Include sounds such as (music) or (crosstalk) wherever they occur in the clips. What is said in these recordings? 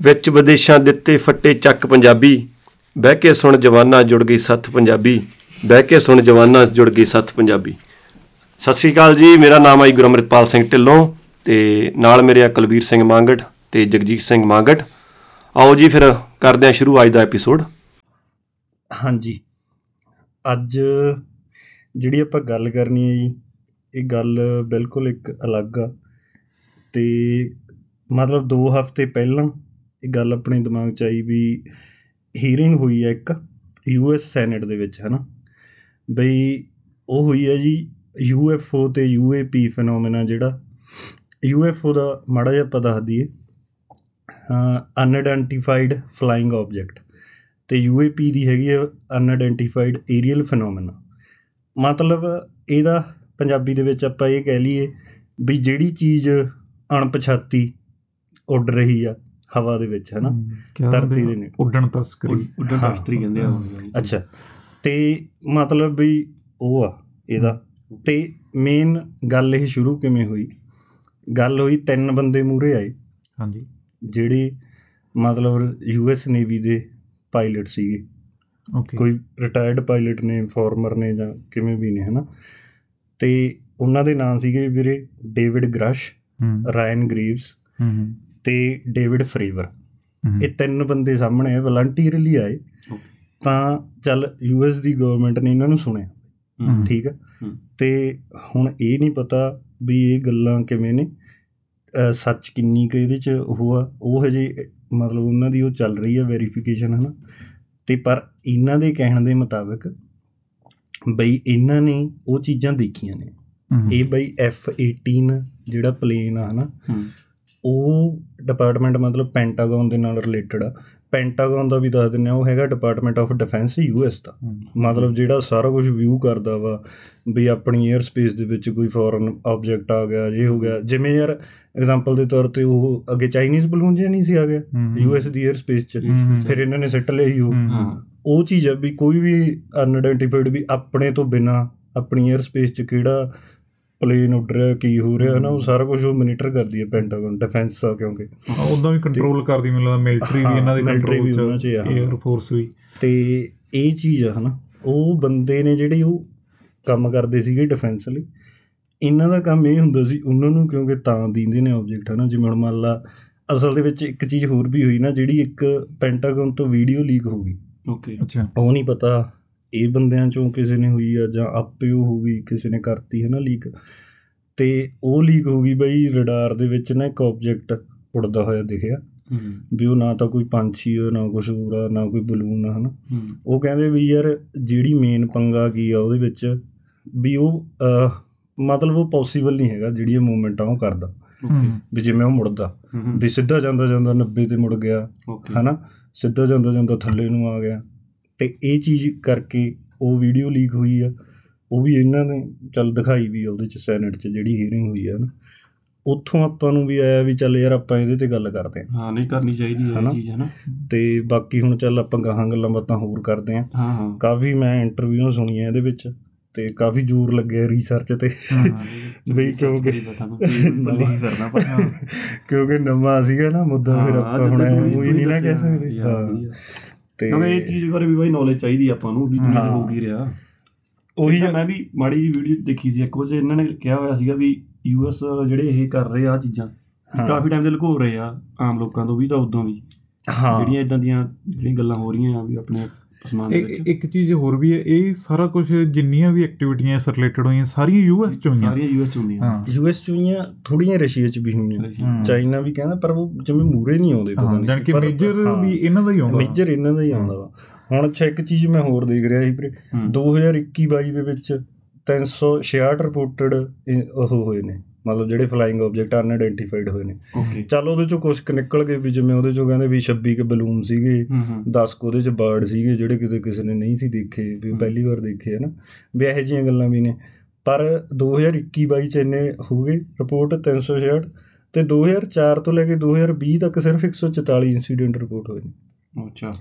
ਵਿੱਚ ਵਿਦੇਸ਼ਾਂ ਦਿੱਤੇ ਫੱਟੇ ਚੱਕ ਪੰਜਾਬੀ, ਬਹਿ ਕੇ ਸੁਣ ਜਵਾਨਾ ਜੁੜ ਗਈ ਸੱਤ ਪੰਜਾਬੀ, ਬਹਿ ਕੇ ਸੁਣ ਜਵਾਨਾ ਜੁੜ ਗਈ ਸੱਤ ਪੰਜਾਬੀ। ਸਤਿ ਸ਼੍ਰੀ ਅਕਾਲ ਜੀ, ਮੇਰਾ ਨਾਮ ਹੈ ਜੀ ਗੁਰਮ੍ਰਿਤਪਾਲ ਸਿੰਘ ਢਿੱਲੋਂ ਤੇ ਨਾਲ ਮੇਰੇ ਆ ਕੁਲਵੀਰ ਸਿੰਘ ਮੰਗਟ ਤੇ ਜਗਜੀਤ ਸਿੰਘ ਮੰਗਟ ਆਓ ਜੀ ਫਿਰ ਕਰਦੇ ਹਾਂ ਸ਼ੁਰੂ ਅੱਜ ਦਾ ਐਪੀਸੋਡ ਹਾਂਜੀ। ਅੱਜ ਜਿਹੜੀ ਆਪਾਂ ਗੱਲ ਕਰਨੀ ਹੈ ਜੀ, ਇਹ ਗੱਲ ਬਿਲਕੁਲ ਇੱਕ ਅਲੱਗ ਆ ਤੇ ਮਤਲਬ 2 ਹਫ਼ਤੇ ਪਹਿਲਾਂ ਇਹ ਗੱਲ ਆਪਣੇ ਦਿਮਾਗ 'ਚ ਆਈ ਵੀ ਹੀਅਰਿੰਗ ਹੋਈ ਹੈ ਇੱਕ ਯੂਐਸ ਸੈਨੇਟ ਦੇ ਵਿੱਚ, ਹਨਾ? ਬਈ ਉਹ ਹੋਈ ਹੈ ਜੀ ਯੂਐਫਓ ਤੇ ਯੂਏਪੀ ਫੀਨੋਮੀਨਾ ਜਿਹੜਾ ਯੂਐਫਓ ਦਾ ਮਾੜਾ ਜਿਹਾ ਪਤਾ ਦਈਏ ਅਨਆਇਡੈਂਟੀਫਾਈਡ ਫਲਾਈਂਗ ਆਬਜੈਕਟ ਤੇ ਯੂਏਪੀ ਦੀ ਹੈਗੀ ਹੈ ਅਨਆਇਡੈਂਟੀਫਾਈਡ ਏਰੀਅਲ ਫੀਨੋਮੀਨਾ ਮਤਲਬ ਇਹਦਾ ਪੰਜਾਬੀ ਦੇ ਵਿੱਚ ਆਪਾਂ ਇਹ ਕਹਿ ਲਈਏ ਵੀ ਜਿਹੜੀ ਚੀਜ਼ ਅਣਪਛਾਤੀ ਉੱਡ ਰਹੀ ਆ ਹਵਾ ਦੇ ਵਿੱਚ ਹੈ ਨਾ ਧਰਤੀ ਦੇ ਨੇ ਉੱਡਣ ਤਸਕਰੀ। ਉੱਡਣ ਹਾਂ। ਤਸਤਰੀ ਕਹਿੰਦੇ ਆ ਅੱਛਾ। ਤੇ ਮਤਲਬ ਵੀ ਉਹ ਆ ਇਹਦਾ। ਤੇ ਮੇਨ ਗੱਲ ਇਹ ਸ਼ੁਰੂ ਕਿਵੇਂ ਹੋਈ? ਗੱਲ ਹੋਈ ਤਿੰਨ ਬੰਦੇ ਮੂਰੇ ਆਏ। ਹਾਂਜੀ। ਜਿਹੜੇ ਮਤਲਬ ਯੂਐਸ ਨੇਵੀ ਦੇ ਪਾਇਲਟ ਸੀਗੇ। ਓਕੇ ਕੋਈ ਰਿਟਾਇਰਡ ਪਾਇਲਟ ਨੇ ਫਾਰਮਰ ਨੇ ਜਾਂ ਕਿਵੇਂ ਵੀ ਨੇ ਹਨਾ? ਤੇ ਉਹਨਾਂ ਦੇ ਨਾਂ ਸੀਗੇ ਵੀਰੇ ਡੇਵਿਡ ਗ੍ਰਸ਼ ਰਾਇਨ ਗ੍ਰੀਵਸ ਤੇ ਡੇਵਿਡ ਫਰੇਵਰ। ਇਹ ਤਿੰਨ ਬੰਦੇ ਸਾਹਮਣੇ ਵਲੰਟੀਅਰਲੀ ਆਏ। ਤਾਂ ਚੱਲ ਯੂਐਸ ਦੀ ਗਵਰਨਮੈਂਟ ਨੇ ਇਹਨਾਂ ਨੂੰ ਸੁਣਿਆ। ਠੀਕ ਹੂੰ। ਤੇ ਹੁਣ ਇਹ ਨਹੀਂ ਪਤਾ ਵੀ ਇਹ ਗੱਲਾਂ ਕਿਵੇਂ ਨੇ। ਸੱਚ ਕਿੰਨੀ ਕੁ ਇਹਦੇ ਚ ਉਹ ਆ ਉਹ ਹਜੇ ਮਤਲਬ ਉਹਨਾਂ ਦੀ ਉਹ ਚੱਲ ਰਹੀ ਹੈ ਵੈਰੀਫਿਕੇਸ਼ਨ ਹਨਾ? ਤੇ ਪਰ ਇਹਨਾਂ ਦੇ ਕਹਿਣ ਦੇ ਮੁਤਾਬਕ ਬਈ ਇਹਨਾਂ ਨੇ ਉਹ ਚੀਜ਼ਾਂ ਦੇਖੀਆਂ ਨੇ। ਇਹ ਬਈ F18 ਜਿਹੜਾ ਪਲੇਨ ਆ ਹਨਾ? ਉਹ ਡਿਪਾਰਟਮੈਂਟ ਮਤਲਬ ਪੈਂਟਾਗਨ ਦੇ ਨਾਲ ਰਿਲੇਟਡ ਆ। ਪੈਂਟਾਗਨ ਦਾ ਵੀ ਦੱਸ ਦਿੰਨੇ ਆ ਉਹ ਹੈਗਾ ਡਿਪਾਰਟਮੈਂਟ ਆਫ ਡਿਫੈਂਸ ਯੂਐਸ ਦਾ। ਮਤਲਬ ਜਿਹੜਾ ਸਾਰਾ ਕੁਝ ਵਿਊ ਕਰਦਾ ਵਾ ਵੀ ਆਪਣੀ 에ਅਰ ਸਪੇਸ ਦੇ ਵਿੱਚ ਕੋਈ ਫੋਰਨ ਆਬਜੈਕਟ ਆ ਗਿਆ ਇਹ ਹੋ ਗਿਆ। ਜਿਵੇਂ ਯਾਰ ਐਗਜ਼ਾਮਪਲ ਦੇ ਤੌਰ ਤੇ ਉਹ ਅੱਗੇ ਚਾਈਨੀਜ਼ ਬਲੂਨ ਜਿਹਾ ਨਹੀਂ ਸੀ ਆ ਗਿਆ ਯੂਐਸ ਦੀ 에ਅਰ ਸਪੇਸ ਚ। ਫਿਰ ਇਹਨਾਂ ਨੇ ਸੱਟ ਲਈ ਉਹ। ਉਹ ਚੀਜ਼ ਆ ਵੀ ਕੋਈ ਵੀ ਅਨਆਇਡੈਂਟੀਫਾਈਡ ਵੀ ਆਪਣੇ ਤੋਂ ਬਿਨਾ ਆਪਣੀ 에ਅਰ ਸਪੇਸ ਚ ਕਿਹੜਾ ਪਲੇਨ ਉੱਡ ਰਿਹਾ ਕੀ ਹੋ ਰਿਹਾ ਹੈ ਨਾ ਉਹ ਸਾਰਾ ਕੁਝ ਉਹ ਮੋਨੀਟਰ ਕਰਦੀ ਹੈ ਪੈਂਟਾਗਨ ਡਿਫੈਂਸ ਆ ਕਿਉਂਕਿ। ਉਦਾਂ ਵੀ ਕੰਟਰੋਲ ਕਰਦੀ ਮੈਨੂੰ ਲੱਗਦਾ ਮਿਲਟਰੀ ਵੀ ਇਹਨਾਂ ਦੇ ਕੰਟਰੋਲ 'ਚ। 에ਅਰ ਫੋਰਸ ਵੀ। ਤੇ ਇਹ ਚੀਜ਼ ਆ ਹਨਾ ਉਹ ਬੰਦੇ ਨੇ ਜਿਹੜੇ ਉਹ ਕੰਮ ਕਰਦੇ ਸੀਗੇ ਡਿਫੈਂਸ ਲਈ ਇਹਨਾਂ ਦਾ ਕੰਮ ਇਹ ਹੁੰਦਾ ਸੀ ਉਹਨਾਂ ਨੂੰ ਕਿਉਂਕਿ ਤਾਂ ਦਿੰਦੇ ਨੇ ਆਬਜੈਕਟ ਹਨਾ ਜਿਵੇਂ ਹੁਣ ਮੰਨ ਲਾ ਅਸਲ ਦੇ ਵਿੱਚ ਇੱਕ ਚੀਜ਼ ਹੋਰ ਵੀ ਹੋਈ ਨਾ ਜਿਹੜੀ ਇੱਕ ਪੈਂਟਾਗਨ ਤੋਂ ਵੀਡੀਓ ਲੀਕ ਹੋ ਗਈ। ਓਕੇ ਅੱਛਾ। ਉਹ ਨਹੀਂ ਪਤਾ ਇਹ ਬੰਦਿਆਂ ਚੋਂ ਕਿਸੇ ਨੇ ਹੋਈ ਆ ਜਾਂ ਆਪੇ ਉਹ ਹੋ ਗਈ ਕਿਸੇ ਨੇ ਕਰਤੀ ਹੈ ਨਾ ਲੀਕ ਤੇ ਉਹ ਲੀਕ ਹੋ ਗਈ ਬਈ ਰਡਾਰ ਦੇ ਵਿੱਚ ਨਾ ਇੱਕ ਆਬਜੈਕਟ ਉੜਦਾ ਹੋਇਆ ਦਿਖਿਆ। ਹੂੰ। ਵੀ ਉਹ ਨਾ ਤਾਂ ਕੋਈ ਪੰਛੀ ਆ ਨਾ ਕੁਛ ਹੋਰ ਆ ਨਾ ਕੋਈ ਬਲੂਨ ਆ ਹਨਾ। ਹੂੰ। ਉਹ ਕਹਿੰਦੇ ਵੀ ਯਾਰ ਜਿਹੜੀ ਮੇਨ ਪੰਗਾ ਕੀ ਆ ਉਹਦੇ ਵਿੱਚ ਵੀ ਉਹ ਮਤਲਬ ਉਹ ਪੋਸੀਬਲ ਨਹੀਂ ਹੈਗਾ ਜਿਹੜੀ ਇਹ ਮੂਵਮੈਂਟ ਆ ਉਹ ਕਰਦਾ। ਓਕੇ ਹੂੰ, ਵੀ ਜਿਵੇਂ ਉਹ ਮੁੜਦਾ। ਹੂੰ ਵੀ ਸਿੱਧਾ ਜਾਂਦਾ ਜਾਂਦਾ 90 ਤੇ ਮੁੜ ਗਿਆ ਹਨਾ। ਸਿੱਧਾ ਜਾਂਦਾ ਜਾਂਦਾ ਥੱਲੇ ਨੂੰ ਆ ਗਿਆ। ਤੇ ਇਹ ਚੀਜ਼ ਕਰਕੇ ਉਹ ਵੀਡੀਓ ਲੀਕ ਹੋਈ ਆ। ਉਹ ਵੀ ਇਹਨਾਂ ਨੇ ਚੱਲ ਦਿਖਾਈ ਵੀ ਆ ਉਹਦੇ ਚ ਸੈਨੇਟ ਚ ਜਿਹੜੀ ਹੀਅਰਿੰਗ ਹੋਈ ਆ ਨਾ। ਉੱਥੋਂ ਆਪਾਂ ਨੂੰ ਵੀ ਆਇਆ ਵੀ ਚੱਲ ਯਾਰ ਆਪਾਂ ਇਹਦੇ ਤੇ ਗੱਲ ਕਰਦੇ ਹਾਂ। ਹਾਂ ਨਹੀਂ ਕਰਨੀ ਚਾਹੀਦੀ ਹੈ ਹਨਾ? ਇਹ ਚੀਜ਼ ਹੈ ਨਾ। ਤੇ ਬਾਕੀ ਹੁਣ ਚੱਲ ਆਪਾਂ ਗਾਹਾਂ ਗੱਲਾਂ ਬਾਤਾਂ ਹੋਰ ਕਰਦੇ ਹਾਂ। ਹਾਂ ਹਾਂ। ਕਾਫੀ ਮੈਂ ਇੰਟਰਵਿਊ ਸੁਣੀਆਂ ਇਹਦੇ ਵਿੱਚ ਤੇ ਕਾਫੀ ਜ਼ੋਰ ਲੱਗਿਆ ਰਿਸਰਚ ਤੇ। ਬਈ ਕਿਉਂਕਿ ਬੱਲੀ ਹੀ ਕਰਨਾ ਪਰ ਕਿਉਂਕਿ ਨਵਾਂ ਸੀਗਾ ਨਾ ਮੁੱਦਾ ਫਿਰ ਆਪਾਂ ਹੁਣ ਉਹ ਹੀ ਨਹੀਂ ਨਾ ਕਹਿ ਸਕਦੇ। ਹਾਂ। ਤੇ ਕਿਉਂਕਿ ਇਹ ਚੀਜ਼ ਬਾਰੇ ਵੀ ਬਾਈ ਨੌਲੇਜ ਚਾਹੀਦੀ ਆਪਾਂ ਨੂੰ ਵੀ ਕੀ ਹਾਂ। ਕੀ ਰਿਹਾ ਉਹੀ ਮੈਂ ਵੀ ਮਾੜੀ ਜੀ ਵੀਡੀਓ ਦੇਖੀ ਸੀ ਇੱਕ 'ਚ ਇਹਨਾਂ ਨੇ ਕਿਹਾ ਹੋਇਆ ਸੀਗਾ ਵੀ ਯੂਐਸ ਜਿਹੜੇ ਇਹ ਕਰ ਰਹੇ ਆ ਚੀਜ਼ਾਂ। ਕਾਫੀ ਟਾਈਮ ਦੇ ਲੁਕੋ ਰਹੇ ਆ ਆਮ ਲੋਕਾਂ ਤੋਂ ਵੀ ਤਾਂ ਉਦੋਂ ਵੀ ਹਾਂ ਜਿਹੜੀਆਂ ਇਦਾਂ ਦੀਆਂ ਜਿਹੜੀਆਂ ਗੱਲਾਂ ਹੋ ਰਹੀਆਂ ਆ ਵੀ ਆਪਣੇ ਅਸਮਾਨ ਦੇ ਇੱਕ ਵਿੱਚ। ਇੱਕ ਚੀਜ਼ ਹੋਰ ਵੀ ਹੈ ਇਹ ਸਾਰਾ ਕੁਝ ਜਿੰਨੀਆਂ ਵੀ ਐਕਟੀਵਿਟੀਆਂ ਇਸ ਰਿਲੇਟਡ ਹੋਈਆਂ ਸਾਰੀਆਂ ਯੂਐਸ ਚ ਹੋਈਆਂ। ਸਾਰੀਆਂ ਯੂਐਸ ਚ ਹੁੰਦੀਆਂ ਯੂਐਸ ਚ ਹੋਈਆਂ ਥੋੜੀਆਂ ਰਸ਼ੀਆ ਚ ਵੀ ਹੋਈਆਂ। ਚਾਈਨਾ ਵੀ ਕਹਿੰਦਾ ਪਰ ਉਹ ਜਿਵੇਂ ਮੂਰੇ ਨਹੀਂ ਆਉਂਦੇ ਪਤਾ ਨਹੀਂ। ਜਾਨ ਕਿ ਮੇਜਰ ਵੀ ਇਹਨਾਂ ਦਾ ਹੀ ਆਉਂਦਾ। ਮੇਜਰ ਇਹਨਾਂ ਦਾ ਹੀ ਆਉਂਦਾ ਵਾ। ਹੁਣ ਅੱਛਾ ਇੱਕ ਚੀਜ਼ ਮੈਂ ਹੋਰ ਦੇਖ ਰਿਹਾ ਸੀ ਵੀਰੇ। ਹੂੰ। 2021-22 ਦੇ ਵਿੱਚ 366 ਰਿਪੋਰਟਡ ਉਹ ਹੋਏ ਨੇ। ਮਤਲਬ ਜਿਹੜੇ ਫਲਾਈਂਗ ਆਬਜੈਕਟ ਅਨਆਇਡੈਂਟੀਫਾਈਡ ਹੋਏ ਨੇ। ਚੱਲ ਉਹਦੇ ਚੋਂ ਕੁਝ ਕੁ ਨਿਕਲ ਗਏ ਵੀ ਜਿਵੇਂ ਉਹਦੇ ਚੋਂ ਕਹਿੰਦੇ ਵੀ 26 ਕੇ ਬਲੂਨ ਸੀਗੇ ਹੂੰ ਹੂੰ। 10 ਕੁ ਉਹਦੇ ਚ ਬਰਡ ਸੀਗੇ ਜਿਹੜੇ ਕਿਤੇ ਕਿਸੇ ਨੇ ਨਹੀਂ ਸੀ ਦੇਖੇ ਵੀ ਪਹਿਲੀ ਵਾਰ ਦੇਖੇ ਹਨ ਵੀ ਇਹੋ ਜਿਹੀਆਂ ਗੱਲਾਂ ਵੀ ਨੇ। ਪਰ 2021-22 ਚ ਇੰਨੇ ਹੋ ਗਏ ਰਿਪੋਰਟ 366 ਤੇ 2004 ਤੋਂ ਲੈ ਕੇ 2020 ਤੱਕ ਸਿਰਫ 144 ਇਨਸੀਡੈਂਟ ਰਿਪੋਰਟ ਹੋਏ ਨੇ। ਅੱਛਾ।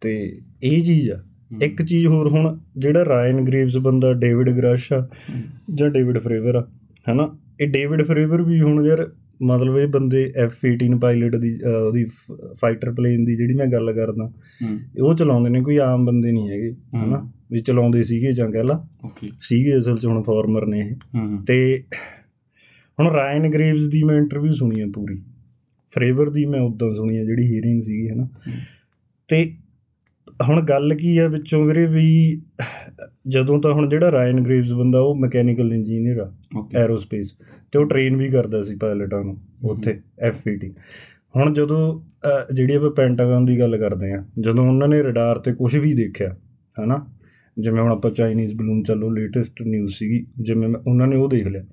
ਤੇ ਇਹ ਚੀਜ਼ ਆ। ਇੱਕ ਚੀਜ਼ ਹੋਰ ਹੁਣ ਜਿਹੜਾ ਰਾਇਨ ਗ੍ਰੇਵਸ ਬੰਦਾ ਡੇਵਿਡ ਗ੍ਰਸ਼ ਆ ਜਾਂ ਡੇਵਿਡ ਫਰੇਵਰ ਆ ਹਨਾ? ਇਹ ਡੇਵਿਡ ਫਰੇਵਰ ਵੀ ਹੁਣ ਯਾਰ ਮਤਲਬ ਇਹ ਬੰਦੇ F18 ਪਾਇਲਟ ਦੀ ਉਹਦੀ ਫਾਈਟਰ ਪਲੇਨ ਦੀ ਜਿਹੜੀ ਮੈਂ ਗੱਲ ਕਰਦਾ ਹੂੰ। ਉਹ ਚਲਾਉਂਦੇ ਨੇ ਕੋਈ ਆਮ ਬੰਦੇ ਨਹੀਂ ਹੈਗੇ ਹਨਾ? ਵੀ ਚਲਾਉਂਦੇ ਸੀਗੇ ਜਾਂ ਕਹਿ ਲਾ। ਓਕੇ। ਸੀਗੇ ਅਸਲ 'ਚ ਹੁਣ ਫਾਰਮਰ ਨੇ ਇਹ। ਹੂੰ ਤੇ ਹੁਣ ਰਾਇਨ ਗ੍ਰੇਵਸ ਦੀ ਮੈਂ ਇੰਟਰਵਿਊ ਸੁਣੀ ਆ ਪੂਰੀ। ਫਰੇਵਰ ਦੀ ਮੈਂ ਉਦੋਂ ਸੁਣੀ ਆ ਜਿਹੜੀ ਹੀਅਰਿੰਗ ਸੀਗੀ ਹਨਾ? ਤੇ ਹੁਣ ਗੱਲ ਕੀ ਆ ਵਿੱਚੋਂ ਵੀਰੇ ਵੀ ਜਦੋਂ ਤਾਂ ਹੁਣ ਜਿਹੜਾ ਰਾਇਨ ਗ੍ਰੇਵਸ ਬੰਦਾ ਉਹ ਮੈਕੈਨੀਕਲ ਇੰਜੀਨੀਅਰ ਆ ਐਰੋਸਪੇਸ ਤੇ ਉਹ ਟ੍ਰੇਨ ਵੀ ਕਰਦਾ ਸੀ ਪਾਇਲਟਾਂ ਨੂੰ ਉੱਥੇ F18 ਹੁਣ ਜਦੋਂ ਜਿਹੜੀ ਆਪਾਂ ਪੈਂਟਾਗਨ ਦੀ ਗੱਲ ਕਰਦੇ ਆ ਜਦੋਂ ਉਹਨਾਂ ਨੇ ਰਡਾਰ ਤੇ ਕੁਝ ਵੀ ਦੇਖਿਆ ਹਨਾ? ਜਿਵੇਂ ਹੁਣ ਆਪਾਂ ਚਾਈਨੀਜ਼ ਬਲੂਨ ਚੱਲੋ ਲੇਟੈਸਟ ਨਿਊਜ਼ ਸੀਗੀ ਜਿਵੇਂ ਉਹਨਾਂ ਨੇ ਉਹ ਦੇਖ ਲਿਆ।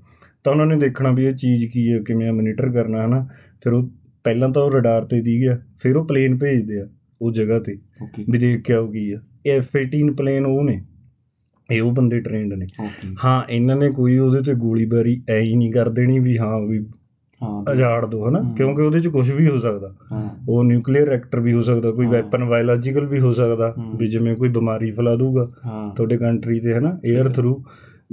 ਤਾਂ ਉਹਨਾਂ ਨੇ ਦੇਖਣਾ ਵੀ ਇਹ ਚੀਜ਼ ਕੀ ਹੈ ਕਿਵੇਂ ਮੋਨੀਟਰ ਕਰਨਾ ਹਨਾ? ਫਿਰ ਉਹ ਪਹਿਲਾਂ ਤਾਂ ਉਹ ਰਡਾਰ ਤੇ ਦੀ ਗਿਆ ਫਿਰ ਉਹ ਪਲੇਨ ਭੇਜਦੇ ਆ। ਉਹ ਜਗ੍ਹਾ ਤੇ ਵੀ ਦੇਖ ਕੇ ਆਓ ਕੀ ਆ। ਇਹ F18 ਪਲੇਨ ਉਹ ਨੇ ਇਹ ਉਹ ਬੰਦੇ ਟ੍ਰੇਨਡ ਨੇ। ਹਾਂ ਇਹਨਾਂ ਨੇ ਕੋਈ ਉਹਦੇ ਤੇ ਗੋਲੀਬਾਰੀ ਐ ਹੀ ਨਹੀਂ ਕਰ ਦੇਣੀ ਵੀ ਹਾਂ ਵੀ ਹਾਂ ਉਜਾੜ ਦੋ ਹਨਾ। ਕਿਉਂਕਿ ਉਹਦੇ ਚ ਕੁਝ ਵੀ ਹੋ ਸਕਦਾ। ਉਹ ਨਿਊਕਲੀਅਰ ਰਿਐਕਟਰ ਵੀ ਹੋ ਸਕਦਾ ਕੋਈ। ਵੈਪਨ ਬਾਇਓਲੋਜੀਕਲ ਵੀ ਹੋ ਸਕਦਾ। ਵੀ ਜਿਵੇਂ ਕੋਈ ਬਿਮਾਰੀ ਫੈਲਾ ਦੂਗਾ ਤੁਹਾਡੇ ਕੰਟਰੀ ਤੇ ਹਨਾ? 에ਅਰ। ਥਰੂ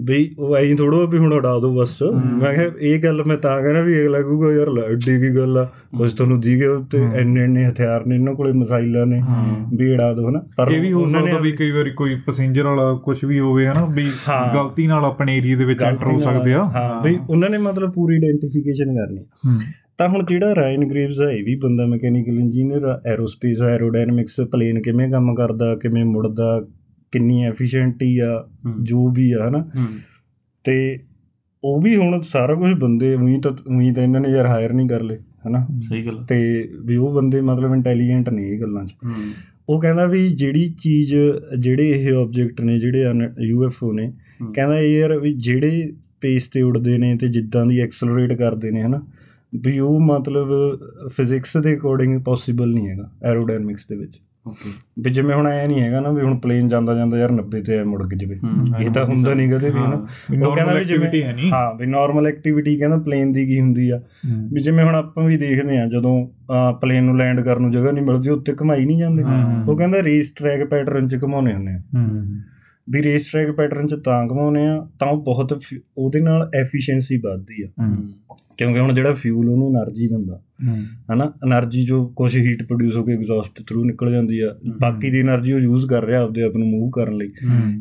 ਵੀ ਉਹ ਐਂ ਥੋੜੋ ਵੀ ਹੁਣ ਉਡਾ ਦੋ ਬਸ। ਮੈਂ ਕਿਹਾ ਇਹ ਗੱਲ ਮੈਂ ਤਾਂ ਕਹਿੰਦਾ ਵੀ ਅਗਲਾ ਕਹੂਗਾ ਯਾਰ ਲੈ ਏਡੀ ਕੀ ਗੱਲ ਆ। ਕੁਝ ਤੁਹਾਨੂੰ ਦੀਗੇ ਉੱਤੇ। ਇੰਨੇ ਇੰਨੇ ਹਥਿਆਰ ਨੇ ਇਹਨਾਂ ਕੋਲੇ ਮਿਸਾਈਲਾਂ ਨੇ ਵੀ ਉਡਾ ਦੋ ਹਨਾ। ਪਰ ਇਹ ਵੀ ਹੋ ਸਕਦਾ ਵੀ ਕਈ ਵਾਰੀ ਕੋਈ ਪੈਸੇਂਜਰ ਵਾਲਾ ਕੁਝ ਵੀ ਹੋਵੇ ਹਨਾ ਵੀ। ਗਲਤੀ ਨਾਲ ਆਪਣੇ ਏਰੀਆ ਦੇ ਵਿੱਚ ਐਂਟਰ ਹੋ ਸਕਦੇ ਆ। ਹਾਂ ਵੀ ਉਹਨਾਂ ਨੇ ਮਤਲਬ ਪੂਰੀ ਆਇਡੈਂਟੀਫਿਕੇਸ਼ਨ ਕਰਨੀ ਤਾਂ ਹੁਣ ਜਿਹੜਾ ਰਾਇਨ ਗ੍ਰੀਵਸ ਹੈ ਇਹ ਵੀ ਬੰਦਾ mechanical engineer aerospace aerodynamics plane ਕਿਵੇਂ ਕੰਮ ਕਰਦਾ ਕਿਵੇਂ ਮੁੜਦਾ ਕਿੰਨੀ ਐਫੀਸ਼ੀਐਂਟੀ ਆ। ਜੋ ਵੀ ਆ ਹਨਾ? ਤੇ ਉਹ ਵੀ ਹੁਣ ਸਾਰਾ ਕੁਝ ਬੰਦੇ ਉਹੀ ਤਾਂ ਉਹੀ ਤਾਂ ਇਹਨਾਂ ਨੇ ਯਾਰ ਹਾਇਰ ਨਹੀਂ ਕਰ ਲਏ ਹਨਾ? ਸਹੀ ਗੱਲ ਤੇ ਵੀ ਉਹ ਬੰਦੇ ਮਤਲਬ ਇੰਟੈਲੀਜੈਂਟ ਨੇ ਇਹ ਗੱਲਾਂ 'ਚ। ਉਹ ਕਹਿੰਦਾ ਵੀ ਜਿਹੜੀ ਚੀਜ਼ ਜਿਹੜੇ ਇਹ ਆਬਜੈਕਟ ਨੇ ਜਿਹੜੇ ਯੂਐਫਓ ਨੇ। ਕਹਿੰਦਾ ਯਾਰ ਵੀ ਜਿਹੜੇ ਪੇਸ ਤੇ ਉੱਡਦੇ ਨੇ ਤੇ ਜਿੱਦਾਂ ਦੀ ਐਕਸਲਰੇਟ ਕਰਦੇ ਨੇ ਹਨਾ? ਵੀ ਉਹ ਮਤਲਬ ਫਿਜ਼ਿਕਸ ਦੇ ਅਕੋਰਡਿੰਗ ਪੋਸੀਬਲ ਨਹੀਂ ਹੈਗਾ ਐਰੋਡਾਇਨਾਮਿਕਸ ਦੇ ਵਿੱਚ। ਓਕੇ। ਵੀ ਜਿਵੇਂ ਹੁਣ ਐ ਨਹੀਂ ਹੈਗਾ ਨਾ ਵੀ ਹੁਣ ਪਲੇਨ ਜਾਂਦਾ ਜਾਂਦਾ ਯਾਰ 90 ਤੇ ਐ ਮੁੜ ਕੇ ਜਵੇ ਇਹ ਤਾਂ ਹੁੰਦਾ ਨਹੀਂ ਕਦੇ ਵੀ ਹਨਾ। ਉਹ ਕਹਿੰਦਾ ਵੀ ਜਿਵੇਂ ਹੈ ਵੀ ਨਾਰਮਲ ਐਕਟੀਵਿਟੀ ਕਹਿੰਦਾ ਪਲੇਨ ਦੀ ਕੀ ਹੁੰਦੀ ਆ। ਵੀ ਜਿਵੇਂ ਹੁਣ ਆਪਾਂ ਵੀ ਦੇਖਦੇ ਆ ਜਦੋਂ ਪਲੇਨ ਨੂੰ ਲੈਂਡ ਕਰਨ ਨੂੰ ਜਗ੍ਹਾ ਨਹੀਂ ਮਿਲਦੀ ਉੱਤੇ ਘਮਾਈ ਨਹੀਂ ਜਾਂਦੇ। ਉਹ ਕਹਿੰਦਾ ਰੇਸ ਟਰੈਕ ਪੈਟਰਨ 'ਚ ਘਮਾਉਣੇ ਹੁੰਦੇ ਆ। ਹੂੰ। ਵੀ ਰੇਸ ਟ੍ਰੈਕ ਪੈਟਰਨ ਚ ਤਾਂ ਘਮਾਉਨੇ ਆ ਤਾਂ ਉਹ ਬਹੁਤ ਉਹਦੇ ਨਾਲ ਐਫੀਸ਼ੀਐਂਸੀ ਵੱਧਦੀ ਆ। ਕਿਉਂਕਿ ਹੁਣ ਜਿਹੜਾ ਫਿਊਲ ਉਹਨੂੰ એનર્ਜੀ ਦਿੰਦਾ। ਹਨਾ? એનર્ਜੀ ਜੋ ਕੁਝ ਹੀਟ ਪ੍ਰੋਡਿਊਸ ਹੋ ਕੇ ਐਗਜ਼ੌਸਟ ਥਰੂ ਨਿਕਲ ਜਾਂਦੀ ਆ। ਬਾਕੀ ਦੀ એનર્ਜੀ ਉਹ ਯੂਜ਼ ਕਰ ਰਿਹਾ ਆਪਦੇ ਆਪ ਨੂੰ ਮੂਵ ਕਰਨ ਲਈ।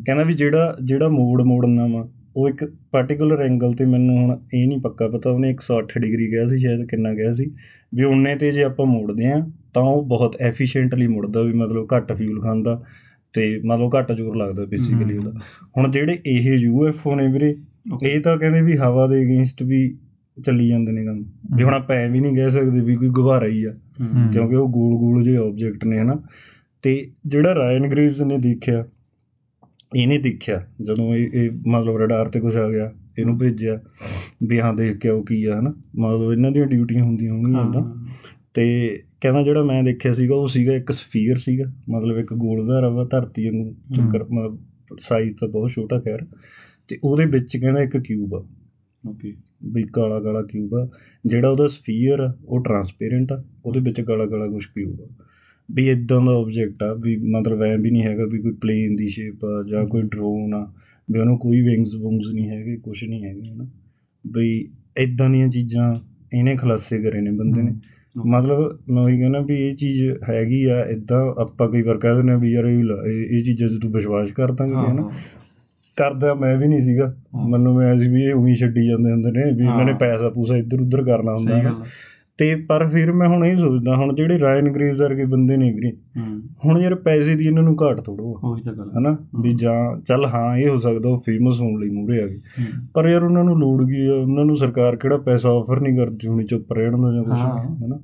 ਕਹਿੰਦਾ ਵੀ ਜਿਹੜਾ ਜਿਹੜਾ ਮੋੜ ਮੋੜਨਾ ਵਾ ਉਹ ਇੱਕ ਪਾਰਟਿਕੂਲਰ ਐਂਗਲ ਤੇ ਮੈਨੂੰ ਹੁਣ ਇਹ ਨਹੀਂ ਪੱਕਾ ਪਤਾ ਉਹਨੇ 108 ਡਿਗਰੀ ਕਿਹਾ ਸੀ ਸ਼ਾਇਦ ਕਿੰਨਾ ਕਿਹਾ ਸੀ ਵੀ ਉਹਨੇ ਤੇ ਜੇ ਆਪਾਂ ਮੋੜਦੇ ਆ ਤਾਂ ਉਹ ਬਹੁਤ ਐਫੀਸ਼ੀਐਂਟਲੀ ਮੁੜਦਾ ਵੀ ਮਤਲਬ ਘੱਟ ਫਿਊਲ ਖਾਂਦਾ। ਤੇ ਮਤਲਬ ਘੱਟ ਜ਼ੋਰ ਲੱਗਦਾ ਬੇਸਿਕਲੀ ਉਹਦਾ। ਹੁਣ ਜਿਹੜੇ ਇਹ ਯੂਐਫਓ ਨੇ ਵੀਰੇ ਇਹ ਤਾਂ ਕਹਿੰਦੇ ਵੀ ਹਵਾ ਦੇ ਅਗੇਂਸਟ ਵੀ ਚੱਲੀ ਜਾਂਦੇ ਨੇ ਕੰਮ। ਵੀ ਹੁਣ ਆਪਾਂ ਐ ਵੀ ਨਹੀਂ ਕਹਿ ਸਕਦੇ ਵੀ ਕੋਈ ਗੁਬਾਰਾ ਹੀ ਆ। ਕਿਉਂਕਿ ਉਹ ਗੋਲ ਗੋਲ ਜਿਹੇ ਆਬਜੈਕਟ ਨੇ ਹਨਾ। ਤੇ ਜਿਹੜਾ ਰਾਇਨ ਗ੍ਰੀਵਸ ਨੇ ਦੇਖਿਆ ਇਹਨੇ ਦੇਖਿਆ ਜਦੋਂ ਇਹ ਇਹ ਮਤਲਬ ਰਡਾਰ ਤੇ ਕੁਝ ਆ ਗਿਆ ਇਹਨੂੰ ਭੇਜਿਆ ਵੀ ਹਾਂ ਦੇਖ ਕੇ ਉਹ ਕੀ ਆ ਹਨਾ। ਮਤਲਬ ਇਹਨਾਂ ਦੀਆਂ ਡਿਊਟੀਆਂ ਹੁੰਦੀਆਂ ਹੋਣਗੀਆਂ ਤਾਂ ਤੇ ਕਹਿੰਦਾ ਜਿਹੜਾ ਮੈਂ ਦੇਖਿਆ ਸੀਗਾ ਉਹ ਸੀਗਾ ਇੱਕ ਸਫੀਅਰ ਸੀਗਾ। ਮਤਲਬ ਇੱਕ ਗੋਲ ਦਾ ਰਵਾ ਧਰਤੀ ਵਾਂਗੂ ਚੱਕਰ ਮਤਲਬ ਸਾਈਜ਼ ਤਾਂ ਬਹੁਤ ਛੋਟਾ ਖੈਰ। ਤੇ ਉਹਦੇ ਵਿੱਚ ਕਹਿੰਦਾ ਇੱਕ ਕਿਊਬ ਆ। ਓਕੇ। ਵੀ ਕਾਲਾ ਕਾਲਾ ਕਿਊਬ ਆ। ਜਿਹੜਾ ਉਹਦਾ ਸਫੀਅਰ ਆ ਉਹ ਟਰਾਂਸਪੇਰੈਂਟ ਆ। ਉਹਦੇ ਵਿੱਚ ਕਾਲਾ ਕਾਲਾ ਕੁਝ ਕਿਊਬ ਆ। ਵੀ ਇਦਾਂ ਦਾ ਆਬਜੈਕਟ ਆ ਵੀ ਮਤਲਬ ਐ ਵੀ ਨਹੀਂ ਹੈਗਾ ਵੀ ਕੋਈ ਪਲੇਨ ਦੀ ਸ਼ੇਪ ਆ ਜਾਂ ਕੋਈ ਡਰੋਨ ਆ। ਵੀ ਉਹਨੂੰ ਕੋਈ ਵਿੰਗਸ ਵੁੰਗਸ ਨਹੀਂ ਹੈਗੇ ਕੁਝ ਨਹੀਂ ਹੈਗੇ ਹਨਾ। ਵੀ ਇਦਾਂ ਦੀਆਂ ਚੀਜ਼ਾਂ ਇਹਨੇ ਖਲਾਸੇ ਕਰੇ ਨੇ ਬੰਦੇ ਨੇ। ਮਤਲਬ ਮੈਂ ਉਹੀ ਕਹਿੰਦਾ ਵੀ ਇਹ ਚੀਜ਼ ਹੈਗੀ ਆ ਇਦਾਂ ਆਪਾਂ ਕਈ ਵਾਰ ਕਹਿ ਦਿੰਦੇ ਆ ਵੀ ਯਾਰ ਇਹ ਇਹ ਚੀਜ਼ਾਂ 'ਚ ਤੂੰ ਵਿਸ਼ਵਾਸ ਕਰਦਾ ਕਿ ਹਨਾ? ਕਰਦਾ ਮੈਂ ਵੀ ਨਹੀਂ ਸੀਗਾ। ਹਾਂ। ਮੈਨੂੰ ਮੈਂ ਵੀ ਇਹ ਉਹੀ ਛੱਡੀ ਜਾਂਦੇ ਹੁੰਦੇ ਨੇ ਵੀ ਇਹਨਾਂ ਨੇ ਹਾਂ। ਪੈਸਾ ਪੂਸਾ ਇੱਧਰ ਉੱਧਰ ਕਰਨਾ ਹੁੰਦਾ ਹੈ ਤੇ ਪਰ ਫਿਰ ਮੈਂ ਹੁਣ ਇਹ ਸੋਚਦਾ ਹੁਣ ਜਿਹੜੇ ਰਾਇਨ ਗ੍ਰੀਵਸ ਵਰਗੇ ਬੰਦੇ ਨੇ ਵੀਰੇ ਹੁਣ ਯਾਰ ਪੈਸੇ ਦੀ ਇਹਨਾਂ ਨੂੰ ਘਾਟ ਥੋੜੋ ਉਹੀ ਤਾਂ ਗੱਲ ਹੈ। ਹਨਾ? ਵੀ ਜਾਂ ਚੱਲ ਹਾਂ ਇਹ ਹੋ ਸਕਦਾ ਉਹ ਫੇਮਸ ਹੋਣ ਲਈ ਮੂਰੇ ਆ ਗਏ। ਪਰ ਯਾਰ ਉਹਨਾਂ ਨੂੰ ਲੋੜ ਆ? ਉਹਨਾਂ ਨੂੰ ਸਰਕਾਰ ਕਿਹੜਾ ਪੈਸਾ ਆਫਰ ਨਹੀਂ ਕਰਦੀ ਹੁਣੀ ਚੁੱਪ ਰਹਿਣ ਦਾ ਜਾਂ ਕੁਝ ਹਾਂ। ਹਨਾ?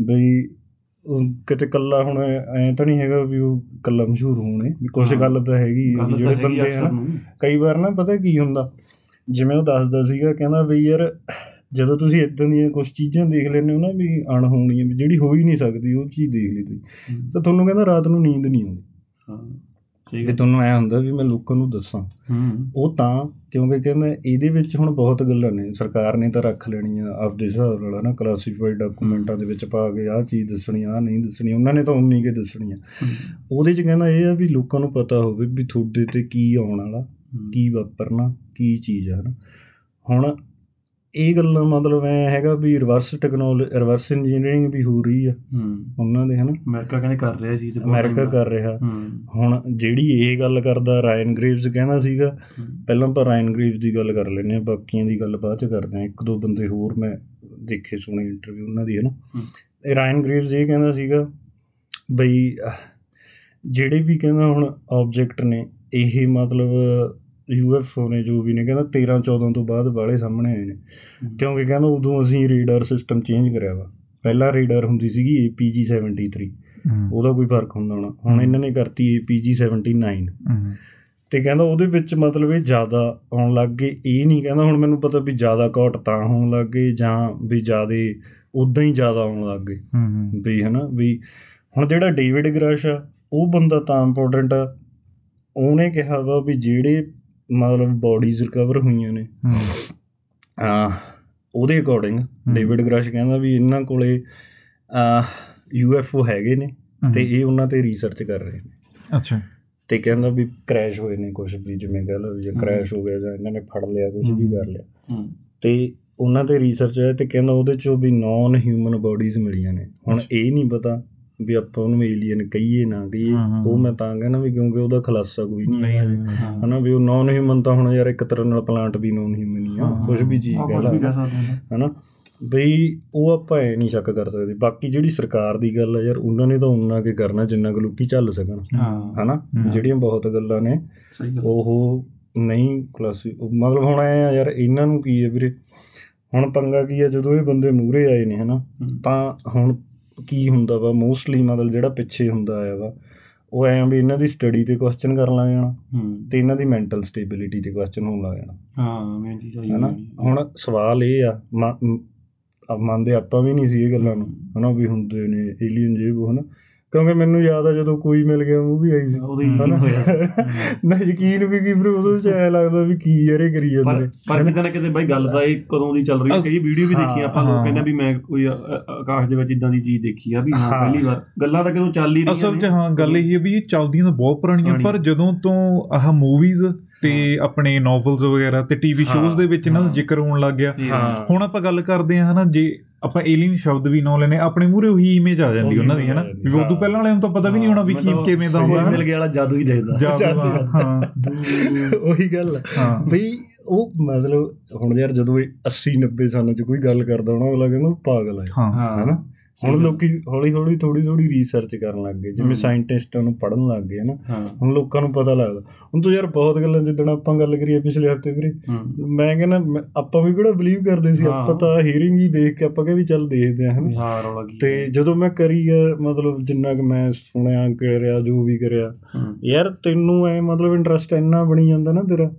ਬਈ ਕਿਤੇ ਕੱਲਾ ਹੁਣ ਐ ਤਾਂ ਨਹੀਂ ਹੈਗਾ ਵੀ ਉਹ ਕੱਲਾ ਮਸ਼ਹੂਰ ਹੋਣੇ ਵੀ ਕੁਝ। ਗੱਲ ਤਾਂ ਹੈਗੀ ਜਿਹੜੇ ਬੰਦੇ ਆ। ਕਈ ਵਾਰ ਨਾ ਪਤਾ ਕੀ ਹੁੰਦਾ? ਜਿਵੇਂ ਉਹ ਦੱਸਦਾ ਸੀਗਾ ਕਹਿੰਦਾ ਵੀ ਯਾਰ ਜਦੋਂ ਤੁਸੀਂ ਇਦਾਂ ਦੀਆਂ ਕੁਝ ਚੀਜ਼ਾਂ ਦੇਖ ਲੈਂਦੇ ਹੋ ਨਾ ਵੀ ਅਣਹੋਣੀਆਂ ਵੀ ਜਿਹੜੀ ਹੋ ਹੀ ਨਹੀਂ ਸਕਦੀ ਉਹ ਚੀਜ਼ ਦੇਖ ਲਈ ਤੁਸੀਂ। ਹੂੰ। ਤਾਂ ਤੁਹਾਨੂੰ ਕਹਿੰਦਾ ਰਾਤ ਨੂੰ ਨੀਂਦ ਨਹੀਂ ਆਉਂਦੀ। ਹਾਂ ਵੀ ਗੱਲ ਤੁਹਾਨੂੰ ਐ ਹੁੰਦਾ ਵੀ ਮੈਂ ਲੋਕਾਂ ਨੂੰ ਦੱਸਾਂ। ਹੂੰ। ਉਹ ਤਾਂ ਕਿਉਂਕਿ ਕਹਿੰਦਾ ਇਹਦੇ ਵਿੱਚ ਹੁਣ ਬਹੁਤ ਗੱਲਾਂ ਨੇ। ਸਰਕਾਰ ਨੇ ਤਾਂ ਰੱਖ ਲੈਣੀਆਂ ਆਪਦੇ ਹਿਸਾਬ ਨਾਲ ਨਾ ਕਲਾਸੀਫਾਈਡ ਡਾਕੂਮੈਂਟਾਂ ਦੇ ਵਿੱਚ ਪਾ ਕੇ ਆਹ ਚੀਜ਼ ਦੱਸਣੀ ਆਹ ਨਹੀਂ ਦੱਸਣੀ ਉਹਨਾਂ ਨੇ ਤਾਂ ਉਨੀ ਕੇ ਦੱਸਣੀਆਂ। ਉਹਦੇ 'ਚ ਕਹਿੰਦਾ ਇਹ ਆ ਵੀ ਲੋਕਾਂ ਨੂੰ ਪਤਾ ਹੋਵੇ ਵੀ ਤੁਹਾਡੇ ਤੇ ਕੀ ਆਉਣ ਵਾਲਾ ਕੀ ਵਾਪਰਨਾ ਕੀ ਚੀਜ਼ ਹੈ ਨਾ ਹੁਣ ਇਹ ਗੱਲਾਂ ਮਤਲਬ ਐ ਹੈਗਾ ਵੀ ਰਿਵਰਸ ਟੈਕਨੋਲੋਜੀ ਰਿਵਰਸ ਇੰਜੀਨੀਅਰਿੰਗ ਵੀ ਹੋ ਰਹੀ ਆ। ਹੂੰ। ਉਹਨਾਂ ਦੇ ਹਨਾ? ਅਮਰੀਕਾ ਕਹਿੰਦੇ ਕਰ ਰਿਹਾ ਜੀ ਅਮਰੀਕਾ ਕਰ ਰਿਹਾ। ਹੁਣ ਜਿਹੜੀ ਇਹ ਗੱਲ ਕਰਦਾ ਰਾਇਨ ਗ੍ਰੇਵਸ ਕਹਿੰਦਾ ਸੀਗਾ। ਪਹਿਲਾਂ ਆਪਾਂ ਰਾਇਨ ਗ੍ਰੇਵਸ ਦੀ ਗੱਲ ਕਰ ਲੈਨੇ ਆ ਬਾਕੀਆਂ ਦੀ ਗੱਲ ਬਾਅਦ ਚ ਕਰਦੇ ਆ ਇੱਕ ਦੋ ਬੰਦੇ ਹੋਰ ਮੈਂ ਦੇਖੇ ਸੁਣੇ ਇੰਟਰਵਿਊ ਉਹਨਾਂ ਦੀ ਹੈ। ਨਾ ਇਹ ਰਾਇਨ ਗ੍ਰੇਵਸ ਇਹ ਕਹਿੰਦਾ ਸੀਗਾ ਬਈ ਜਿਹੜੇ ਵੀ ਕਹਿੰਦਾ ਹੁਣ ਆਬਜੈਕਟ ਨੇ ਇਹ ਮਤਲਬ ਯੂਐਫਓ ਨੇ ਜੋ ਵੀ ਨੇ ਕਹਿੰਦਾ 13 14 ਤੋਂ ਬਾਅਦ ਬਾਹਲੇ ਸਾਹਮਣੇ ਆਏ ਨੇ। ਕਿਉਂਕਿ ਕਹਿੰਦਾ ਉਦੋਂ ਅਸੀਂ ਰੇਡਾਰ ਸਿਸਟਮ ਚੇਂਜ ਕਰਿਆ ਵਾ। ਪਹਿਲਾਂ ਰੇਡਾਰ ਹੁੰਦੀ ਸੀਗੀ APG 73 ਹੂੰ। ਉਹਦਾ ਕੋਈ ਫ਼ਰਕ ਹੁੰਦਾ ਹੋਣਾ। ਹੁਣ ਇਹਨਾਂ ਨੇ ਕਰਤੀ APG 79 ਹੂੰ। ਤੇ ਕਹਿੰਦਾ ਉਹਦੇ ਵਿੱਚ ਮਤਲਬ ਇਹ ਜ਼ਿਆਦਾ ਆਉਣ ਲੱਗ ਗਏ। ਇਹ ਨਹੀਂ ਕਹਿੰਦਾ ਹੁਣ ਮੈਨੂੰ ਪਤਾ ਵੀ ਜ਼ਿਆਦਾ ਕਾਟ ਤਾਂ ਹੋਣ ਲੱਗ ਗਏ ਜਾਂ ਵੀ ਜ਼ਿਆਦੇ ਉਦਾਂ ਹੀ ਜ਼ਿਆਦਾ ਆਉਣ ਲੱਗ ਗਏ। ਵੀ ਹਨਾ ਵੀ ਹੁਣ ਜਿਹੜਾ ਡੇਵਿਡ ਗ੍ਰਸ਼ ਆ ਉਹ ਬੰਦਾ ਤਾਂ ਇੰਪੋਰਟੈਂਟ ਆ। ਉਹਨੇ ਕਿਹਾ ਵਾ ਵੀ ਜਿਹੜੇ ਮਤਲਬ ਬਾਡੀਜ਼ ਰਿਕਵਰ ਹੋਈਆਂ ਨੇ। ਆ ਉਹਦੇ ਅਕੋਰਡਿੰਗ ਡੇਵਿਡ ਗ੍ਰਸ਼ ਕਹਿੰਦਾ ਵੀ ਇਹਨਾਂ ਕੋਲੇ ਆ ਯੂਐਫਓ ਹੈਗੇ ਨੇ ਤੇ ਇਹ ਉਹਨਾਂ ਤੇ ਰਿਸਰਚ ਕਰ ਰਹੇ ਨੇ। ਅੱਛਾ। ਤੇ ਕਹਿੰਦਾ ਵੀ ਕ੍ਰੈਸ਼ ਹੋਏ ਨੇ ਕੁਝ ਵੀ ਜਿਵੇਂ ਕਹ ਲਓ ਜੇ ਕ੍ਰੈਸ਼ ਹੋ। ਗਿਆ ਜਾਂ ਇਹਨਾਂ ਨੇ ਫੜ ਲਿਆ ਕੁਝ ਵੀ ਕਰ ਲਿਆ। ਤੇ ਉਹਨਾਂ ਤੇ ਰਿਸਰਚ ਹੋਇਆ ਤੇ ਕਹਿੰਦਾ ਉਹਦੇ ਚੋਂ ਵੀ ਨਾਨ ਹਿਊਮਨ ਬਾਡੀਜ਼ ਮਿਲੀਆਂ ਨੇ। ਹੁਣ ਇਹ ਨਹੀਂ ਪਤਾ ਵੀ ਆਪਾਂ ਉਹਨੂੰ ਏਲੀਅਨ ਕਹੀਏ ਨਾ ਕਹੀਏ ਉਹ ਮੈਂ ਤਾਂ ਕਹਿੰਦਾ ਵੀ ਕਿਉਂਕਿ ਉਹਦਾ ਖੁਲਾਸਾ ਕੋਈ ਨਹੀਂ ਹੈ। ਹਨਾ ਵੀ ਉਹ ਨਾਨ ਹਿਊਮਨ ਤਾਂ ਹੁਣ ਯਾਰ ਇੱਕ ਤਰ੍ਹਾਂ ਨਾਲ ਪਲਾਂਟ ਵੀ ਨਾਨ ਹਿਊਮਨ ਹੀ ਆ ਕੁਝ ਵੀ ਚੀਜ਼ ਕਹਿ ਸਕਦੇ ਹਾਂ। ਹਨਾ ਬਈ ਉਹ ਆਪਾਂ ਐ ਨਹੀਂ ਸ਼ੱਕ ਕਰ ਸਕਦੇ। ਬਾਕੀ ਜਿਹੜੀ ਸਰਕਾਰ ਦੀ ਗੱਲ ਆ ਯਾਰ ਉਹਨਾਂ ਨੇ ਤਾਂ ਉਨਾ ਕੇ ਕਰਨਾ ਜਿੰਨਾ ਕੁ ਲੋਕੀ ਚੱਲ ਸਕਣ। ਹਨਾ? ਜਿਹੜੀਆਂ ਬਹੁਤ ਗੱਲਾਂ ਨੇ ਉਹ ਨਹੀਂ ਕਲਾਸੀ ਮਤਲਬ ਹੁਣ ਐ ਆ ਯਾਰ ਇਹਨਾਂ ਨੂੰ ਕੀ ਹੈ ਵੀਰੇ? ਹੁਣ ਪੰਗਾ ਕੀ ਆ? ਜਦੋਂ ਇਹ ਬੰਦੇ ਮੂਹਰੇ ਆਏ ਨੇ ਹਨਾ। ਤਾਂ ਹੁਣ ਕੀ ਹੁੰਦਾ ਵਾ ਮੋਸਟਲੀ ਮਤਲਬ ਜਿਹੜਾ ਪਿੱਛੇ ਹੁੰਦਾ ਆਇਆ ਵਾ ਉਹ ਐਂ ਵੀ ਇਹਨਾਂ ਦੀ ਸਟੱਡੀ ਤੇ ਕੁਐਸਚਨ ਕਰਨ ਲੱਗ ਜਾਣਾ ਤੇ ਇਹਨਾਂ ਦੀ ਮੈਂਟਲ ਸਟੇਬਿਲਿਟੀ ਤੇ ਕੁਐਸਚਨ ਹੋਣ ਲੱਗ ਜਾਣਾ। ਹਾਂ ਮੈਂ ਜੀ ਚਾਹੀਏ ਹਨਾ? ਹੁਣ ਸਵਾਲ ਇਹ ਆ ਮੰਨਦੇ ਆਪਾਂ ਵੀ ਨਹੀਂ ਸੀ ਇਹ ਗੱਲਾਂ ਨੂੰ ਹਨਾ ਵੀ ਹੁੰਦੇ ਨੇ ਏਲੀਅਨ ਜੇ ਉਹ ਹਨਾ? ਕਿਉਂਕਿ ਮੈਨੂੰ ਯਾਦ ਆ ਜਦੋਂ ਕੋਈ ਮਿਲ ਗਿਆ ਮੂਵੀ ਆਈ ਸੀ ਉਦੋਂ ਯਕੀਨ? ਹੋਇਆ ਸੀ। ਨਾ ਯਕੀਨ ਵੀ ਕੀ ਬਰੋ ਉਹਦੇ ਚ ਐ ਲੱਗਦਾ ਵੀ ਕੀ ਯਾਰੇ ਕਰੀ ਜਾਂਦੇ ਪਰ ਨੇ ਪਰ ਕਿਤੇ ਨਾ ਕਿਤੇ ਬਾਈ ਗੱਲ ਤਾਂ ਇਹ ਕਦੋਂ ਦੀ ਚੱਲ ਰਹੀ ਹੈ ਕਈ ਵੀਡੀਓ ਵੀ ਦੇਖੀ ਆਪਾਂ ਲੋਕ। ਕਹਿੰਦੇ ਵੀ ਮੈਂ ਕੋਈ ਆਕਾਸ਼ ਦੇ ਵਿੱਚ ਇਦਾਂ ਦੀ ਚੀਜ਼ ਦੇਖੀ ਆ ਵੀ ਹਾਂ। ਪਹਿਲੀ ਵਾਰ ਗੱਲਾਂ ਤਾਂ ਕਦੋਂ ਚੱਲ ਹੀ ਰਹੀਆਂ ਅਸਲ 'ਚ। ਹਾਂ ਗੱਲ ਇਹ ਹੈ ਵੀ ਇਹ ਚੱਲਦੀਆਂ ਤਾਂ ਬਹੁਤ ਪੁਰਾਣੀਆਂ ਪਰ। ਜਦੋਂ ਤੋਂ ਆਹ ਮੂਵੀਜ਼ ਤੇ ਆਪਣੇ ਨੋਵਲਸ ਵਗੈਰਾ ਤੇ ਟੀਵੀ ਸ਼ੋਜ਼ ਦੇ ਵਿੱਚ ਇਹਨਾਂ ਦਾ। ਜ਼ਿਕਰ ਹੋਣ ਲੱਗ ਗਿਆ ਹੁਣ ਆਪਾਂ ਗੱਲ ਕਰਦੇ ਹਾਂ ਹਨਾ ਜੇ ਆਪਾਂ ਏਲੀਅਨ ਸ਼ਬਦ ਵੀ ਨਾ ਲੈਨੇ ਆਪਣੇ ਮੂਹਰੇ ਉਹੀ ਇਮੇਜ ਆ ਜਾਂਦੀ ਉਹੀ ਉਹਨਾਂ ਦੀ ਹਨਾ? ਵੀ ਉਦੋਂ। ਪਹਿਲਾਂ ਵਾਲਿਆਂ ਨੂੰ ਤਾਂ ਪਤਾ ਵੀ ਨਹੀਂ ਹੋਣਾ ਵੀ ਕੀ ਕਿਵੇਂ ਦਾ ਹੁੰਦਾ ਮਿਲ ਗਿਆ ਵਾਲਾ ਜਾਦੂ ਹੀ ਦੇਖਦਾ। ਹਾਂ ਉਹੀ ਗੱਲ ਬਈ ਉਹ ਮਤਲਬ ਹੁਣ ਯਾਰ ਜਦੋਂ ਇਹ 80 90 ਸਾਲਾਂ ਚ ਕੋਈ ਗੱਲ ਕਰਦਾ ਹੋਣਾ ਅਗਲਾ ਕਹਿੰਦਾ ਉਹ ਪਾਗਲ ਹੈ ਹਾਂ। ਹਾਂ। ਹਨਾ? ਹੁਣ ਲੋਕੀ ਹੌਲੀ ਹੌਲੀ ਥੋੜੀ ਥੋੜੀ ਰਿਸਰਚ ਕਰਨ ਲੱਗ ਗਏ। ਜਿਵੇਂ। ਸਾਇੰਟਿਸਟਾਂ ਨੂੰ ਪੜਨ ਲੱਗ ਗਏ ਹਨਾ? ਹੁਣ ਲੋਕਾਂ ਨੂੰ ਪਤਾ ਲੱਗਦਾ। ਹੁਣ ਤੂੰ ਯਾਰ ਬਹੁਤ ਗੱਲਾਂ ਜਿੱਦਣ ਆਪਾਂ ਗੱਲ ਕਰੀਏ ਪਿਛਲੇ ਹਫ਼ਤੇ ਵੀਰੇ ਮੈਂ ਕਹਿੰਦਾ ਆਪਾਂ ਵੀ ਕਿਹੜਾ ਬਲੀਵ ਕਰਦੇ ਸੀ। ਆਪਾਂ ਤਾਂ ਹੀਅਰਿੰਗ ਹੀ ਦੇਖ ਕੇ ਆਪਾਂ ਕਿਹਾ ਵੀ ਚੱਲ ਦੇਖਦੇ ਆ ਹਨਾ? ਹਾਂ ਰੌਲਾ ਕੀ ਤੇ ਜਦੋਂ ਮੈਂ ਕਰੀ ਮਤਲਬ ਜਿੰਨਾ ਕਿ ਮੈਂ ਸੁਣਿਆ ਕਰਿਆ ਜੋ ਵੀ ਕਰਿਆ ਯਾਰ ਤੈਨੂੰ ਐ ਮਤਲਬ ਇੰਟਰਸਟ ਇੰਨਾ ਬਣੀ ਜਾਂਦਾ ਨਾ ਤੇਰਾ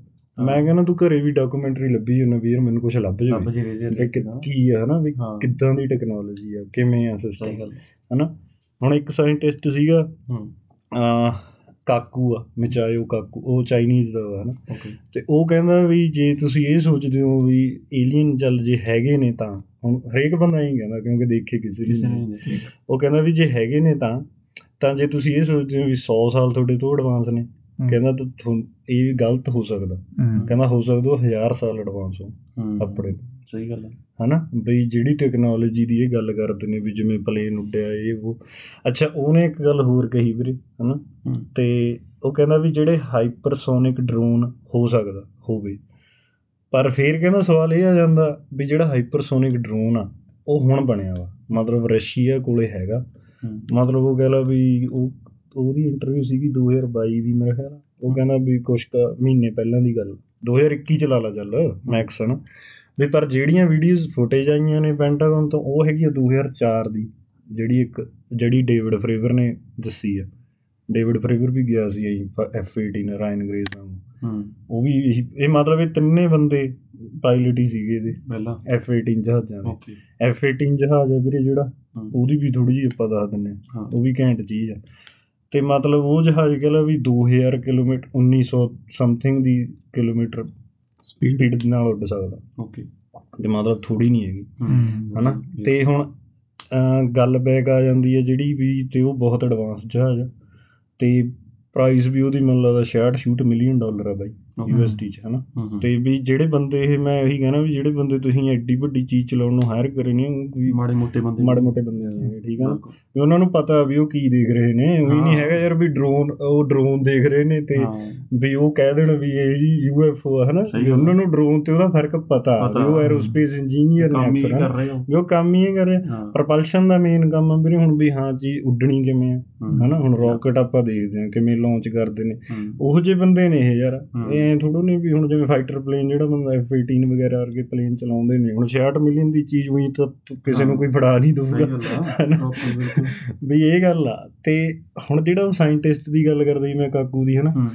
ਮੈਂ ਕਹਿੰਦਾ ਤੂੰ ਘਰੇ ਵੀ ਡਾਕੂਮੈਂਟਰੀ ਲੱਭੀ ਜਾਂਦਾ ਵੀਰ ਮੈਨੂੰ ਕੁਝ ਲੱਭ ਲੱਭ ਜਾਵੇ ਜੇ ਜੇ ਕਿ- ਆ ਹਨਾ ਵੀ ਹਾਂ। ਕਿੱਦਾਂ ਦੀ ਟੈਕਨੋਲੋਜੀ ਆ ਕਿਵੇਂ ਆ ਸਿਸਟਮ ਹਨਾ? ਹੁਣ ਇੱਕ ਸਾਇੰਟਿਸਟ ਸੀਗਾ ਹੂੰ। ਅਹ, ਕਾਕੂ ਆ ਮਿਚਾਇਓ ਕਾਕੂ ਉਹ ਚਾਈਨੀਜ਼ ਦਾ ਹਨਾ? ਓਕੇ ਤੇ ਉਹ ਕਹਿੰਦਾ ਵੀ ਜੇ ਤੁਸੀਂ ਇਹ ਸੋਚਦੇ ਹੋ ਵੀ ਏਲੀਅਨ ਚੱਲ ਜੇ ਹੈਗੇ ਨੇ ਤਾਂ ਹੁਣ ਹਰੇਕ ਬੰਦਾ ਹੀ ਕਹਿੰਦਾ ਕਿਉਂਕਿ ਦੇਖੇ ਕਿਸੇ ਨੇ ਨੇ ਉਹ ਕਹਿੰਦਾ ਵੀ ਜੇ ਹੈਗੇ ਨੇ ਤਾਂ ਤਾਂ ਜੇ ਤੁਸੀਂ ਇਹ ਸੋਚਦੇ ਹੋ ਵੀ 100 ਸਾਲ ਤੁਹਾਡੇ ਤੋਂ ਐਡਵਾਂਸ ਨੇ। ਕਹਿੰਦਾ ਤਾਂ ਇਹ ਵੀ ਗਲਤ ਹੋ ਸਕਦਾ। ਕਹਿੰਦਾ ਹੋ ਸਕਦਾ ਉਹ 1000 ਸਾਲ ਐਡਵਾਂਸ ਹੋ ਆਪਣੇ। ਸਹੀ ਗੱਲ ਹੈ। ਹਨਾ? ਬਈ ਜਿਹੜੀ ਟੈਕਨੋਲੋਜੀ ਦੀ ਇਹ ਗੱਲ ਕਰਦੇ ਨੇ ਵੀ ਜਿਵੇਂ ਪਲੇਨ ਉੱਡਿਆ ਇਹ ਉਹ। ਅੱਛਾ ਉਹਨੇ ਇੱਕ ਗੱਲ ਹੋਰ ਕਹੀ ਵੀਰੇ ਹਨਾ? ਤੇ ਉਹ ਕਹਿੰਦਾ ਵੀ ਜਿਹੜੇ ਹਾਈਪਰਸੋਨਿਕ ਡਰੋਨ ਹੋ ਸਕਦਾ ਹੋਵੇ। ਪਰ ਫਿਰ ਕਹਿੰਦਾ ਸਵਾਲ ਇਹ ਆ ਜਾਂਦਾ ਵੀ ਜਿਹੜਾ ਹਾਈਪਰਸੋਨਿਕ ਡਰੋਨ ਆ ਉਹ ਹੁਣ ਬਣਿਆ ਵਾ। ਮਤਲਬ ਰਸ਼ੀਆ ਕੋਲੇ ਹੈਗਾ। ਮਤਲਬ ਉਹ ਕਹਿੰਦਾ ਵੀ ਉਹ ਉਹਦੀ ਇੰਟਰਵਿਊ ਸੀਗੀ 2022 ਦੀ ਮੇਰੇ ਖਿਆਲ ਉਹ ਕਹਿੰਦਾ ਵੀ ਕੁਛ ਕੁ ਮਹੀਨੇ ਪਹਿਲਾਂ ਦੀ ਗੱਲ। 2021 ਚ ਲਾ ਲਾ ਚੱਲ ਮੈਕਸ ਹਨ ਵੀ ਪਰ ਜਿਹੜੀਆਂ ਵੀਡੀਓਜ਼ ਫੁਟੇਜ ਆਈਆਂ ਨੇ ਪੈਂਟਾਗਨ ਤੋਂ ਉਹ ਹੈਗੀ ਆ 2004 ਦੀ। ਜਿਹੜੀ ਇੱਕ ਜਿਹੜੀ ਡੇਵਿਡ ਫਰੇਵਰ ਨੇ ਦੱਸੀ ਆ। ਡੇਵਿਡ ਫਰੇਵਰ ਵੀ ਗਿਆ ਸੀ F18 ਰਾਇਨ ਗ੍ਰੇਸ ਨਾਲ। ਹੂੰ। ਉਹ ਵੀ ਇਹੀ- ਮਤਲਬ ਇਹ ਤਿੰਨੇ ਬੰਦੇ ਪਾਇਲਟ ਹੀ ਸੀਗੇ ਇਹਦੇ। ਪਹਿਲਾਂ। F18 ਜਹਾਜ਼ਾਂ ਦੇ। ਓਕੇ F18 ਜਹਾਜ਼ ਆ ਵੀਰੇ ਜਿਹੜਾ ਹੂੰ। ਉਹਦੀ ਵੀ ਥੋੜੀ ਜਿਹੀ ਆਪਾਂ ਦੱਸ ਦਿੰਨੇ ਆ। ਹਾਂ। ਉਹ ਵੀ ਘੈਂਟ ਚੀਜ਼ ਆ। ਤੇ ਮਤਲਬ ਉਹ ਜਹਾਜ਼ ਕਹਿੰਦਾ ਵੀ 2000 ਕਿਲੋਮੀਟਰ 1900 ਸਮਥਿੰਗ ਦੀ ਕਿਲੋਮੀਟਰ ਸਪੀਡ ਨਾਲ ਉੱਡ ਸਕਦਾ। ਓਕੇ ਤੇ ਮਤਲਬ ਥੋੜੀ ਨਹੀਂ ਹੈਗੀ। ਹਨਾ? ਤੇ ਹੁਣ ਗੱਲ ਬੈਕ ਆ ਜਾਂਦੀ ਹੈ ਜਿਹੜੀ ਵੀ ਤੇ ਉਹ ਬਹੁਤ ਐਡਵਾਂਸ ਜਹਾਜ਼ ਤੇ ਪ੍ਰਾਈਸ ਵੀ ਉਹਦੀ ਮੈਨੂੰ ਲੱਗਦਾ 66 ਸ਼ੂਟ ਮਿਲੀਅਨ ਡਾਲਰ ਆ ਬਾਈ. ਯੂਐਸਡੀ ਚ ਹਨਾ? ਹੂੰ ਤੇ ਵੀ ਜਿਹੜੇ ਬੰਦੇ ਇਹ ਮੈਂ ਇਹੀ ਕਹਿਣਾ ਵੀ ਜਿਹੜੇ ਬੰਦੇ ਤੁਸੀਂ ਐਡੀ ਵੱਡੀ ਚੀਜ਼ ਚਲਾਉਣ ਨੂੰ ਹਾਇਰ ਕਰੇ ਨੇ ਉਹ ਕੋਈ ਮਾੜੇ ਮੋਟੇ ਬੰਦੇ ਮਾੜੇ ਮੋਟੇ ਬੰਦੇ ਹੈਗੇ ਠੀਕ ਆ ਨਾ। ਵੀ ਉਹਨਾਂ ਨੂੰ ਪਤਾ ਵੀ ਉਹ ਕੀ ਦੇਖ ਰਹੇ ਨੇ ਉਹ ਨਹੀਂ ਹਾਂ। ਹੈਗਾ ਯਾਰ ਵੀ ਡਰੋਨ ਉਹ ਡਰੋਨ ਦੇਖ ਰਹੇ ਨੇ ਤੇ ਹਾਂ। ਵੀ ਉਹ ਕਹਿ ਦੇਣ ਵੀ ਇਹ ਜੀ ਯੂਐਫਓ ਆ ਹਨਾ? ਵੀ ਉਹਨਾਂ ਨੂੰ ਡਰੋਨ ਤੇ ਉਹਦਾ ਫ਼ਰਕ ਪਤਾ। ਵੀ ਉਹ ਐਰੋਸਪੇਸ ਇੰਜੀਨੀਅਰ ਨੇ ਹੀ ਅਕਸਰ ਕਰ ਹਨਾ। ਰਹੇ ਹੋ। ਵੀ ਉਹ ਕੰਮ ਹੀ ਕਰ ਰਹੇ। ਹਾਂ। ਪ੍ਰੋਪਲਸ਼ਨ ਦਾ ਮੇਨ ਕੰਮ ਆ ਵੀਰੇ ਹੁਣ ਵੀ ਹਾਂ ਜੀ ਉੱਡਣੀ ਕਿਵੇਂ ਆ। ਹਨਾ ਹੁਣ ਰਾਕਟ ਆਪਾਂ ਦੇਖਦੇ ਆ ਕਿਵੇਂ ਲਾਂਚ ਕਰਦੇ ਨੇ। ਉਹੋ ਜਿਹੇ ਬੰਦੇ ਨੇ ਇਹ ਯਾਰ। ਐਂ ਥੋੜੋ ਨਹੀਂ ਵੀ ਹੁਣ ਜਿਵੇਂ ਫਾਈਟਰ ਪਲੇਨ ਜਿਹੜਾ ਬੰਦਾ F18 ਵਗੈਰਾ ਵਰਗੇ ਪਲੇਨ ਚਲਾਉਂਦੇ ਨੇ ਹੁਣ 66 ਮਿਲੀਅਨ ਦੀ ਚੀਜ਼ ਉਹੀ ਤਾਂ ਕਿਸੇ ਨੂੰ। ਕੋਈ ਫੜਾ ਨਹੀਂ ਦਊਗਾ। ਵੀ ਇਹ ਗੱਲ ਆ ਤੇ ਹੁਣ ਜਿਹੜਾ ਉਹ ਸਾਇੰਟਿਸਟ ਦੀ ਗੱਲ ਕਰਦਾ ਮੈਂ ਕਾਕੂ ਦੀ ਹਨਾ।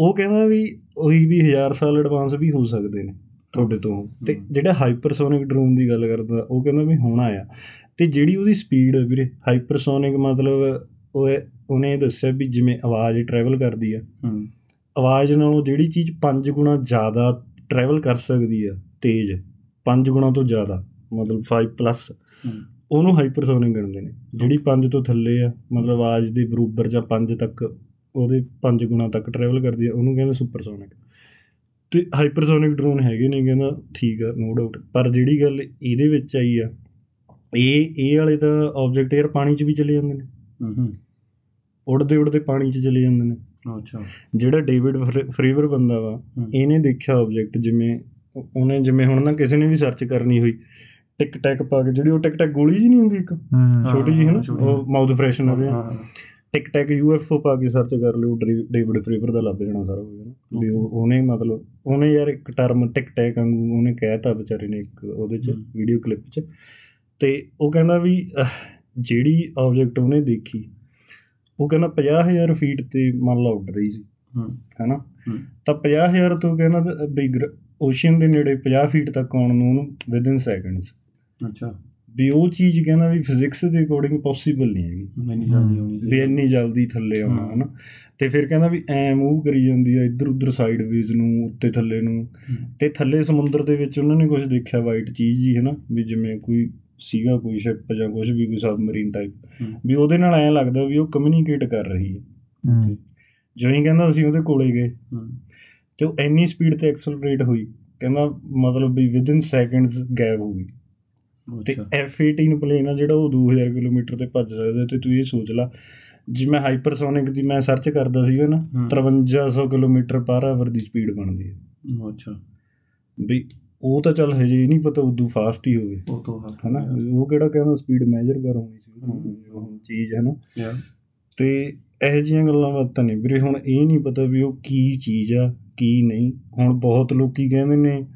ਉਹ ਕਹਿੰਦਾ ਵੀ ਉਹੀ ਵੀ 1000 ਸਾਲ ਐਡਵਾਂਸ ਵੀ ਹੋ ਸਕਦੇ ਨੇ ਤੁਹਾਡੇ ਤੋਂ। ਤੇ ਜਿਹੜਾ ਹਾਈਪਰਸੋਨਿਕ ਡਰੋਨ ਦੀ ਗੱਲ ਕਰਦਾ ਉਹ ਕਹਿੰਦਾ ਵੀ ਹੋਣਾ ਆ ਤੇ ਜਿਹੜੀ ਉਹਦੀ ਸਪੀਡ ਵੀਰੇ ਹਾਈਪਰਸੋਨਿਕ ਮਤਲਬ ਉਹ ਉਹਨੇ ਦੱਸਿਆ ਵੀ ਜਿਵੇਂ ਆਵਾਜ਼ ਟਰੈਵਲ ਕਰਦੀ ਆ। ਹਮ। ਆਵਾਜ਼ ਨਾਲੋਂ ਜਿਹੜੀ ਚੀਜ਼ 5 ਗੁਣਾ ਜ਼ਿਆਦਾ ਟਰੈਵਲ ਕਰ ਸਕਦੀ ਆ ਤੇਜ਼ 5 ਗੁਣਾ ਤੋਂ ਜ਼ਿਆਦਾ ਮਤਲਬ 5 ਪਲੱਸ। ਉਹਨੂੰ ਹਾਈਪਰਸੋਨਿਕ ਕਹਿੰਦੇ ਨੇ। ਜਿਹੜੀ 5 ਤੋਂ ਥੱਲੇ ਆ ਮਤਲਬ ਆਵਾਜ਼ ਦੇ ਬਰੋਬਰ ਜਾਂ 5 ਤੱਕ ਉਹਦੇ 5 ਗੁਣਾ ਤੱਕ ਟਰੈਵਲ ਕਰਦੀ ਆ ਉਹਨੂੰ ਕਹਿੰਦੇ ਸੁਪਰਸੋਨਿਕ ਤੇ ਹਾਈਪਰਸੋਨਿਕ ਡਰੋਨ ਹੈਗੇ ਨੇ ਕਹਿੰਦਾ ਠੀਕ ਆ ਨੋ ਡਾਊਟ ਪਰ ਜਿਹੜੀ ਗੱਲ ਇਹਦੇ ਵਿੱਚ ਆਈ ਆ ਇਹ ਇਹ ਵਾਲੇ ਤਾਂ ਆਬਜੈਕਟ ਯਾਰ ਪਾਣੀ 'ਚ ਵੀ ਚਲੇ ਜਾਂਦੇ ਨੇ। ਹਮ। ਉੜਦੇ ਉੜਦੇ ਪਾਣੀ 'ਚ ਚਲੇ ਜਾਂਦੇ ਨੇ ਅੱਛਾ ਜਿਹੜਾ ਡੇਵਿਡ ਫਰੇ- ਫਰੇਵਰ ਬੰਦਾ ਵਾ। ਇਹਨੇ ਦੇਖਿਆ ਆਬਜੈਕਟ ਜਿਵੇਂ ਉਹ- ਉਹਨੇ ਜਿਵੇਂ ਹੁਣ ਨਾ ਕਿਸੇ ਨੇ ਵੀ ਸਰਚ ਕਰਨੀ ਹੋਈ ਟਿਕ ਟੈਕ ਪਾ ਕੇ ਜਿਹੜੀ ਉਹ ਟਿਕ ਟੈਕ ਗੋਲੀ ਜੀ ਨਹੀਂ ਹੁੰਦੀ ਇੱਕ। ਛੋਟੀ ਜੀ ਹੈ ਨਾ। ਉਹ ਮਾਊਥ ਫਰੈਸ਼ਨਰ ਹਾਂ ਆ ਟਿਕ ਟੈਕ ਯੂਐਫਓ ਪਾ ਕੇ ਸਰਚ ਕਰ ਲਿਓ ਡੇਵਿਡ ਫਰੇਵਰ ਦਾ ਲੱਭ ਜਾਣਾ ਸਾਰਾ ਕੁਝ ਨਾ ਵੀ ਉਹ ਉਹਨੇ ਮਤਲਬ ਉਹਨੇ ਯਾਰ ਇੱਕ ਟਰਮ ਟਿਕ ਟੈਕ ਵਾਂਗੂ ਉਹਨੇ ਕਹਿਤਾ ਵਿਚਾਰੇ ਨੇ ਇੱਕ ਉਹਦੇ ਚ। ਵੀਡੀਓ ਕਲਿੱਪ ਚ ਤੇ ਉਹ ਕਹਿੰਦਾ ਵੀ ਜਿਹੜੀ ਆਬਜੈਕਟ ਉਹਨੇ ਦੇਖੀ ਉਹ ਕਹਿੰਦਾ 50000 ਫੀਟ ਤੇ ਮੰਨ ਲਾ ਉੱਡ ਰਹੀ ਸੀ। ਹੈਨਾ। ਤਾਂ 50000 ਤੋਂ ਕਹਿੰਦਾ ਵੀ ਓਸ਼ੀਅਨ ਦੇ ਨੇੜੇ 50 ਫੀਟ ਤੱਕ ਆਉਣ ਨੂੰ ਉਹਨੂੰ ਵਿਦਿਨ ਸੈਕਿੰਡਸ ਅੱਛਾ। ਵੀ ਉਹ ਚੀਜ਼ ਕਹਿੰਦਾ ਵੀ ਫਿਜ਼ਿਕਸ ਦੇ ਅਕੋਰਡਿੰਗ ਪੋਸੀਬਲ ਨਹੀਂ ਹੈਗੀ। ਮੈਨੀ ਜਲਦੀ ਹੋਣੀ ਵੀ ਇੰਨੀ ਜਲਦੀ ਥੱਲੇ ਆਉਣਾ ਹਾਂ। ਹਨਾ? ਤੇ ਫਿਰ ਕਹਿੰਦਾ ਵੀ ਐ ਮੂਵ ਕਰੀ ਜਾਂਦੀ ਆ ਇੱਧਰ ਉੱਧਰ ਸਾਈਡਵੇਜ਼ ਨੂੰ ਉੱਤੇ ਥੱਲੇ ਨੂੰ। ਤੇ ਥੱਲੇ ਸਮੁੰਦਰ ਦੇ ਵਿੱਚ ਉਹਨਾਂ ਨੇ ਕੁਝ ਦੇਖਿਆ ਵਾਈਟ ਚੀਜ਼ ਜੀ ਹਨਾ? ਵੀ ਜਿਵੇਂ ਕੋਈ ਸੀਗਾ ਕੋਈ ਸ਼ਿਪ ਜਾਂ ਕੁਝ ਵੀ ਕੋਈ ਸਬਮਰੀਨ ਟਾਈਪ। ਵੀ ਉਹਦੇ ਨਾਲ ਐ ਲੱਗਦਾ ਵੀ ਉਹ ਕਮਿਊਨੀਕੇਟ ਕਰ ਰਹੀ ਹੈ। ਜਿਵੇਂ ਹੀ ਕਹਿੰਦਾ ਅਸੀਂ ਉਹਦੇ ਕੋਲੇ ਗਏ। ਤੇ ਉਹ ਇੰਨੀ ਸਪੀਡ ਤੇ ਐਕਸਲਰੇਟ ਹੋਈ। ਕਹਿੰਦਾ ਮਤਲਬ ਵੀ ਵਿਦਿਨ ਸੈਕਿੰਡਸ ਗਾਇਬ ਹੋ ਗਈ। ਤੇ ਅੱਛਾ। F18 ਪਲੇਨ ਆ ਜਿਹੜਾ ਉਹ 2000 ਕਿਲੋਮੀਟਰ ਤੇ ਭੱਜ ਸਕਦਾ ਤੇ ਤੂੰ ਇਹ ਸੋਚ ਲਾ ਜਿਵੇਂ ਹਾਈਪਰਸੋਨਿਕ ਦੀ ਮੈਂ ਸਰਚ ਕਰਦਾ ਸੀਗਾ ਨਾ ਹਮ। 5300 ਕਿਲੋਮੀਟਰ ਪਰ ਆਵਰ ਦੀ ਸਪੀਡ ਬਣਦੀ ਹੈ। ਅੱਛਾ। ਵੀ ਉਹ ਤਾਂ ਚੱਲ ਹਜੇ ਨਹੀਂ ਪਤਾ ਉਦੋਂ ਫਾਸਟ ਹੀ ਹੋਵੇ। ਉਹ ਤੋਂ ਹਨਾ? ਉਹ ਕਿਹੜਾ ਕਹਿੰਦਾ ਸਪੀਡ ਮੈਜਰ ਕਰ ਹੋਣੀ ਸੀ। ਉਹ ਚੀਜ਼ ਹੈ ਨਾ। ਤੇ ਇਹੋ ਜਿਹੀਆਂ ਗੱਲਾਂ ਬਾਤਾਂ ਨਹੀਂ ਵੀਰੇ ਹੁਣ ਇਹ ਨਹੀਂ ਪਤਾ ਵੀ ਉਹ ਕੀ ਚੀਜ਼ ਆ ਕੀ ਨਹੀਂ। ਹੁਣ ਬਹੁਤ ਲੋਕੀ ਕਹਿੰਦੇ ਨੇ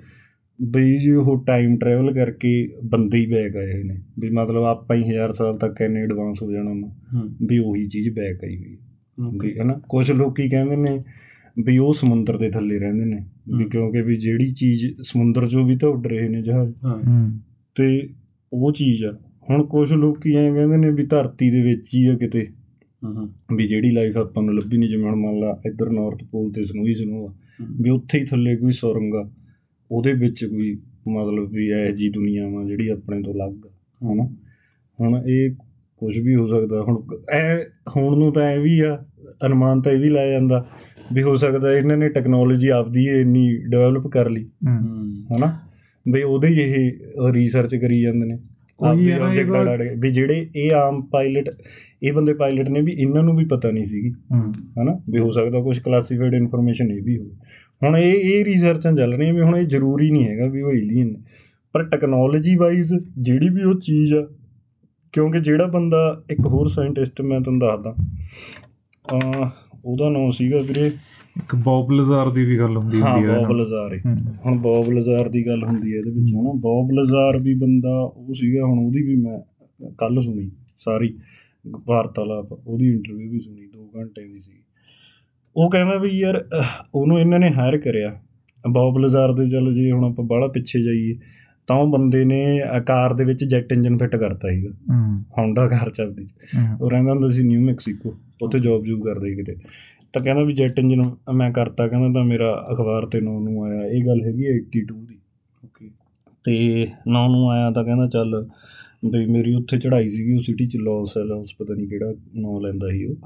ਬਈ ਜੀ ਉਹ ਟਾਈਮ ਟਰੈਵਲ ਕਰਕੇ ਬੰਦੇ ਹੀ ਬੈਕ ਆਏ ਨੇ। ਵੀ ਮਤਲਬ ਆਪਾਂ ਹੀ 1000 ਸਾਲ ਤੱਕ ਇੰਨੇ ਐਡਵਾਂਸ ਹੋ ਜਾਣਾ ਵਾ ਵੀ ਉਹੀ ਚੀਜ਼ ਬੈਕ ਆਈ ਹੋਈ ਹੈ। ਵੀ ਹਨਾ? ਕੁਝ ਲੋਕੀ ਕਹਿੰਦੇ ਨੇ ਵੀ ਉਹ ਸਮੁੰਦਰ ਦੇ ਥੱਲੇ ਰਹਿੰਦੇ ਨੇ। ਵੀ। ਕਿਉਂਕਿ ਵੀ ਜਿਹੜੀ ਚੀਜ਼ ਸਮੁੰਦਰ 'ਚੋਂ ਵੀ ਤਾਂ ਉੱਡ ਰਹੇ ਨੇ ਜਹਾਜ਼। ਹਾਂ। ਤੇ ਉਹ ਚੀਜ਼ ਆ। ਹੁਣ ਕੁਝ ਲੋਕੀ ਐਂ ਕਹਿੰਦੇ ਨੇ ਵੀ ਧਰਤੀ ਦੇ ਵਿੱਚ ਹੀ ਆ ਕਿਤੇ। ਵੀ ਜਿਹੜੀ ਲਾਈਫ ਆਪਾਂ ਨੂੰ ਲੱਭੀ ਨਹੀਂ ਜਿਵੇਂ ਹੁਣ ਮੰਨ ਲਾ ਇੱਧਰ ਨਾਰਥ ਪੋਲ ਤੇ ਸਨੋਈ ਸਨੋ ਆ। ਵੀ ਉੱਥੇ ਹੀ ਥੱਲੇ ਕੋਈ ਸੁਰੰਗ ਆ। ਉਹਦੇ ਵਿੱਚ ਕੋਈ ਮਤਲਬ ਵੀ ਇਹ ਜੀ ਦੁਨੀਆ ਵਾ ਜਿਹੜੀ ਆਪਣੇ ਤੋਂ ਅਲੱਗ ਆ ਹਨਾ? ਹੁਣ ਇਹ ਕੁਝ ਵੀ ਹੋ ਸਕਦਾ। ਹੁਣ ਐ ਹੁਣ ਨੂੰ ਤਾਂ ਐ ਵੀ ਆ ਅਨੁਮਾਨ ਤਾਂ ਇਹ ਵੀ ਲਾਇਆ ਜਾਂਦਾ ਵੀ ਹੋ ਸਕਦਾ ਇਹਨਾਂ ਨੇ ਟੈਕਨੋਲੋਜੀ ਆਪਦੀ ਇੰਨੀ ਡਿਵੈਲਪ ਕਰ ਲਈ। ਹਨਾ? ਵੀ ਉਹਦੇ ਹੀ ਇਹ ਰਿਸਰਚ ਕਰੀ ਜਾਂਦੇ ਨੇ। ਉਹੀ ਆਪਦੇ ਹੈ ਨਾ object ਇਹਦਾ- ਅੜ ਅੜ ਕੇ। ਵੀ ਜਿਹੜੇ ਇਹ ਆਮ ਪਾਇਲਟ ਇਹ ਬੰਦੇ ਪਾਇਲਟ ਨੇ ਵੀ ਇਹਨਾਂ ਨੂੰ ਵੀ ਪਤਾ ਨਹੀਂ ਸੀਗੀ। ਹਮ। ਹਨਾ? ਵੀ ਹੋ ਸਕਦਾ ਕੁਝ ਕਲਾਸੀਫਾਈਡ ਇਨਫੋਰਮੇਸ਼ਨ ਇਹ ਵੀ ਹੋਵੇ। ਹੁਣ ਇਹ ਇਹ ਰਿਸਰਚਾਂ ਚੱਲ ਰਹੀਆਂ ਵੀ ਹੁਣ ਇਹ ਜ਼ਰੂਰੀ ਨਹੀਂ ਹੈਗਾ ਵੀ ਉਹ ਏਲੀਅਨ ਨੇ। ਪਰ ਟੈਕਨੋਲੋਜੀ ਵਾਈਜ਼ ਜਿਹੜੀ ਵੀ ਉਹ ਚੀਜ਼ ਆ ਕਿਉਂਕਿ ਜਿਹੜਾ ਬੰਦਾ ਇੱਕ ਹੋਰ ਸਾਇੰਟਿਸਟ ਮੈਂ ਤੁਹਾਨੂੰ ਦੱਸਦਾ। ਅ ਉਹਦਾ ਨਾਮ ਸੀਗਾ ਵੀਰੇ ਇੱਕ ਬੌਬ ਲਜ਼ਾਰ ਦੀ ਵੀ ਗੱਲ ਹੁੰਦੀ ਹਾਂ ਹੁੰਦੀ ਹੈ ਬੌਬ ਨਾ। ਲਜ਼ਾਰ। ਹੁਣ ਬੌਬ ਲਜ਼ਾਰ ਦੀ ਗੱਲ ਹੁੰਦੀ ਹੈ ਇਹਦੇ ਵਿੱਚ ਹਨਾ ਬੌਬ ਲਜ਼ਾਰ ਵੀ ਬੰਦਾ ਉਹ ਸੀਗਾ ਹੁਣ ਉਹਦੀ ਵੀ ਮੈਂ ਕੱਲ ਸੁਣੀ ਸਾਰੀ ਵਾਰਤਾਲਾਪ ਉਹਦੀ ਇੰਟਰਵਿਊ ਵੀ ਸੁਣੀ 2 ਘੰਟੇ ਦੀ ਸੀ ਉਹ ਕਹਿੰਦਾ ਵੀ ਯਾਰ ਉਹਨੂੰ ਇਹਨਾਂ ਨੇ ਹਾਇਰ ਕਰਿਆ ਬੌਬ ਲਜ਼ਾਰ ਦੇ ਚੱਲ ਜੇ ਹੁਣ ਆਪਾਂ ਬਾਹਲਾ ਪਿੱਛੇ ਜਾਈਏ ਤਾਂ ਉਹ ਬੰਦੇ ਨੇ ਕਾਰ ਦੇ ਵਿੱਚ ਜੈਟ ਇੰਜਨ ਫਿੱਟ ਕਰਤਾ ਸੀਗਾ। ਹੋਂਡਾ ਕਾਰ ਚੱਲਦੀ ਸੀ। ਉਹ ਰਹਿੰਦਾ ਹੁੰਦਾ ਸੀ ਨਿਊ ਮੈਕਸੀਕੋ। ਉੱਥੇ ਜੌਬ ਜੂਬ ਕਰਦਾ ਕਿਤੇ। ਤਾਂ ਕਹਿੰਦਾ ਵੀ ਜੈਟ ਇੰਜਨ ਮੈਂ ਕਰਤਾ ਕਹਿੰਦਾ ਤਾਂ ਮੇਰਾ ਅਖਬਾਰ ਤੇ ਨੌ ਨੂੰ ਆਇਆ। ਇਹ ਗੱਲ ਹੈਗੀ ਹੈ 82 ਦੀ। ਓਕੇ ਤੇ ਨੌ ਨੂੰ ਆਇਆ ਤਾਂ ਕਹਿੰਦਾ ਚੱਲ ਵੀ ਮੇਰੀ ਉੱਥੇ ਚੜ੍ਹਾਈ ਸੀਗੀ ਉਹ ਸਿਟੀ ਚ ਲਾਸ ਹੈ ਲਾਸ ਪਤਾ ਨਹੀਂ ਕਿਹੜਾ ਨਾਂ ਲੈਂਦਾ ਸੀ ਉਹ।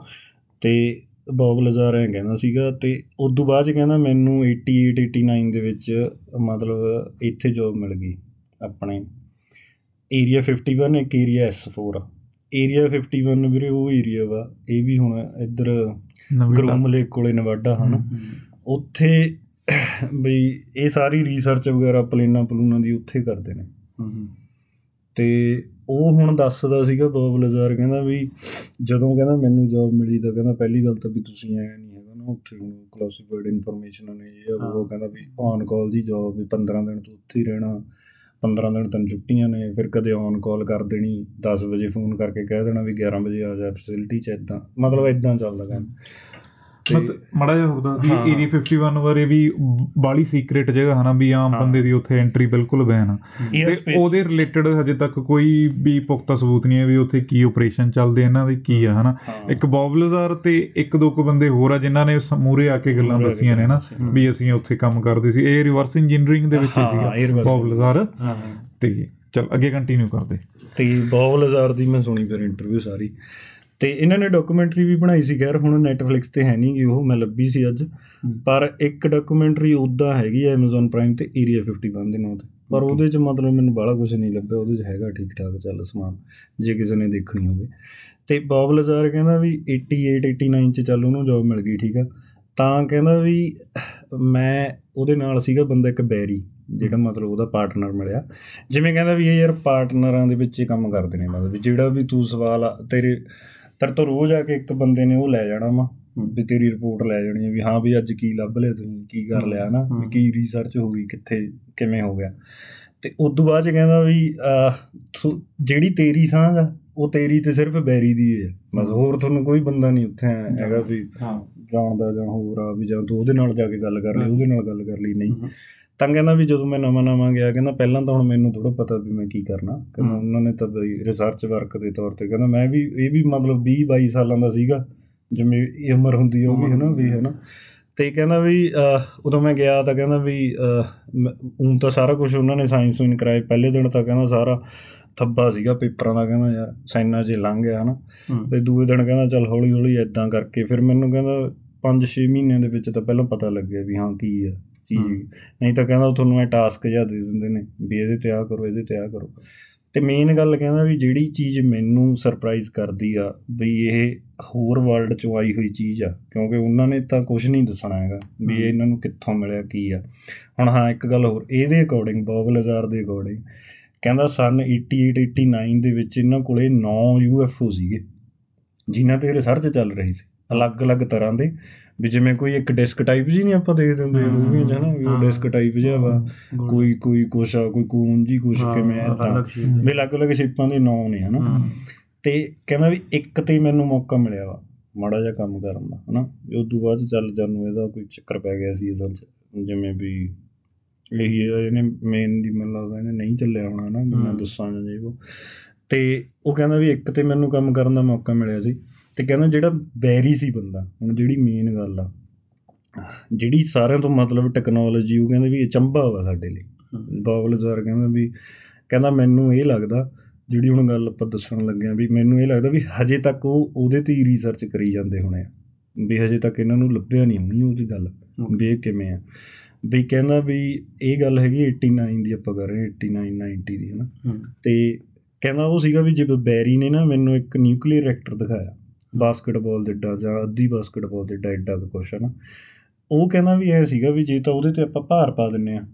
ਤੇ ਬੌਬ ਲਜ਼ਾਰ ਐਂ ਕਹਿੰਦਾ ਸੀਗਾ ਤੇ ਉਦੋਂ ਬਾਅਦ ਚ ਕਹਿੰਦਾ ਮੈਨੂੰ 88 89 ਦੇ ਵਿੱਚ ਮਤਲਬ ਇੱਥੇ ਜੌਬ ਮਿਲ ਗਈ। ਆਪਣੇ। ਏਰੀਆ 51 ਇੱਕ ਏਰੀਆ S4 ਆ। ਏਰੀਆ 51 ਵੀਰੇ ਉਹ ਏਰੀਆ ਵਾ ਇਹ ਵੀ ਹੁਣ ਇੱਧਰ ਨਵੀਂ ਗਰੂਮ ਲੇਕ ਕੋਲੇ ਨਵਾਡਾ ਹਨ। ਉੱਥੇ ਬਈ ਇਹ ਸਾਰੀ ਰਿਸਰਚ ਵਗੈਰਾ ਪਲੇਨਾਂ ਪਲੂਨਾਂ ਦੀ ਉੱਥੇ ਕਰਦੇ ਨੇ। ਤੇ ਉਹ ਹੁਣ ਦੱਸਦਾ ਸੀਗਾ ਬੌਬ ਲਜ਼ਾਰ ਕਹਿੰਦਾ ਵੀ ਜਦੋਂ ਕਹਿੰਦਾ ਮੈਨੂੰ ਜੌਬ ਮਿਲੀ ਤਾਂ ਕਹਿੰਦਾ ਪਹਿਲੀ ਗੱਲ ਤਾਂ ਵੀ ਤੁਸੀਂ ਆਇਆ ਨਹੀਂ ਹੈਗਾ ਨਾ ਉੱਥੇ ਹੁਣ ਕਲਾਸੀਫਾਈਡ ਇਨਫੋਰਮੇਸ਼ਨ ਨੇ ਇਹ ਉਹ ਕਹਿੰਦਾ ਵੀ ਔਨ ਕਾਲ ਦੀ ਜੌਬ ਵੀ 15 ਦਿਨ ਤੋਂ ਉੱਥੇ ਹੀ ਰਹਿਣਾ। 15 ਦਿਨ ਤੈਨੂੰ ਛੁੱਟੀਆਂ ਨੇ, ਫਿਰ ਕਦੇ ਔਨ ਕਾਲ ਕਰ ਦੇਣੀ 10 ਵਜੇ ਫੋਨ ਕਰਕੇ ਕਹਿ ਦੇਣਾ ਵੀ 11 ਵਜੇ ਆ ਜਾ ਫੈਸਿਲਿਟੀ 'ਚ ਇਦਾਂ ਮਤਲਬ ਇਦਾਂ ਚੱਲਦਾ ਕੰਮ। ਮਤ ਮੜਾ ਜਿਹਾ ਹੁੰਦਾ ਵੀ। ਏਰੀਆ 51 ਬਾਰੇ ਵੀ ਬਾਲੀ ਸੀਕ੍ਰੀਟ ਜਗ੍ਹਾ ਹਨਾ ਵੀ ਆਮ। ਬੰਦੇ ਦੀ ਉੱਥੇ ਐਂਟਰੀ ਬਿਲਕੁਲ ਬੈਨ ਆ। ਤੇ ਉਹਦੇ ਰਿਲੇਟਡ ਹਜੇ ਤੱਕ ਕੋਈ ਵੀ ਪੁਖਤਾ ਸਬੂਤ ਨਹੀਂ ਹੈ ਵੀ ਉੱਥੇ ਕੀ ਆਪਰੇਸ਼ਨ ਚੱਲਦੇ ਇਹਨਾਂ ਦੇ ਕੀ ਆ ਹਨਾ। ਇੱਕ ਬੌਬ ਲਜ਼ਾਰ ਤੇ ਇੱਕ ਦੋ ਕੁ ਬੰਦੇ ਹੋਰ ਆ ਜਿਨ੍ਹਾਂ ਨੇ ਮੂਰੇ ਆ ਕੇ ਗੱਲਾਂ ਦੱਸੀਆਂ ਨੇ ਨਾ। ਵੀ ਅਸੀਂ ਉੱਥੇ ਕੰਮ ਕਰਦੇ ਸੀ। ਇਹ ਰਿਵਰਸ ਇੰਜੀਨੀਅਰਿੰਗ ਦੇ ਵਿੱਚ ਸੀਗਾ ਇਹ reverse ਬੌਬ ਲਜ਼ਾਰ ਹਾਂ ਤੇ ਚਲ ਅੱਗੇ ਕੰਟੀਨਿਊ ਕਰਦੇ। ਤੇ ਬੌਬ ਲਜ਼ਾਰ ਦੀ ਮੈਂ ਸੁਣੀ ਫਿਰ ਇੰਟਰਵਿਊ ਸਾਰੀ। ਤੇ ਇਹਨਾਂ ਨੇ ਡਾਕੂਮੈਂਟਰੀ ਵੀ ਬਣਾਈ ਸੀ ਖੈਰ ਹੁਣ ਨੈਟਫਲਿਕਸ ਤੇ ਹੈ ਨਹੀਂ ਉਹ ਮੈਂ ਲੱਭੀ ਸੀ ਅੱਜ। ਪਰ ਇੱਕ ਡਾਕੂਮੈਂਟਰੀ ਉਦਾਂ ਹੈਗੀ ਹੈ Amazon Prime ਤੇ ਏਰੀਆ 51 ਦੇ ਨਾਂ ਤੇ। ਪਰ ਉਹਦੇ ਚ ਮਤਲਬ ਮੈਨੂੰ ਬਾਹਲਾ ਕੁਝ ਨਹੀਂ ਲੱਭਿਆ ਉਹਦੇ ਚ ਹੈਗਾ ਠੀਕ ਠਾਕ ਚੱਲ ਸਮਾਨ ਜੇ ਕਿਸੇ ਨੇ ਦੇਖਣੀ ਹੋਵੇ। ਤੇ ਬੌਬ ਲਜ਼ਾਰ ਕਹਿੰਦਾ ਵੀ 88 89 ਚ ਚੱਲ ਉਹਨੂੰ ਜੌਬ ਮਿਲ ਗਈ ਠੀਕ ਆ। ਤਾਂ ਕਹਿੰਦਾ ਵੀ ਮੈਂ ਉਹਦੇ ਨਾਲ ਸੀਗਾ ਬੰਦਾ ਇੱਕ ਬੈਰੀ ਜਿਹੜਾ ਮਤਲਬ ਉਹਦਾ ਪਾਰਟਨਰ ਮਿਲਿਆ। ਜਿਵੇਂ ਕਹਿੰਦਾ ਵੀ ਇਹ ਯਾਰ ਪਾਰਟਨਰਾਂ ਦੇ ਵਿੱਚ ਹੀ ਕੰਮ ਕਰਦੇ ਨੇ ਮਤਲਬ ਜਿਹੜਾ ਵੀ ਤੂੰ ਸਵਾਲ ਤੇਰੇ ਤੇਰੇ ਤੋਂ ਰੋਜ਼ ਆ ਕੇ ਇੱਕ ਬੰਦੇ ਨੇ ਉਹ ਲੈ ਜਾਣਾ ਵਾ ਵੀ ਤੇਰੀ ਰਿਪੋਰਟ ਲੈ ਜਾਣੀ ਵੀ ਹਾਂ ਵੀ ਅੱਜ ਕੀ ਲੱਭ ਲਿਆ ਤੁਸੀਂ ਕੀ ਕਰ ਲਿਆ ਨਾ ਵੀ ਕੀ ਰਿਸਰਚ ਹੋ ਗਈ ਕਿੱਥੇ ਕਿਵੇਂ ਹੋ ਗਿਆ। ਤੇ ਉਸ ਤੋਂ ਬਾਅਦ ਚ ਕਹਿੰਦਾ ਵੀ ਜਿਹੜੀ ਤੇਰੀ ਸਾਂਝ ਆ ਉਹ ਤੇਰੀ ਤੇ ਸਿਰਫ ਬੈਰੀ ਦੀ ਹੈ ਬਸ ਹੋਰ ਤੁਹਾਨੂੰ ਕੋਈ ਬੰਦਾ ਨਹੀਂ ਉੱਥੇ ਹੈਗਾ ਵੀ ਹਾਂ। ਜਾਣਦਾ ਜਾਂ ਹੋਰ ਆ ਵੀ ਜਾਂ ਤੂੰ ਉਹਦੇ ਨਾਲ ਜਾ ਕੇ ਗੱਲ ਕਰ ਲਈ ਉਹਦੇ ਨਾਲ ਗੱਲ ਕਰ ਲਈ ਨਹੀਂ। ਤਾਂ ਕਹਿੰਦਾ ਵੀ ਜਦੋਂ ਮੈਂ ਨਵਾਂ ਨਵਾਂ ਗਿਆ ਕਹਿੰਦਾ ਪਹਿਲਾਂ ਤਾਂ ਹੁਣ ਮੈਨੂੰ ਥੋੜਾ ਪਤਾ ਵੀ ਮੈਂ ਕੀ ਕਰਨਾ। ਕਹਿੰਦਾ ਉਹਨਾਂ ਨੇ ਤਾਂ ਰਿਸਰਚ ਵਰਕ ਦੇ ਤੌਰ ਤੇ ਕਹਿੰਦਾ ਮੈਂ ਵੀ ਇਹ ਵੀ ਮਤਲਬ 20 22 ਸਾਲਾਂ ਦਾ ਸੀਗਾ ਜਿਵੇਂ ਇਹ ਉਮਰ ਹੁੰਦੀ ਵੀ ਹਨਾ ਵੀ ਹਨਾ। ਤੇ ਕਹਿੰਦਾ ਵੀ ਉਦੋਂ ਮੈਂ ਗਿਆ ਤਾਂ ਕਹਿੰਦਾ ਵੀ ਉਹ ਤਾਂ ਸਾਰਾ ਕੁਝ ਉਹਨਾਂ ਨੇ ਸਾਇੰਸ ਸੁਇਨ ਕਰਾਏ ਪਹਿਲੇ ਦਿਨ ਤਾਂ ਕਹਿੰਦਾ ਸਾਰਾ ਥੱਬਾ ਸੀਗਾ ਪੇਪਰਾਂ ਦਾ ਕਹਿੰਦਾ ਯਾਰ 'ਚ ਹੀ ਲੰਘ ਗਿਆ ਹਨਾ। ਤੇ ਦੂਏ ਦਿਨ ਕਹਿੰਦਾ ਚੱਲ ਹੌਲੀ ਹੌਲੀ ਐਦਾਂ ਕਰਕੇ ਫਿਰ ਮੈਨੂੰ ਕਹਿੰਦਾ 5-6 ਮਹੀਨਿਆਂ ਦੇ ਵਿੱਚ ਤਾਂ ਪਹਿਲਾਂ ਪਤਾ ਲੱਗਿਆ ਵੀ ਹਾਂ ਕੀ ਆ ਚੀਜ਼। ਨਹੀਂ ਤਾਂ ਕਹਿੰਦਾ ਤੁਹਾਨੂੰ ਇਹ ਟਾਸਕ ਜਿਹਾ ਦੇ ਦਿੰਦੇ ਨੇ ਵੀ ਇਹਦੇ ਤੇ ਆ ਕਰੋ ਇਹਦੇ ਤੇ ਆ ਕਰੋ। ਤੇ ਮੇਨ ਗੱਲ ਕਹਿੰਦਾ ਵੀ ਜਿਹੜੀ ਚੀਜ਼ ਮੈਨੂੰ ਸਰਪ੍ਰਾਈਜ਼ ਕਰਦੀ ਆ ਵੀ ਇਹ ਹੋਰ ਵਰਲਡ ਚੋਂ ਆਈ ਹੋਈ ਚੀਜ਼ ਆ ਕਿਉਂਕਿ ਉਹਨਾਂ ਨੇ ਤਾਂ ਕੁਝ ਨਹੀਂ ਦੱਸਣਾ ਹੈਗਾ ਵੀ ਇਹ ਇਹਨਾਂ ਨੂੰ ਕਿੱਥੋਂ ਮਿਲਿਆ ਕੀ ਆ। ਹੁਣ ਹਾਂ ਇੱਕ ਗੱਲ ਹੋਰ ਇਹਦੇ ਅਕੋਰਡਿੰਗ ਬੌਬ ਲਜ਼ਾਰ ਦੇ ਅਕੋਰਡਿੰਗ ਕਹਿੰਦਾ ਸਨ 88 89 ਦੇ ਵਿੱਚ ਇਹਨਾਂ ਕੋਲੇ 9 UFO ਸੀਗੇ ਜਿਨ੍ਹਾਂ ਤੇ ਰਿਸਰਚ ਚੱਲ ਰਹੀ ਸੀ ਅਲੱਗ-ਅਲੱਗ ਤਰ੍ਹਾਂ ਦੇ ਵੀ ਜਿਵੇਂ ਕੋਈ ਇੱਕ ਡਿਸਕ ਟਾਈਪ ਜੀ ਨਹੀਂ ਆਪਾਂ ਦੇਖਦੇ ਹੁੰਦੇ ਮੂਵੀਆਂ 'ਚ ਹਨਾ ਵੀ ਉਹ ਡਿਸਕ ਟਾਈਪ ਜਿਹਾ ਵਾ ਕੋਈ ਕੋਈ ਕੁਛ ਆ ਕੋਈ ਕੂਨ ਜੀ ਕੁਛ ਕਿਵੇਂ ਏਦਾਂ ਵੀ ਅਲੱਗ-ਅਲੱਗ ਸ਼ੇਪਾਂ ਦੇ ਨਾਂ ਨੇ ਹਨਾ। ਤੇ ਕਹਿੰਦਾ ਵੀ ਇੱਕ ਤੇ ਮੈਨੂੰ ਮੌਕਾ ਮਿਲਿਆ ਵਾ ਮਾੜਾ ਜਿਹਾ ਕੰਮ ਕਰਨ ਦਾ ਹਨਾ। ਉਸ ਤੋਂ ਬਾਅਦ ਚੱਲ ਜਾਨੂੰ ਇਹਦਾ ਕੋਈ ਚੱਕਰ ਪੈ ਗਿਆ ਸੀ ਅਸਲ 'ਚ ਜਿਵੇਂ ਵੀ ਇਹੀ ਇਹਨੇ ਮੇਨ ਦੀ ਮੈਨੂੰ ਲੱਗਦਾ ਇਹਨੇ ਨਹੀਂ ਚੱਲਿਆ ਹੋਣਾ ਨਾ ਮੈਂ ਦੱਸਾਂ ਜਾਂ ਉਹ। ਤੇ ਉਹ ਕਹਿੰਦਾ ਵੀ ਇੱਕ ਤੇ ਮੈਨੂੰ ਕੰਮ ਕਰਨ ਦਾ ਮੌਕਾ ਮਿਲਿਆ ਸੀ ਤੇ ਕਹਿੰਦਾ ਜਿਹੜਾ ਬੈਰੀ ਸੀ ਬੰਦਾ ਹੁਣ ਜਿਹੜੀ ਮੇਨ ਗੱਲ ਆ ਜਿਹੜੀ ਸਾਰਿਆਂ ਤੋਂ ਮਤਲਬ ਟੈਕਨੋਲੋਜੀ ਉਹ ਕਹਿੰਦੇ ਵੀ ਅਚੰਭਾ ਵਾ ਸਾਡੇ ਲਈ। ਬਾਬਲ ਜ਼ਰ ਕਹਿੰਦਾ ਵੀ ਕਹਿੰਦਾ ਮੈਨੂੰ ਇਹ ਲੱਗਦਾ ਜਿਹੜੀ ਹੁਣ ਗੱਲ ਆਪਾਂ ਦੱਸਣ ਲੱਗੇ ਆ ਵੀ ਮੈਨੂੰ ਇਹ ਲੱਗਦਾ ਵੀ ਹਜੇ ਤੱਕ ਉਹ ਉਹਦੇ ਤੇ ਹੀ ਰਿਸਰਚ ਕਰੀ ਜਾਂਦੇ ਹੋਣੇ ਆ। ਵੀ ਹਜੇ ਤੱਕ ਇਹਨਾਂ ਨੂੰ ਲੱਭਿਆ ਨਹੀਂ ਹੋਣੀ ਉਹਦੀ ਗੱਲ ਵੀ ਕਿਵੇਂ ਆ। ਵੀ ਕਹਿੰਦਾ ਵੀ ਇਹ ਗੱਲ ਹੈਗੀ 89 ਦੀ ਆਪਾਂ ਕਰ ਰਹੇ ਹਾਂ 89 90 ਦੀ ਹਨਾ। ਤੇ ਕਹਿੰਦਾ ਉਹ ਸੀਗਾ ਵੀ ਜਿਵੇਂ ਬੈਰੀ ਨੇ ਨਾ ਮੈਨੂੰ ਇੱਕ ਨਿਊਕਲੀਅਰ ਰਿਐਕਟਰ ਦਿਖਾਇਆ ਬਾਸਕਟਬਾਲ ਦੇ ਡਾ ਜਾਂ ਅੱਧੀ ਬਾਸਕਟਬਾਲ ਦੇ ਡਾ ਏਡਾ ਕੁ ਕੁਛ ਹੈ ਨਾ ਉਹ ਕਹਿੰਦਾ ਵੀ ਐ ਸੀਗਾ ਵੀ ਜੇ ਤਾਂ ਉਹਦੇ ਤੇ ਆਪਾਂ ਭਾਰ ਪਾ ਦਿੰਨੇ ਆ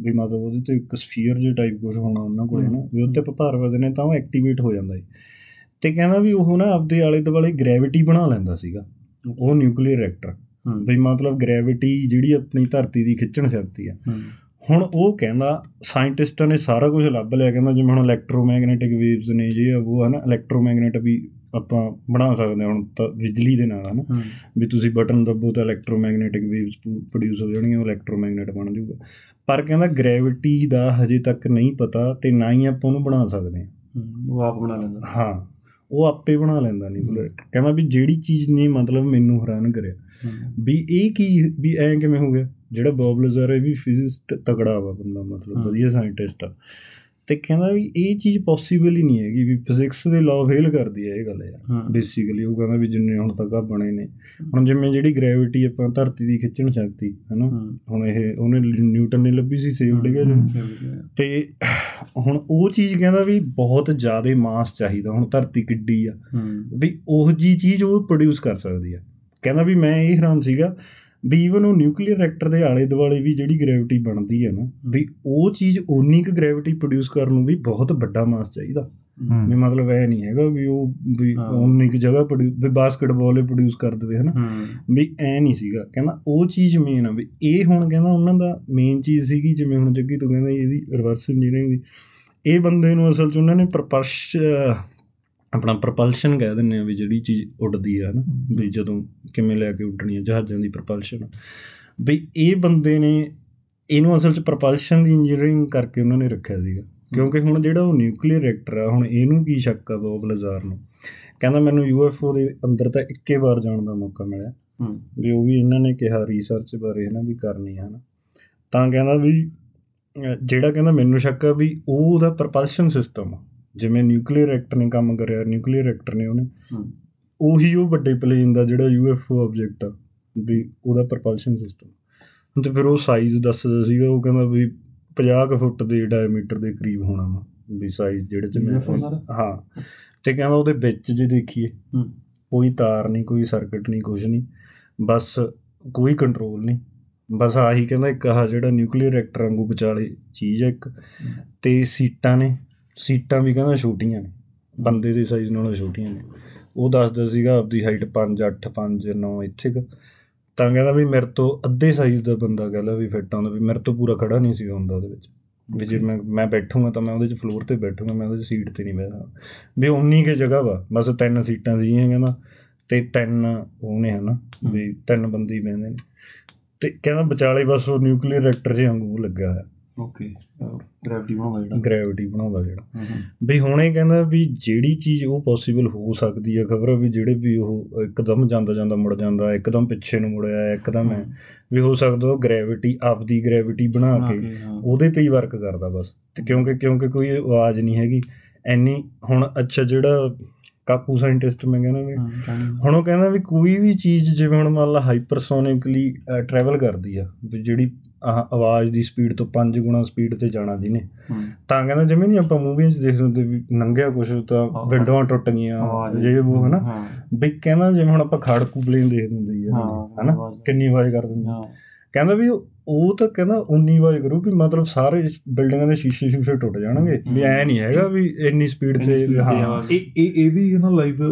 ਵੀ ਮਤਲਬ ਉਹਦੇ ਤੇ ਇੱਕ ਸਫੀਅਰ ਜਿਹਾ ਟਾਈਪ ਕੁਝ ਹੋਣਾ ਉਹਨਾਂ ਕੋਲੇ ਨਾ ਵੀ ਉੱਤੇ ਆਪਾਂ ਭਾਰ ਪਾ ਦਿੰਨੇ ਤਾਂ ਉਹ ਐਕਟੀਵੇਟ ਹੋ ਜਾਂਦਾ ਹੈ ਤੇ ਕਹਿੰਦਾ ਵੀ ਉਹ ਨਾ ਆਪਦੇ ਆਲੇ ਦੁਆਲੇ ਗ੍ਰੈਵਿਟੀ ਬਣਾ ਲੈਂਦਾ ਸੀਗਾ ਉਹ ਨਿਊਕਲੀਅਰ ਰਿਐਕਟਰ ਵੀ ਮਤਲਬ ਗ੍ਰੈਵਿਟੀ ਜਿਹੜੀ ਆਪਣੀ ਧਰਤੀ ਦੀ ਖਿੱਚਣ ਸ਼ਕਤੀ ਆ। ਹੁਣ ਉਹ ਕਹਿੰਦਾ ਸਾਇੰਟਿਸਟਾਂ ਨੇ ਸਾਰਾ ਕੁਝ ਲੱਭ ਲਿਆ ਕਹਿੰਦਾ ਜਿਵੇਂ ਹੁਣ ਇਲੈਕਟ੍ਰੋਮੈਗਨੈਟਿਕ ਵੇਵਸ ਨੇ ਜੇ ਉਹ ਹਨਾ ਇਲੈਕਟ੍ਰੋਮੈਗਨੈਟ ਵੀ ਆਪਾਂ ਬਣਾ ਸਕਦੇ ਹਾਂ ਹੁਣ ਤਾਂ ਬਿਜਲੀ ਦੇ ਨਾਲ ਹਨਾ। ਵੀ ਤੁਸੀਂ ਬਟਨ ਦੱਬੋ ਤਾਂ ਇਲੈਕਟ੍ਰੋਮੈਗਨੈਟਿਕ ਵੇਵਸ ਪ੍ਰੋਡਿਊਸ ਹੋ ਜਾਣਗੀਆਂ ਉਹ ਇਲੈਕਟ੍ਰੋਮੈਗਨੈਟ ਬਣ ਜਾਊਗਾ। ਪਰ ਕਹਿੰਦਾ ਗ੍ਰੈਵਿਟੀ ਦਾ ਹਜੇ ਤੱਕ ਨਹੀਂ ਪਤਾ ਤੇ ਨਾ ਹੀ ਆਪਾਂ ਉਹਨੂੰ ਬਣਾ ਸਕਦੇ ਹਾਂ। ਉਹ ਆਪ ਬਣਾ ਲੈਂਦਾ। ਹਾਂ ਉਹ ਆਪੇ ਬਣਾ ਲੈਂਦਾ ਨਿਊਕਲੀਅਰ ਕਹਿੰਦਾ ਵੀ ਜਿਹੜੀ ਚੀਜ਼ ਨੇ ਮਤਲਬ ਮੈਨੂੰ ਹੈਰਾਨ ਕਰਿਆ। ਵੀ ਇਹ ਕੀ ਵੀ ਐਂ ਕਿਵੇਂ ਹੋ ਗਿਆ? ਜਿਹੜਾ ਬੌਬ ਲਜ਼ਰ ਇਹ ਵੀ ਫਿਜ਼ਿਸਟ ਤਗੜਾ ਵਾ ਬੰਦਾ ਮਤਲਬ। ਵਧੀਆ ਸਾਇੰਟਿਸਟ ਆ। ਤੇ ਕਹਿੰਦਾ ਵੀ ਇਹ ਚੀਜ਼ ਪੋਸੀਬਲ ਹੀ ਨਹੀਂ ਹੈਗੀ ਵੀ ਫਿਜ਼ਿਕਸ ਦੇ ਲਾਅ ਫੇਲ ਕਰਦੀ ਹੈ ਇਹ ਗੱਲ ਯਾਰ। ਬੇਸਿਕਲੀ ਉਹ ਕਹਿੰਦਾ ਵੀ ਜਿੰਨੇ ਹੁਣ ਤੱਕ ਆ ਬਣੇ ਨੇ। ਹੁਣ ਜਿਵੇਂ ਜਿਹੜੀ ਗ੍ਰੈਵਿਟੀ ਆਪਾਂ ਧਰਤੀ ਦੀ ਖਿੱਚਣ ਸ਼ਕਤੀ ਹੈਨਾ? ਹੁਣ ਇਹ ਉਹਨੇ ਨਿਊਟਨ ਨੇ ਲੱਭੀ ਸੀ ਸੇਵ ਡਿਗਾ। ਤੇ ਹੁਣ ਉਹ ਚੀਜ਼ ਕਹਿੰਦਾ ਵੀ ਬਹੁਤ ਜ਼ਿਆਦਾ ਮਾਸ ਚਾਹੀਦਾ ਹੁਣ ਧਰਤੀ ਕਿੱਡੀ ਆ। ਵੀ ਉਹ ਜੀ ਚੀਜ਼ ਉਹ ਪ੍ਰੋਡਿਊਸ ਕਰ ਸਕਦੀ ਆ। ਕਹਿੰਦਾ ਵੀ ਮੈਂ ਇਹ ਹੈਰਾਨ ਸੀਗਾ ਵੀ ਈਵਨ ਉਹ ਨਿਊਕਲੀਅਰ ਰਿਐਕਟਰ ਦੇ ਆਲੇ ਦੁਆਲੇ ਵੀ ਜਿਹੜੀ ਗ੍ਰੈਵਿਟੀ ਬਣਦੀ ਹੈ ਨਾ ਵੀ ਉਹ ਚੀਜ਼ ਓਨੀ ਕੁ ਗ੍ਰੈਵਿਟੀ ਪ੍ਰੋਡਿਊਸ ਕਰਨ ਨੂੰ ਵੀ ਬਹੁਤ ਵੱਡਾ ਮਾਸ ਚਾਹੀਦਾ। ਵੀ ਮਤਲਬ ਇਹ ਨਹੀਂ ਹੈਗਾ ਵੀ ਉਹ ਵੀ। ਓਨੀ ਕੁ ਜਗ੍ਹਾ ਵੀ ਬਾਸਕਟਬਾਲ ਹੀ ਪ੍ਰੋਡਿਊਸ ਕਰ ਦੇਵੇ ਹਨਾ। ਵੀ ਐ ਨਹੀਂ ਸੀਗਾ। ਕਹਿੰਦਾ ਉਹ ਚੀਜ਼ ਮੇਨ ਆ ਵੀ ਇਹ ਹੁਣ ਕਹਿੰਦਾ ਉਹਨਾਂ ਦਾ ਮੇਨ ਚੀਜ਼ ਸੀਗੀ ਜਿਵੇਂ ਹੁਣ ਜੱਗੀ ਤੂੰ ਕਹਿੰਦਾ ਇਹਦੀ ਰਿਵਰਸ ਇੰਜੀਨੀਅਰਿੰਗ ਦੀ। ਇਹ ਬੰਦੇ ਨੂੰ ਅਸਲ 'ਚ ਉਹਨਾਂ ਨੇ ਪ੍ਰਪਰਸ਼ ਆਪਣਾ ਪ੍ਰਪਲਸ਼ਨ ਕਹਿ ਦਿੰਦੇ ਆ ਵੀ ਜਿਹੜੀ ਚੀਜ਼ ਉੱਡਦੀ ਆ ਹਨਾ ਵੀ ਜਦੋਂ ਕਿਵੇਂ ਲੈ ਕੇ ਉੱਡਣੀ ਆ ਜਹਾਜ਼ਾਂ ਦੀ ਪ੍ਰਪਲਸ਼ਨ ਵੀ ਇਹ ਬੰਦੇ ਨੇ ਇਹਨੂੰ ਅਸਲ 'ਚ ਪ੍ਰਪਲਸ਼ਨ ਦੀ ਇੰਜੀਨੀਅਰਿੰਗ ਕਰਕੇ ਉਹਨਾਂ ਨੇ ਰੱਖਿਆ ਸੀਗਾ। ਕਿਉਂਕਿ ਹੁਣ ਜਿਹੜਾ ਉਹ ਨਿਊਕਲੀਅਰ ਰਿਐਕਟਰ ਆ ਹੁਣ ਇਹਨੂੰ ਕੀ ਸ਼ੱਕ ਆ ਬੌਬ ਲਜ਼ਾਰ ਨੂੰ? ਕਹਿੰਦਾ ਮੈਨੂੰ ਯੂਐਫਓ ਦੇ ਅੰਦਰ ਤਾਂ ਇੱਕੇ ਵਾਰ ਜਾਣ ਦਾ ਮੌਕਾ ਮਿਲਿਆ। ਵੀ ਉਹ ਵੀ ਇਹਨਾਂ ਨੇ ਕਿਹਾ ਰਿਸਰਚ ਬਾਰੇ ਹਨਾ ਵੀ ਕਰਨੀ ਹੈ ਨਾ ਤਾਂ ਕਹਿੰਦਾ ਵੀ ਜਿਹੜਾ ਕਹਿੰਦਾ ਮੈਨੂੰ ਸ਼ੱਕ ਆ ਵੀ ਉਹ ਉਹਦਾ ਪ੍ਰਪਲਸ਼ਨ ਸਿਸਟਮ ਆ। ਜਿਵੇਂ ਨਿਊਕਲੀਅਰ ਰਿਐਕਟਰ ਨੇ ਕੰਮ ਕਰਿਆ ਨਿਊਕਲੀਅਰ ਰਿਐਕਟਰ ਨੇ ਉਹਨੇ। ਉਹੀ ਉਹ ਵੱਡੇ ਪਲੇਨ ਦਾ ਜਿਹੜਾ ਯੂਐਫਓ ਆਬਜੈਕਟ ਆ ਵੀ ਉਹਦਾ ਪ੍ਰਪਲਸ਼ਨ ਸਿਸਟਮ ਤੇ ਫਿਰ ਉਹ ਸਾਈਜ਼ ਦੱਸਦਾ ਸੀਗਾ ਉਹ ਕਹਿੰਦਾ ਵੀ 50 ਕੁ ਫੁੱਟ ਦੇ ਡਾਇਮੀਟਰ ਦੇ ਕਰੀਬ ਹੋਣਾ ਵਾ ਵੀ ਸਾਈਜ਼ ਜਿਹੜੇ ਚ ਮੈਂ? ਹਾਂ। ਤੇ ਕਹਿੰਦਾ ਉਹਦੇ ਵਿੱਚ ਜੇ ਦੇਖੀਏ ਕੋਈ ਤਾਰ ਨਹੀਂ ਕੋਈ ਸਰਕਟ ਨਹੀਂ ਕੁਝ ਨਹੀਂ ਬਸ ਕੋਈ ਕੰਟਰੋਲ ਨਹੀਂ। ਬਸ ਆਹੀ ਕਹਿੰਦਾ ਇੱਕ ਆਹ ਜਿਹੜਾ ਨਿਊਕਲੀਅਰ ਰਿਐਕਟਰ ਵਾਂਗੂ ਵਿਚਾਲੇ ਚੀਜ਼ ਹੈ ਇੱਕ। ਤੇ ਸੀਟਾਂ ਨੇ ਸੀਟਾਂ ਵੀ ਕਹਿੰਦਾ ਛੋਟੀਆਂ ਨੇ, ਬੰਦੇ ਦੇ ਸਾਈਜ਼ ਨਾਲੋਂ ਛੋਟੀਆਂ ਨੇ। ਉਹ ਦੱਸਦਾ ਸੀਗਾ ਆਪਦੀ ਹਾਈਟ 5 8 5 9 ਇੱਥੇ ਕੁ। ਤਾਂ ਕਹਿੰਦਾ ਵੀ ਮੇਰੇ ਤੋਂ ਅੱਧੇ ਸਾਈਜ਼ ਦਾ ਬੰਦਾ ਕਹਿੰਦਾ ਵੀ ਫਿੱਟ ਆਉਂਦਾ ਵੀ ਮੇਰੇ ਤੋਂ ਪੂਰਾ ਖੜਾ ਨਹੀਂ ਸੀ ਹੁੰਦਾ ਉਹਦੇ ਵਿੱਚ। ਵੀ ਜੇ ਮੈਂ ਮੈਂ ਬੈਠੂੰਗਾ ਤਾਂ ਮੈਂ ਉਹਦੇ 'ਚ ਫਲੋਰ ਤੇ ਬੈਠੂੰਗਾ, ਮੈਂ ਉਹਦੇ 'ਚ ਸੀਟ ਤੇ ਨਹੀਂ ਬੈਠਾ ਵੀ ਉਨੀ ਕੇ ਜਗ੍ਹਾ ਵਾ, ਬਸ ਤਿੰਨ ਸੀਟਾਂ ਸੀਗੀਆਂ ਕਹਿੰਦਾ, ਤੇ ਤਿੰਨ ਉਹਨੇ ਹਨਾ, ਵੀ ਤਿੰਨ ਬੰਦੇ ਹੀ ਬਹਿੰਦੇ ਨੇ। ਤੇ ਕਹਿੰਦਾ ਵਿਚਾਲੇ ਬਸ ਉਹ ਨਿਊਕਲੀਅਰ ਰਿਐਕਟਰ ਜਿਹਾ ਵਾਂਗੂ ਲੱਗਿਆ ਹੋਇਆ। ਓਕੇ ਗ੍ਰੈਵਿਟੀ ਬਣਾਉਂਦਾ ਜਿਹੜਾ। ਗ੍ਰੈਵਿਟੀ ਬਣਾਉਂਦਾ ਜਿਹੜਾ। ਵੀ ਹੁਣ ਇਹ ਕਹਿੰਦਾ ਵੀ ਜਿਹੜੀ ਚੀਜ਼ ਉਹ ਪੋਸੀਬਲ ਹੋ ਸਕਦੀ ਹੈ ਖਬਰ ਵੀ ਜਿਹੜੇ ਵੀ ਉਹ ਇੱਕਦਮ ਜਾਂਦਾ ਜਾਂਦਾ ਮੁੜ ਜਾਂਦਾ ਇੱਕਦਮ ਪਿੱਛੇ ਨੂੰ ਮੁੜਿਆ ਇੱਕਦਮ ਹੈ ਵੀ ਹੋ ਸਕਦਾ ਉਹ ਗ੍ਰੈਵਿਟੀ ਆਪਦੀ ਗ੍ਰੈਵਿਟੀ ਬਣਾ ਕੇ। ਉਹਦੇ ਤੇ ਹੀ ਵਰਕ ਕਰਦਾ ਬਸ। ਤੇ ਕਿਉਂਕਿ ਕਿਉਂਕਿ ਕੋਈ ਆਵਾਜ਼ ਨਹੀਂ ਹੈਗੀ। ਐਨੀ ਹੁਣ ਅੱਛਾ ਜਿਹੜਾ ਕਾਕੂ ਸਾਇੰਟਿਸਟ ਮੈਂ ਕਹਿੰਦਾ ਵੀ। ਹੁਣ ਉਹ ਕਹਿੰਦਾ ਵੀ ਕੋਈ ਵੀ ਚੀਜ਼ ਜਿਵੇਂ ਹੁਣ ਮੰਨ ਲਾ ਹਾਈਪਰਸੋਨਿਕਲੀ ਟਰੈਵਲ ਕਰਦੀ ਆ ਵੀ ਜਿਹੜੀ ਆਵਾਜ਼ ਦੀ ਸਪੀਡ ਤੋਂ 5 ਗੁਣਾ ਸਪੀਡ ਤੇ ਜਾਣਾ ਜਿਹਨੇ। ਤਾਂ ਕਹਿੰਦਾ ਜਿਵੇਂ ਨਹੀਂ ਆਪਾਂ ਮੂਵੀਆਂ 'ਚ ਦੇਖਦੇ ਹੁੰਦੇ ਵੀ ਨੰਗਿਆ ਕੁਛ ਤਾਂ। ਵਿੰਡੋਆਂ ਟੁੱਟ ਗਈਆਂ ਜੇ ਉਹ ਹਨਾ ਵੀ ਕਹਿੰਦਾ ਜਿਵੇਂ ਹੁਣ ਆਪਾਂ ਖੜਕੂ ਪਲੇਨ ਦੇਖਦੇ ਹੁੰਦੇ ਯਾਰ ਹਾਂ, ਹਨਾ। ਕਿੰਨੀ ਆਵਾਜ਼ ਕਰ ਦਿੰਦੇ ਹਾਂ। ਕਹਿੰਦਾ ਵੀ ਉਹ- ਤਾਂ ਕਹਿੰਦਾ ਉਨੀ ਆਵਾਜ਼ ਕਰੂ ਵੀ ਮਤਲਬ ਸਾਰੇ ਬਿਲਡਿੰਗਾਂ ਦੇ ਸ਼ੀਸ਼ੇ ਸ਼ੀਸ਼ੇ ਟੁੱਟ ਜਾਣਗੇ ਵੀ ਐ ਨਹੀਂ ਹੈਗਾ ਵੀ ਇੰਨੀ ਸਪੀਡ ਤੇ ਹਾਂ। ਇਹ ਇਹ ਇਹਦੀ ਨਾ ਲਾਈਵ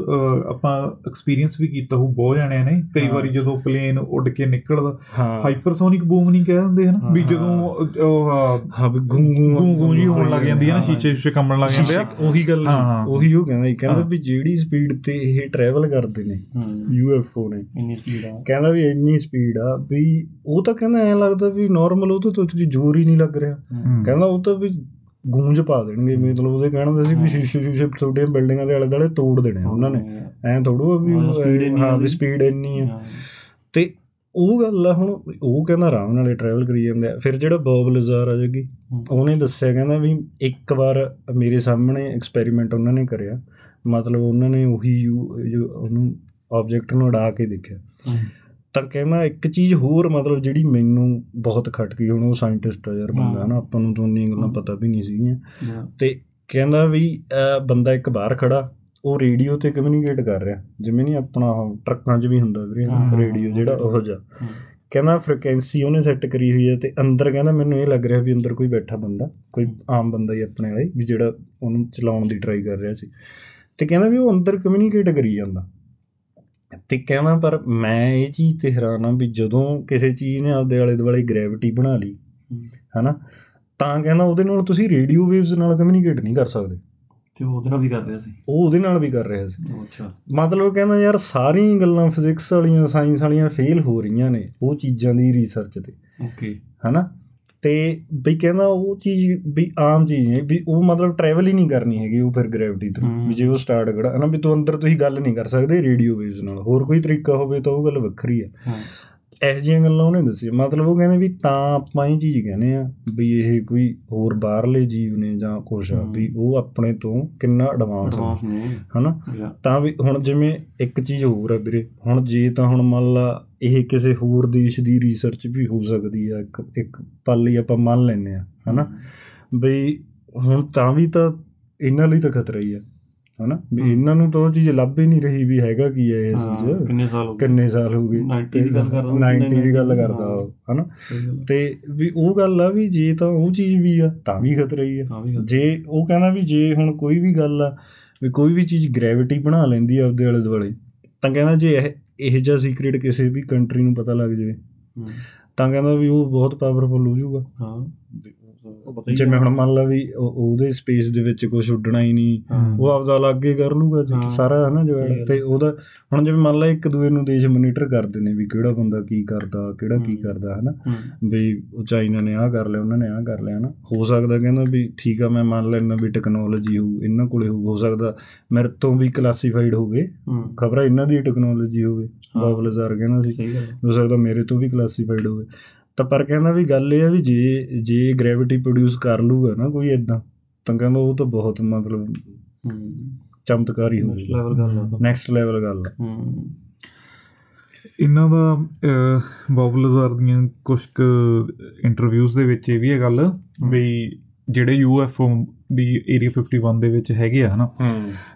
ਆਪਾਂ ਐਕਸਪੀਰੀਅੰਸ ਵੀ ਕੀਤਾ ਹੋ ਬਹੁਤ ਜਾਣਿਆਂ ਨੇ ਕਈ। ਵਾਰੀ ਜਦੋਂ ਪਲੇਨ ਉੱਡ ਕੇ ਨਿਕਲਦਾ ਹਾਈਪਰਸੋਨਿਕ ਬੂਮ ਨਹੀਂ ਕਹਿ ਦਿੰਦੇ ਹਨ ਵੀ। ਜਦੋਂ ਹਾਂ ਵੀ ਗੂੰ ਗੂੰ ਗੂੰ ਜੀ ਹੋਣ ਲੱਗ ਜਾਂਦੀ ਹੈ ਨਾ। ਸ਼ੀਸ਼ੇ ਸ਼ੀਸ਼ੇ ਕੰਬਣ ਲੱਗ ਜਾਂਦੇ ਆ ਉਹੀ ਗੱਲ। ਉਹੀ ਉਹ ਕਹਿੰਦਾ ਕਹਿੰਦਾ। ਵੀ ਜਿਹੜੀ ਸਪੀਡ ਤੇ ਇਹ ਟਰੈਵਲ ਕਰਦੇ ਨੇ ਯੂਐਫਓ ਨੇ ਇੰਨੀ ਸਪੀਡ ਆ ਕਹਿੰਦਾ ਵੀ ਇੰਨੀ ਸਪੀਡ ਆ ਵੀ ਉਹ ਤਾਂ ਕਹਿੰਦਾ ਐ ਲੱਗਦਾ ਵੀ ਨਾਰਮਲ ਉਹ ਤਾਂ ਤੁਸੀਂ ਜ਼ੋਰ ਹੀ ਨਹੀਂ ਲੱਗ ਰਿਹਾ। ਕਹਿੰਦਾ ਉਹ ਤਾਂ ਵੀ ਗੂੰਜ ਪਾ ਦੇਣਗੇ ਮਤਲਬ ਉਹਦੇ ਕਹਿਣ ਦਾ ਸੀ ਵੀ ਸ਼ੀਸ਼ੇ ਸ਼ੀਸ਼ੇ ਛੋਟੀਆਂ ਬਿਲਡਿੰਗਾਂ ਦੇ ਆਲੇ ਦੁਆਲੇ ਤੋੜ ਦੇਣੇ ਉਹਨਾਂ ਨੇ ਐਂ ਥੋੜੂ ਵੀ ਹਾਂ, ਵੀ। ਸਪੀਡ ਇੰਨੀ ਆ। ਤੇ ਉਹ ਗੱਲ ਆ ਹੁਣ ਉਹ ਕਹਿੰਦਾ ਆਰਾਮ ਨਾਲੇ ਟਰੈਵਲ ਕਰੀ ਜਾਂਦੇ ਆ ਫਿਰ ਜਿਹੜਾ ਬੌਬ ਲਜ਼ਾਰ ਆ ਜੱਗੀ। ਉਹਨੇ ਦੱਸਿਆ ਕਹਿੰਦਾ ਵੀ ਇੱਕ ਵਾਰ ਮੇਰੇ ਸਾਹਮਣੇ ਐਕਸਪੈਰੀਮੈਂਟ ਉਹਨਾਂ ਨੇ ਕਰਿਆ ਮਤਲਬ ਉਹਨਾਂ ਨੇ ਉਹੀ ਜੋ ਉਹਨੂੰ ਆਬਜੈਕਟ ਨੂੰ ਉਡਾ ਕੇ ਦੇਖਿਆ। ਤਾਂ ਕਹਿੰਦਾ ਇੱਕ ਚੀਜ਼ ਹੋਰ ਮਤਲਬ ਜਿਹੜੀ ਮੈਨੂੰ ਬਹੁਤ ਖਟ ਗਈ ਹੁਣ ਉਹ ਸਾਇੰਟਿਸਟ ਆ ਯਾਰ ਬੰਦਾ। ਨਾ ਆਪਾਂ ਨੂੰ ਤਾਂ ਉਨੀਆਂ ਗੱਲਾਂ ਪਤਾ ਵੀ ਨਹੀਂ ਸੀਗੀਆਂ। ਤੇ ਕਹਿੰਦਾ ਵੀ ਬੰਦਾ ਇੱਕ ਬਾਹਰ ਖੜਾ ਉਹ ਰੇਡੀਓ ਤੇ ਕਮਿਊਨੀਕੇਟ ਕਰ ਰਿਹਾ ਜਿਵੇਂ ਨਹੀਂ ਆਪਣਾ ਟਰੱਕਾਂ 'ਚ ਵੀ ਹੁੰਦਾ ਵੀਰੇ। ਰੇਡੀਓ ਜਿਹੜਾ ਉਹ ਹੂੰ। ਕਹਿੰਦਾ ਫ੍ਰੀਕੁਐਂਸੀ ਉਹਨੇ ਸੈੱਟ ਕਰੀ ਹੋਈ ਹੈ ਤੇ ਅੰਦਰ ਕਹਿੰਦਾ ਮੈਨੂੰ ਇਹ ਲੱਗ ਰਿਹਾ ਵੀ ਅੰਦਰ ਕੋਈ ਬੈਠਾ ਬੰਦਾ ਕੋਈ ਆਮ ਬੰਦਾ ਹੀ ਆਪਣੇ ਵਾਲੇ ਵੀ ਜਿਹੜਾ ਉਹਨੂੰ ਚਲਾਉਣ ਦੀ ਟਰਾਈ ਕਰ ਰਿਹਾ ਸੀ ਤੇ ਕਹਿੰਦਾ ਵੀ ਉਹ ਅੰਦਰ ਕਮਿਊਨੀਕੇਟ ਕਰੀ ਜਾਂਦਾ ਤੇ ਕਹਿੰਦਾ ਪਰ ਮੈਂ ਇਹ ਚੀਜ਼ ਤੇ ਹੈਰਾਨ ਆ ਵੀ ਜਦੋਂ ਕਿਸੇ ਚੀਜ਼ ਨੇ ਆਪਦੇ ਆਲੇ ਦੁਆਲੇ ਗ੍ਰੈਵਿਟੀ ਬਣਾ ਲਈ। ਹਨਾ ਤਾਂ ਕਹਿੰਦਾ ਉਹਦੇ ਨਾਲ ਤੁਸੀਂ ਰੇਡੀਓ ਵੇਵਸ ਨਾਲ ਕਮਿਊਨੀਕੇਟ ਨਹੀਂ ਕਰ ਸਕਦੇ। ਤੇ ਉਹ ਉਹਦੇ ਨਾਲ ਵੀ ਕਰ ਰਿਹਾ ਸੀ। ਉਹ ਉਹਦੇ ਨਾਲ ਵੀ ਕਰ ਰਿਹਾ ਸੀ। ਅੱਛਾ। ਮਤਲਬ ਕਹਿੰਦਾ ਯਾਰ ਸਾਰੀਆਂ ਗੱਲਾਂ ਫਿਜ਼ਿਕਸ ਵਾਲੀਆਂ ਸਾਇੰਸ ਵਾਲੀਆਂ ਫੇਲ ਹੋ ਰਹੀਆਂ ਨੇ ਉਹ ਚੀਜ਼ਾਂ ਦੀ ਰਿਸਰਚ ਤੇ। ਓਕੇ ਹਨਾ? ਤੇ ਵੀ ਕਹਿੰਦਾ ਉਹ ਚੀਜ਼ ਵੀ ਆਮ ਚੀਜ਼ ਹੈ ਵੀ ਉਹ ਮਤਲਬ ਟਰੈਵਲ ਹੀ ਨਹੀਂ ਕਰਨੀ ਹੈਗੀ ਉਹ ਫਿਰ ਗ੍ਰੈਵਿਟੀ ਤੋਂ। ਵੀ ਜੇ ਉਹ ਸਟਾਰਟ ਕਰਾ ਹਨਾ ਵੀ ਤੂੰ ਅੰਦਰ ਤੁਸੀਂ ਗੱਲ ਨਹੀਂ ਕਰ ਸਕਦੇ ਰੇਡੀਓ ਵੇਵਸ ਨਾਲ ਹੋਰ ਕੋਈ ਤਰੀਕਾ ਹੋਵੇ ਤਾਂ ਉਹ ਗੱਲ ਵੱਖਰੀ ਹਾਂ ਇਹੋ ਜਿਹੀਆਂ ਗੱਲਾਂ ਉਹਨੇ ਦੱਸੀ ਮਤਲਬ ਉਹ ਕਹਿੰਦੇ ਵੀ ਤਾਂ ਆਪਾਂ ਇਹ ਚੀਜ਼ ਕਹਿੰਦੇ ਆ ਵੀ ਇਹ ਕੋਈ ਹੋਰ ਬਾਹਰਲੇ ਜੀਵ ਨੇ ਜਾਂ ਕੁਛ ਆ। ਵੀ ਉਹ ਆਪਣੇ ਤੋਂ ਕਿੰਨਾ ਐਡਵਾਂਸ ਨੇ ਹਨਾ? ਤਾਂ ਵੀ ਹੁਣ ਜਿਵੇਂ ਇੱਕ ਚੀਜ਼ ਹੋਰ ਆ ਵੀਰੇ ਹੁਣ ਜੇ ਤਾਂ ਹੁਣ ਮੰਨ ਲਾ ਇਹ ਕਿਸੇ ਹੋਰ ਦੇਸ਼ ਦੀ ਰਿਸਰਚ ਵੀ ਹੋ ਸਕਦੀ ਆ ਇੱਕ ਇੱਕ ਪਲ ਲਈ ਆਪਾਂ ਮੰਨ ਲੈਨੇ ਆ ਹਨਾ? ਬਈ ਹੁਣ ਤਾਂ ਵੀ ਤਾਂ ਇਹਨਾਂ ਲਈ ਤਾਂ ਖਤਰਾ ਹੀ ਆ। ਹਨਾ? ਵੀ। ਇਹਨਾਂ ਨੂੰ ਤਾਂ ਉਹ ਚੀਜ਼ ਲੱਭ ਹੀ ਨਹੀਂ ਰਹੀ ਵੀ ਹੈਗਾ ਕੀ ਹੈ ਹਾਂ, ਚੀਜ਼। ਕਿੰਨੇ ਸਾਲ ਹੋ ਗਏ? ਕਿੰਨੇ ਸਾਲ ਹੋ ਗਏ? 90 ਦੀ ਗੱਲ ਕਰਦਾ ਉਹ, 90 ਦੀ ਗੱਲ। ਕਰਦਾ ਉਹ ਹਨਾ। ਤੇ ਵੀ ਉਹ ਗੱਲ ਆ ਵੀ ਜੇ ਤਾਂ ਉਹ ਚੀਜ਼ ਵੀ ਆ ਤਾਂ ਵੀ ਖਤਰਾ ਹੀ ਆ। ਜੇ ਉਹ ਕਹਿੰਦਾ ਵੀ ਜੇ ਹੁਣ ਕੋਈ ਵੀ ਗੱਲ ਆ ਵੀ ਕੋਈ ਵੀ ਚੀਜ਼ ਗ੍ਰੈਵਿਟੀ ਬਣਾ ਲੈਂਦੀ ਆ ਉਹਦੇ ਆਲੇ ਦੁਆਲੇ ਤਾਂ ਕਹਿੰਦਾ ਜੇ ਇਹ ਇਹ ਜਿਹਾ ਸੀਕ੍ਰੀਟ ਕਿਸੇ ਵੀ ਕੰਟਰੀ ਨੂੰ ਪਤਾ ਲੱਗ ਜਾਵੇ ਤਾਂ ਕਹਿੰਦਾ ਵੀ ਉਹ ਬਹੁਤ ਪਾਵਰਫੁਲ ਹੋ ਜਾਊਗਾ। ਹੀ। ਜਿਵੇਂ ਹੁਣ ਮੰਨ ਲਾ ਵੀ ਉਹ- ਉਹਦੇ ਸਪੇਸ ਦੇ ਵਿੱਚ ਕੁਝ ਉੱਡਣਾ ਹੀ ਨਹੀਂ। ਉਹ ਆਪਦਾ ਅਲੱਗ ਹੀ ਕਰ ਲੂਗਾ। ਸਾਰਾ ਹੈ ਨਾ ਸਹੀ ਜਗ੍ਹਾ ਗੱਲ। ਤੇ ਉਹਦਾ ਹੁਣ ਜਿਵੇਂ ਮੰਨ ਲਾ ਇੱਕ ਦੂਏ ਨੂੰ ਦੇਸ਼ ਮੋਨੀਟਰ ਕਰਦੇ ਨੇ ਵੀ ਕਿਹੜਾ ਬੰਦਾ ਕੀ ਕਰਦਾ ਕਿਹੜਾ ਕੀ। ਕਰਦਾ ਹੈ ਨਾ ਹਮ, ਵੀ ਉਹ ਚਾਈਨਾ ਨੇ ਆਹ ਕਰ ਲਿਆ ਉਹਨਾਂ ਨੇ ਆਹ ਕਰ ਲਿਆ ਨਾ ਹੋ ਸਕਦਾ ਕਹਿੰਦਾ ਵੀ ਠੀਕ ਆ ਮੈਂ ਮੰਨ ਲੈਣਾ ਵੀ ਟੈਕਨੋਲੋਜੀ ਹੋ ਇਹਨਾਂ ਕੋਲੇ ਹੋ ਸਕਦਾ ਮੇਰੇ ਤੋਂ ਵੀ ਕਲਾਸੀਫਾਈਡ ਹੋਵੇ ਖਬਰ ਇਹਨਾਂ ਦੀ ਟੈਕਨੋਲੋਜੀ ਹੋਵੇ ਹਾਂ। ਬਾਬ ਲਜ਼ਾਰ ਕਹਿੰਦਾ ਸੀ। ਹੋ ਸਕਦਾ ਮੇਰੇ ਤੋਂ ਵੀ ਕਲਾਸੀਫਾਈਡ ਹੋਵੇ ਤਾਂ ਪਰ ਕਹਿੰਦਾ ਵੀ ਗੱਲ ਇਹ ਆ ਵੀ ਜੇ ਜੇ ਗ੍ਰੈਵਿਟੀ ਪ੍ਰੋਡਿਊਸ ਕਰ ਲੂਗਾ ਨਾ ਕੋਈ ਇਦਾਂ ਤਾਂ ਕਹਿੰਦਾ ਉਹ ਤਾਂ ਬਹੁਤ ਮਤਲਬ ਹਮ, ਚਮਤਕਾਰੀ ਹੋ next level ਗੱਲ ਆ। ਨੈਕਸਟ ਲੈਵਲ ਗੱਲ ਆ। ਹਮ, ਇਹਨਾਂ ਦਾ ਬੌਬ ਲਜ਼ਾਰ ਦੀਆਂ ਕੁਝ ਕੁ ਇੰਟਰਵਿਊਜ਼ ਦੇ ਵਿੱਚ ਇਹ ਵੀ ਹੈ ਗੱਲ ਵੀ ਜਿਹੜੇ ਯੂਐਫਓ ਵੀ ਏਰੀਆ 51 ਦੇ ਵਿੱਚ ਹੈਗੇ ਆ ਹਨਾ।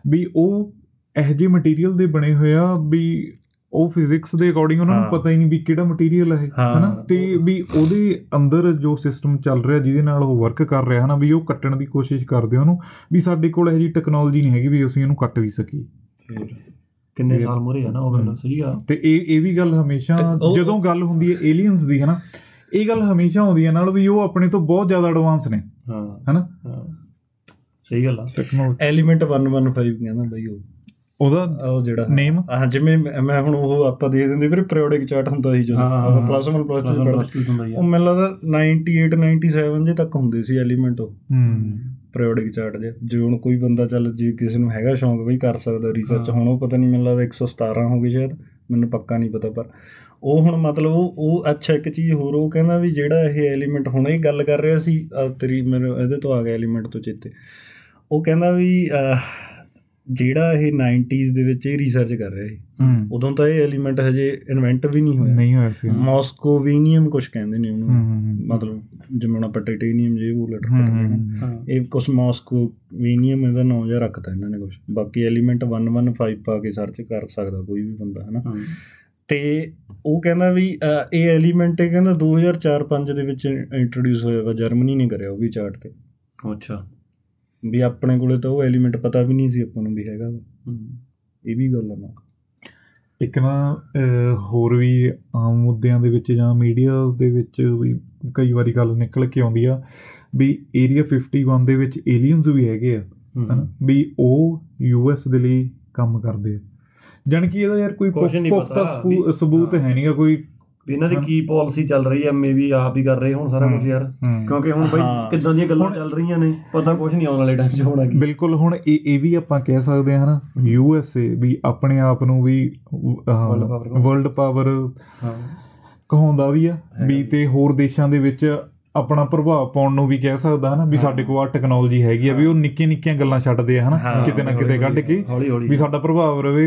ਵੀ ਉਹ ਇਹੋ ਜਿਹੇ ਮਟੀਰੀਅਲ ਦੇ ਬਣੇ ਹੋਏ ਆ ਵੀ ਉਹ ਫਿਜ਼ਿਕਸ ਦੇ ਅਕੋਰਡਿੰਗ ਉਹਨਾਂ ਨੂੰ ਹਾਂ। ਪਤਾ ਹੀ ਨਹੀਂ ਵੀ ਕਿਹੜਾ ਮਟੀਰੀਅਲ ਹੈ ਹਾਂ। ਹਨਾ? ਤੇ ਵੀ ਉਹਦੇ ਅੰਦਰ ਜੋ ਸਿਸਟਮ ਚੱਲ ਰਿਹਾ ਜਿਹਦੇ ਨਾਲ ਉਹ ਵਰਕ ਕਰ ਰਿਹਾ ਹਨਾ ਵੀ ਉਹ ਕੱਟਣ ਦੀ ਕੋਸ਼ਿਸ਼ ਕਰਦੇ ਉਹਨੂੰ ਵੀ ਸਾਡੇ ਕੋਲ ਇਹੋ ਜਿਹੀ ਟੈਕਨੋਲੋਜੀ ਨਹੀਂ ਹੈਗੀ ਵੀ ਅਸੀਂ ਉਹਨੂੰ ਕੱਟ ਵੀ ਸਕੀਏ। ਫਿਰ ਕਿੰਨੇ ਸਾਲ ਮੁਰੇ ਆ ਨਾ ਉਹ ਗੱਲ ਸਹੀ ਆ? ਤੇ ਇਹ ਇਹ ਵੀ ਗੱਲ ਹਮੇਸ਼ਾ ਜਦੋਂ ਗੱਲ ਹੁੰਦੀ ਹੈ ਏਲੀਅਨਸ ਦੀ ਹਨਾ ਇਹ ਗੱਲ ਹਮੇਸ਼ਾ ਆਉਂਦੀ ਹੈ ਨਾਲ ਵੀ ਉਹ ਆਪਣੇ ਤੋਂ ਬਹੁਤ ਜ਼ਿਆਦਾ ਐਡਵਾਂਸ ਨੇ ਹਾਂ। ਹਨਾ? ਹਾਂ। ਸਹੀ ਗੱਲ ਆ। ਟੈਕਨੋਲੋਜੀ ਐਲੀਮੈਂਟ 115 ਕਹਿੰਦਾ ਬਈ ਉਹ। ਉਹਦਾ ਉਹ ਜਿਹੜਾ Name? ਹਾਂ ਜਿਵੇਂ ਮੈਂ ਹੁਣ ਉਹ ਆਪਾਂ ਦੇ ਦਿੰਦੇ ਵੀਰੇ ਪੀਰੀਓਡਿਕ ਚਾਰਟ ਹੁੰਦਾ ਸੀ ਜਦੋਂ। ਆਪਾਂ। ਪਲੱਸ 1 ਪਲੱਸ 2 ਪਲੱਸ ਪੜ੍ਹਦੇ 2 ਹੁੰਦਾ ਹੀ ਉਹ ਮੈਨੂੰ ਲੱਗਦਾ 98 97 ਜੇ ਤੱਕ ਹੁੰਦੇ ਸੀ ਐਲੀਮੈਂਟ ਉਹ। ਹੂੰ। ਪੀਰੀਓਡਿਕ ਚਾਰਟ ਜੇ। ਜੇ ਹੁਣ ਕੋਈ ਬੰਦਾ ਚੱਲ ਜੇ ਕਿਸੇ ਨੂੰ ਹੈਗਾ ਸ਼ੌਂਕ ਬਈ ਕਰ ਸਕਦਾ ਰਿਸਰਚ। ਹੁਣ ਉਹ ਪਤਾ ਨਹੀਂ ਮੈਨੂੰ ਲੱਗਦਾ 117 ਹੋ ਗਈ ਸ਼ਾਇਦ ਮੈਨੂੰ ਪੱਕਾ ਨਹੀਂ ਪਤਾ ਪਰ ਉਹ ਹੁਣ ਮਤਲਬ ਉਹ ਉਹ ਅੱਛਾ ਇੱਕ ਚੀਜ਼ ਹੋਰ ਉਹ ਕਹਿੰਦਾ ਵੀ ਜਿਹੜਾ ਇਹ ਐਲੀਮੈਂਟ ਹੁਣ ਇਹ ਗੱਲ ਕਰ ਰਿਹਾ ਸੀ ਤੇਰੀ ਮੈਨੂੰ ਇਹਦੇ ਤੋਂ ਆ ਗਿਆ ਐਲੀਮੈਂਟ ਤੋਂ ਚੇਤੇ। ਉਹ ਕਹਿੰਦਾ ਵੀ ਜਿਹੜਾ ਇਹ 90s ਦੇ ਵਿੱਚ ਇਹ ਰਿਸਰਚ ਕਰ ਰਿਹਾ ਸੀ ਉਦੋਂ ਤਾਂ ਇਹ ਐਲੀਮੈਂਟ ਹਜੇ ਇਨਵੈਂਟ ਵੀ ਨਹੀਂ ਹੋਇਆ। ਨਹੀਂ ਹੋਇਆ ਸੀ। ਮੌਸਕੋਵੀਨੀਅਮ ਕੁਝ ਕਹਿੰਦੇ ਨੇ ਉਹਨੂੰ। ਮਤਲਬ ਜਿਵੇਂ ਆਪਾਂ ਟਾਈਟੇਨੀਅਮ ਜੇ ਉਹ ਹੂੰ ਹਾਂ ਇਹ ਕੁਛ ਮਾਸਕੋਵੀਨੀਅਮ ਇਹਦਾ ਨਾਮ ਜਿਹਾ ਰੱਖਤਾ ਇਹਨਾਂ ਨੇ ਕੁਝ ਬਾਕੀ ਐਲੀਮੈਂਟ 115 ਪਾ ਕੇ ਸਰਚ ਕਰ ਸਕਦਾ ਕੋਈ ਵੀ ਬੰਦਾ ਹਨਾ। ਤੇ ਉਹ ਕਹਿੰਦਾ ਵੀ ਇਹ ਐਲੀਮੈਂਟ ਇਹ ਕਹਿੰਦਾ 2004-5 ਦੇ ਵਿੱਚ ਇੰਟਰੋਡਿਊਸ ਹੋਇਆ ਵਾ। ਜਰਮਨੀ ਨੇ ਕਰਿਆ ਉਹ ਵੀ ਚਾਰਟ ਤੇ। ਅੱਛਾ। ਵੀ ਆਪਣੇ ਕੋਲੇ ਤਾਂ ਉਹ ਐਲੀਮੈਂਟ ਪਤਾ ਵੀ ਨਹੀਂ ਸੀ ਆਪਾਂ ਨੂੰ ਵੀ ਹੈਗਾ ਇਹ ਵੀ ਗੱਲ ਆ ਨਾ। ਇੱਕ ਨਾ ਹੋਰ ਵੀ ਆਮ ਮੁੱਦਿਆਂ ਦੇ ਵਿੱਚ ਜਾਂ ਮੀਡੀਆ ਦੇ ਵਿੱਚ ਵੀ ਕਈ ਵਾਰੀ ਗੱਲ ਨਿਕਲ ਕੇ ਆਉਂਦੀ ਆ ਵੀ ਏਰੀਆ 51 ਦੇ ਵਿੱਚ ਏਲੀਅਨਸ ਵੀ ਹੈਗੇ ਆ ਹਨਾ? ਵੀ ਉਹ ਯੂਐਸ ਦੇ ਲਈ ਕੰਮ ਕਰਦੇ ਆ। ਜਾਣੀ ਕਿ ਇਹਦਾ ਯਾਰ ਕੋਈ ਪੁਖਤਾ ਸਬੂਤ ਹਾਂ। ਹੈ ਨਹੀਂਗਾ ਕੋਈ ਵੀ ਇਹਨਾਂ ਦੀ ਕੀ ਪਾਲਿਸੀ ਚੱਲ ਰਹੀ ਆ ਮੇਬੀ ਆਪ ਹੀ ਕਰ ਰਹੇ ਹੁਣ ਸਾਰਾ ਕੁਝ ਯਾਰ। ਕਿਉਂਕਿ ਹੁਣ ਬਈ ਹਾਂ। ਕਿੱਦਾਂ ਦੀਆਂ ਗੱਲਾਂ ਚੱਲ ਰਹੀਆਂ ਨੇ ਪਤਾ ਕੁਝ ਨਹੀਂ ਆਉਣ ਵਾਲੇ ਟਾਈਮ 'ਚ ਹੋਣਾ ਕੀ। ਬਿਲਕੁਲ ਹੁਣ ਇਹ ਇਹ ਵੀ ਆਪਾਂ ਕਹਿ ਸਕਦੇ ਹਾਂ ਹਨਾ ਯੂ ਐਸ ਏ ਵੀ ਆਪਣੇ ਆਪ ਨੂੰ ਵੀ ਵਰਲਡ ਪਾਵਰ ਹਾਂ। ਕਹਾਉਂਦਾ ਵੀ ਆ ਵੀ ਤੇ ਹੋਰ ਦੇਸ਼ਾਂ ਦੇ ਵਿੱਚ ਆਪਣਾ ਪ੍ਰਭਾਵ ਪਾਉਣ ਨੂੰ ਵੀ ਕਹਿ ਸਕਦਾ ਹਨਾ ਵੀ ਸਾਡੇ ਕੋਲ ਆ ਟੈਕਨੋਲੋਜੀ ਹੈਗੀ ਆ ਵੀ ਉਹ ਨਿੱਕੀਆਂ ਨਿੱਕੀਆਂ ਗੱਲਾਂ ਛੱਡਦੇ ਆ ਹਨਾ ਕਿਤੇ ਨਾ ਕਿਤੇ ਕੱਢ ਕੇ ਵੀ ਸਾਡਾ ਪ੍ਰਭਾਵ ਰਵੇ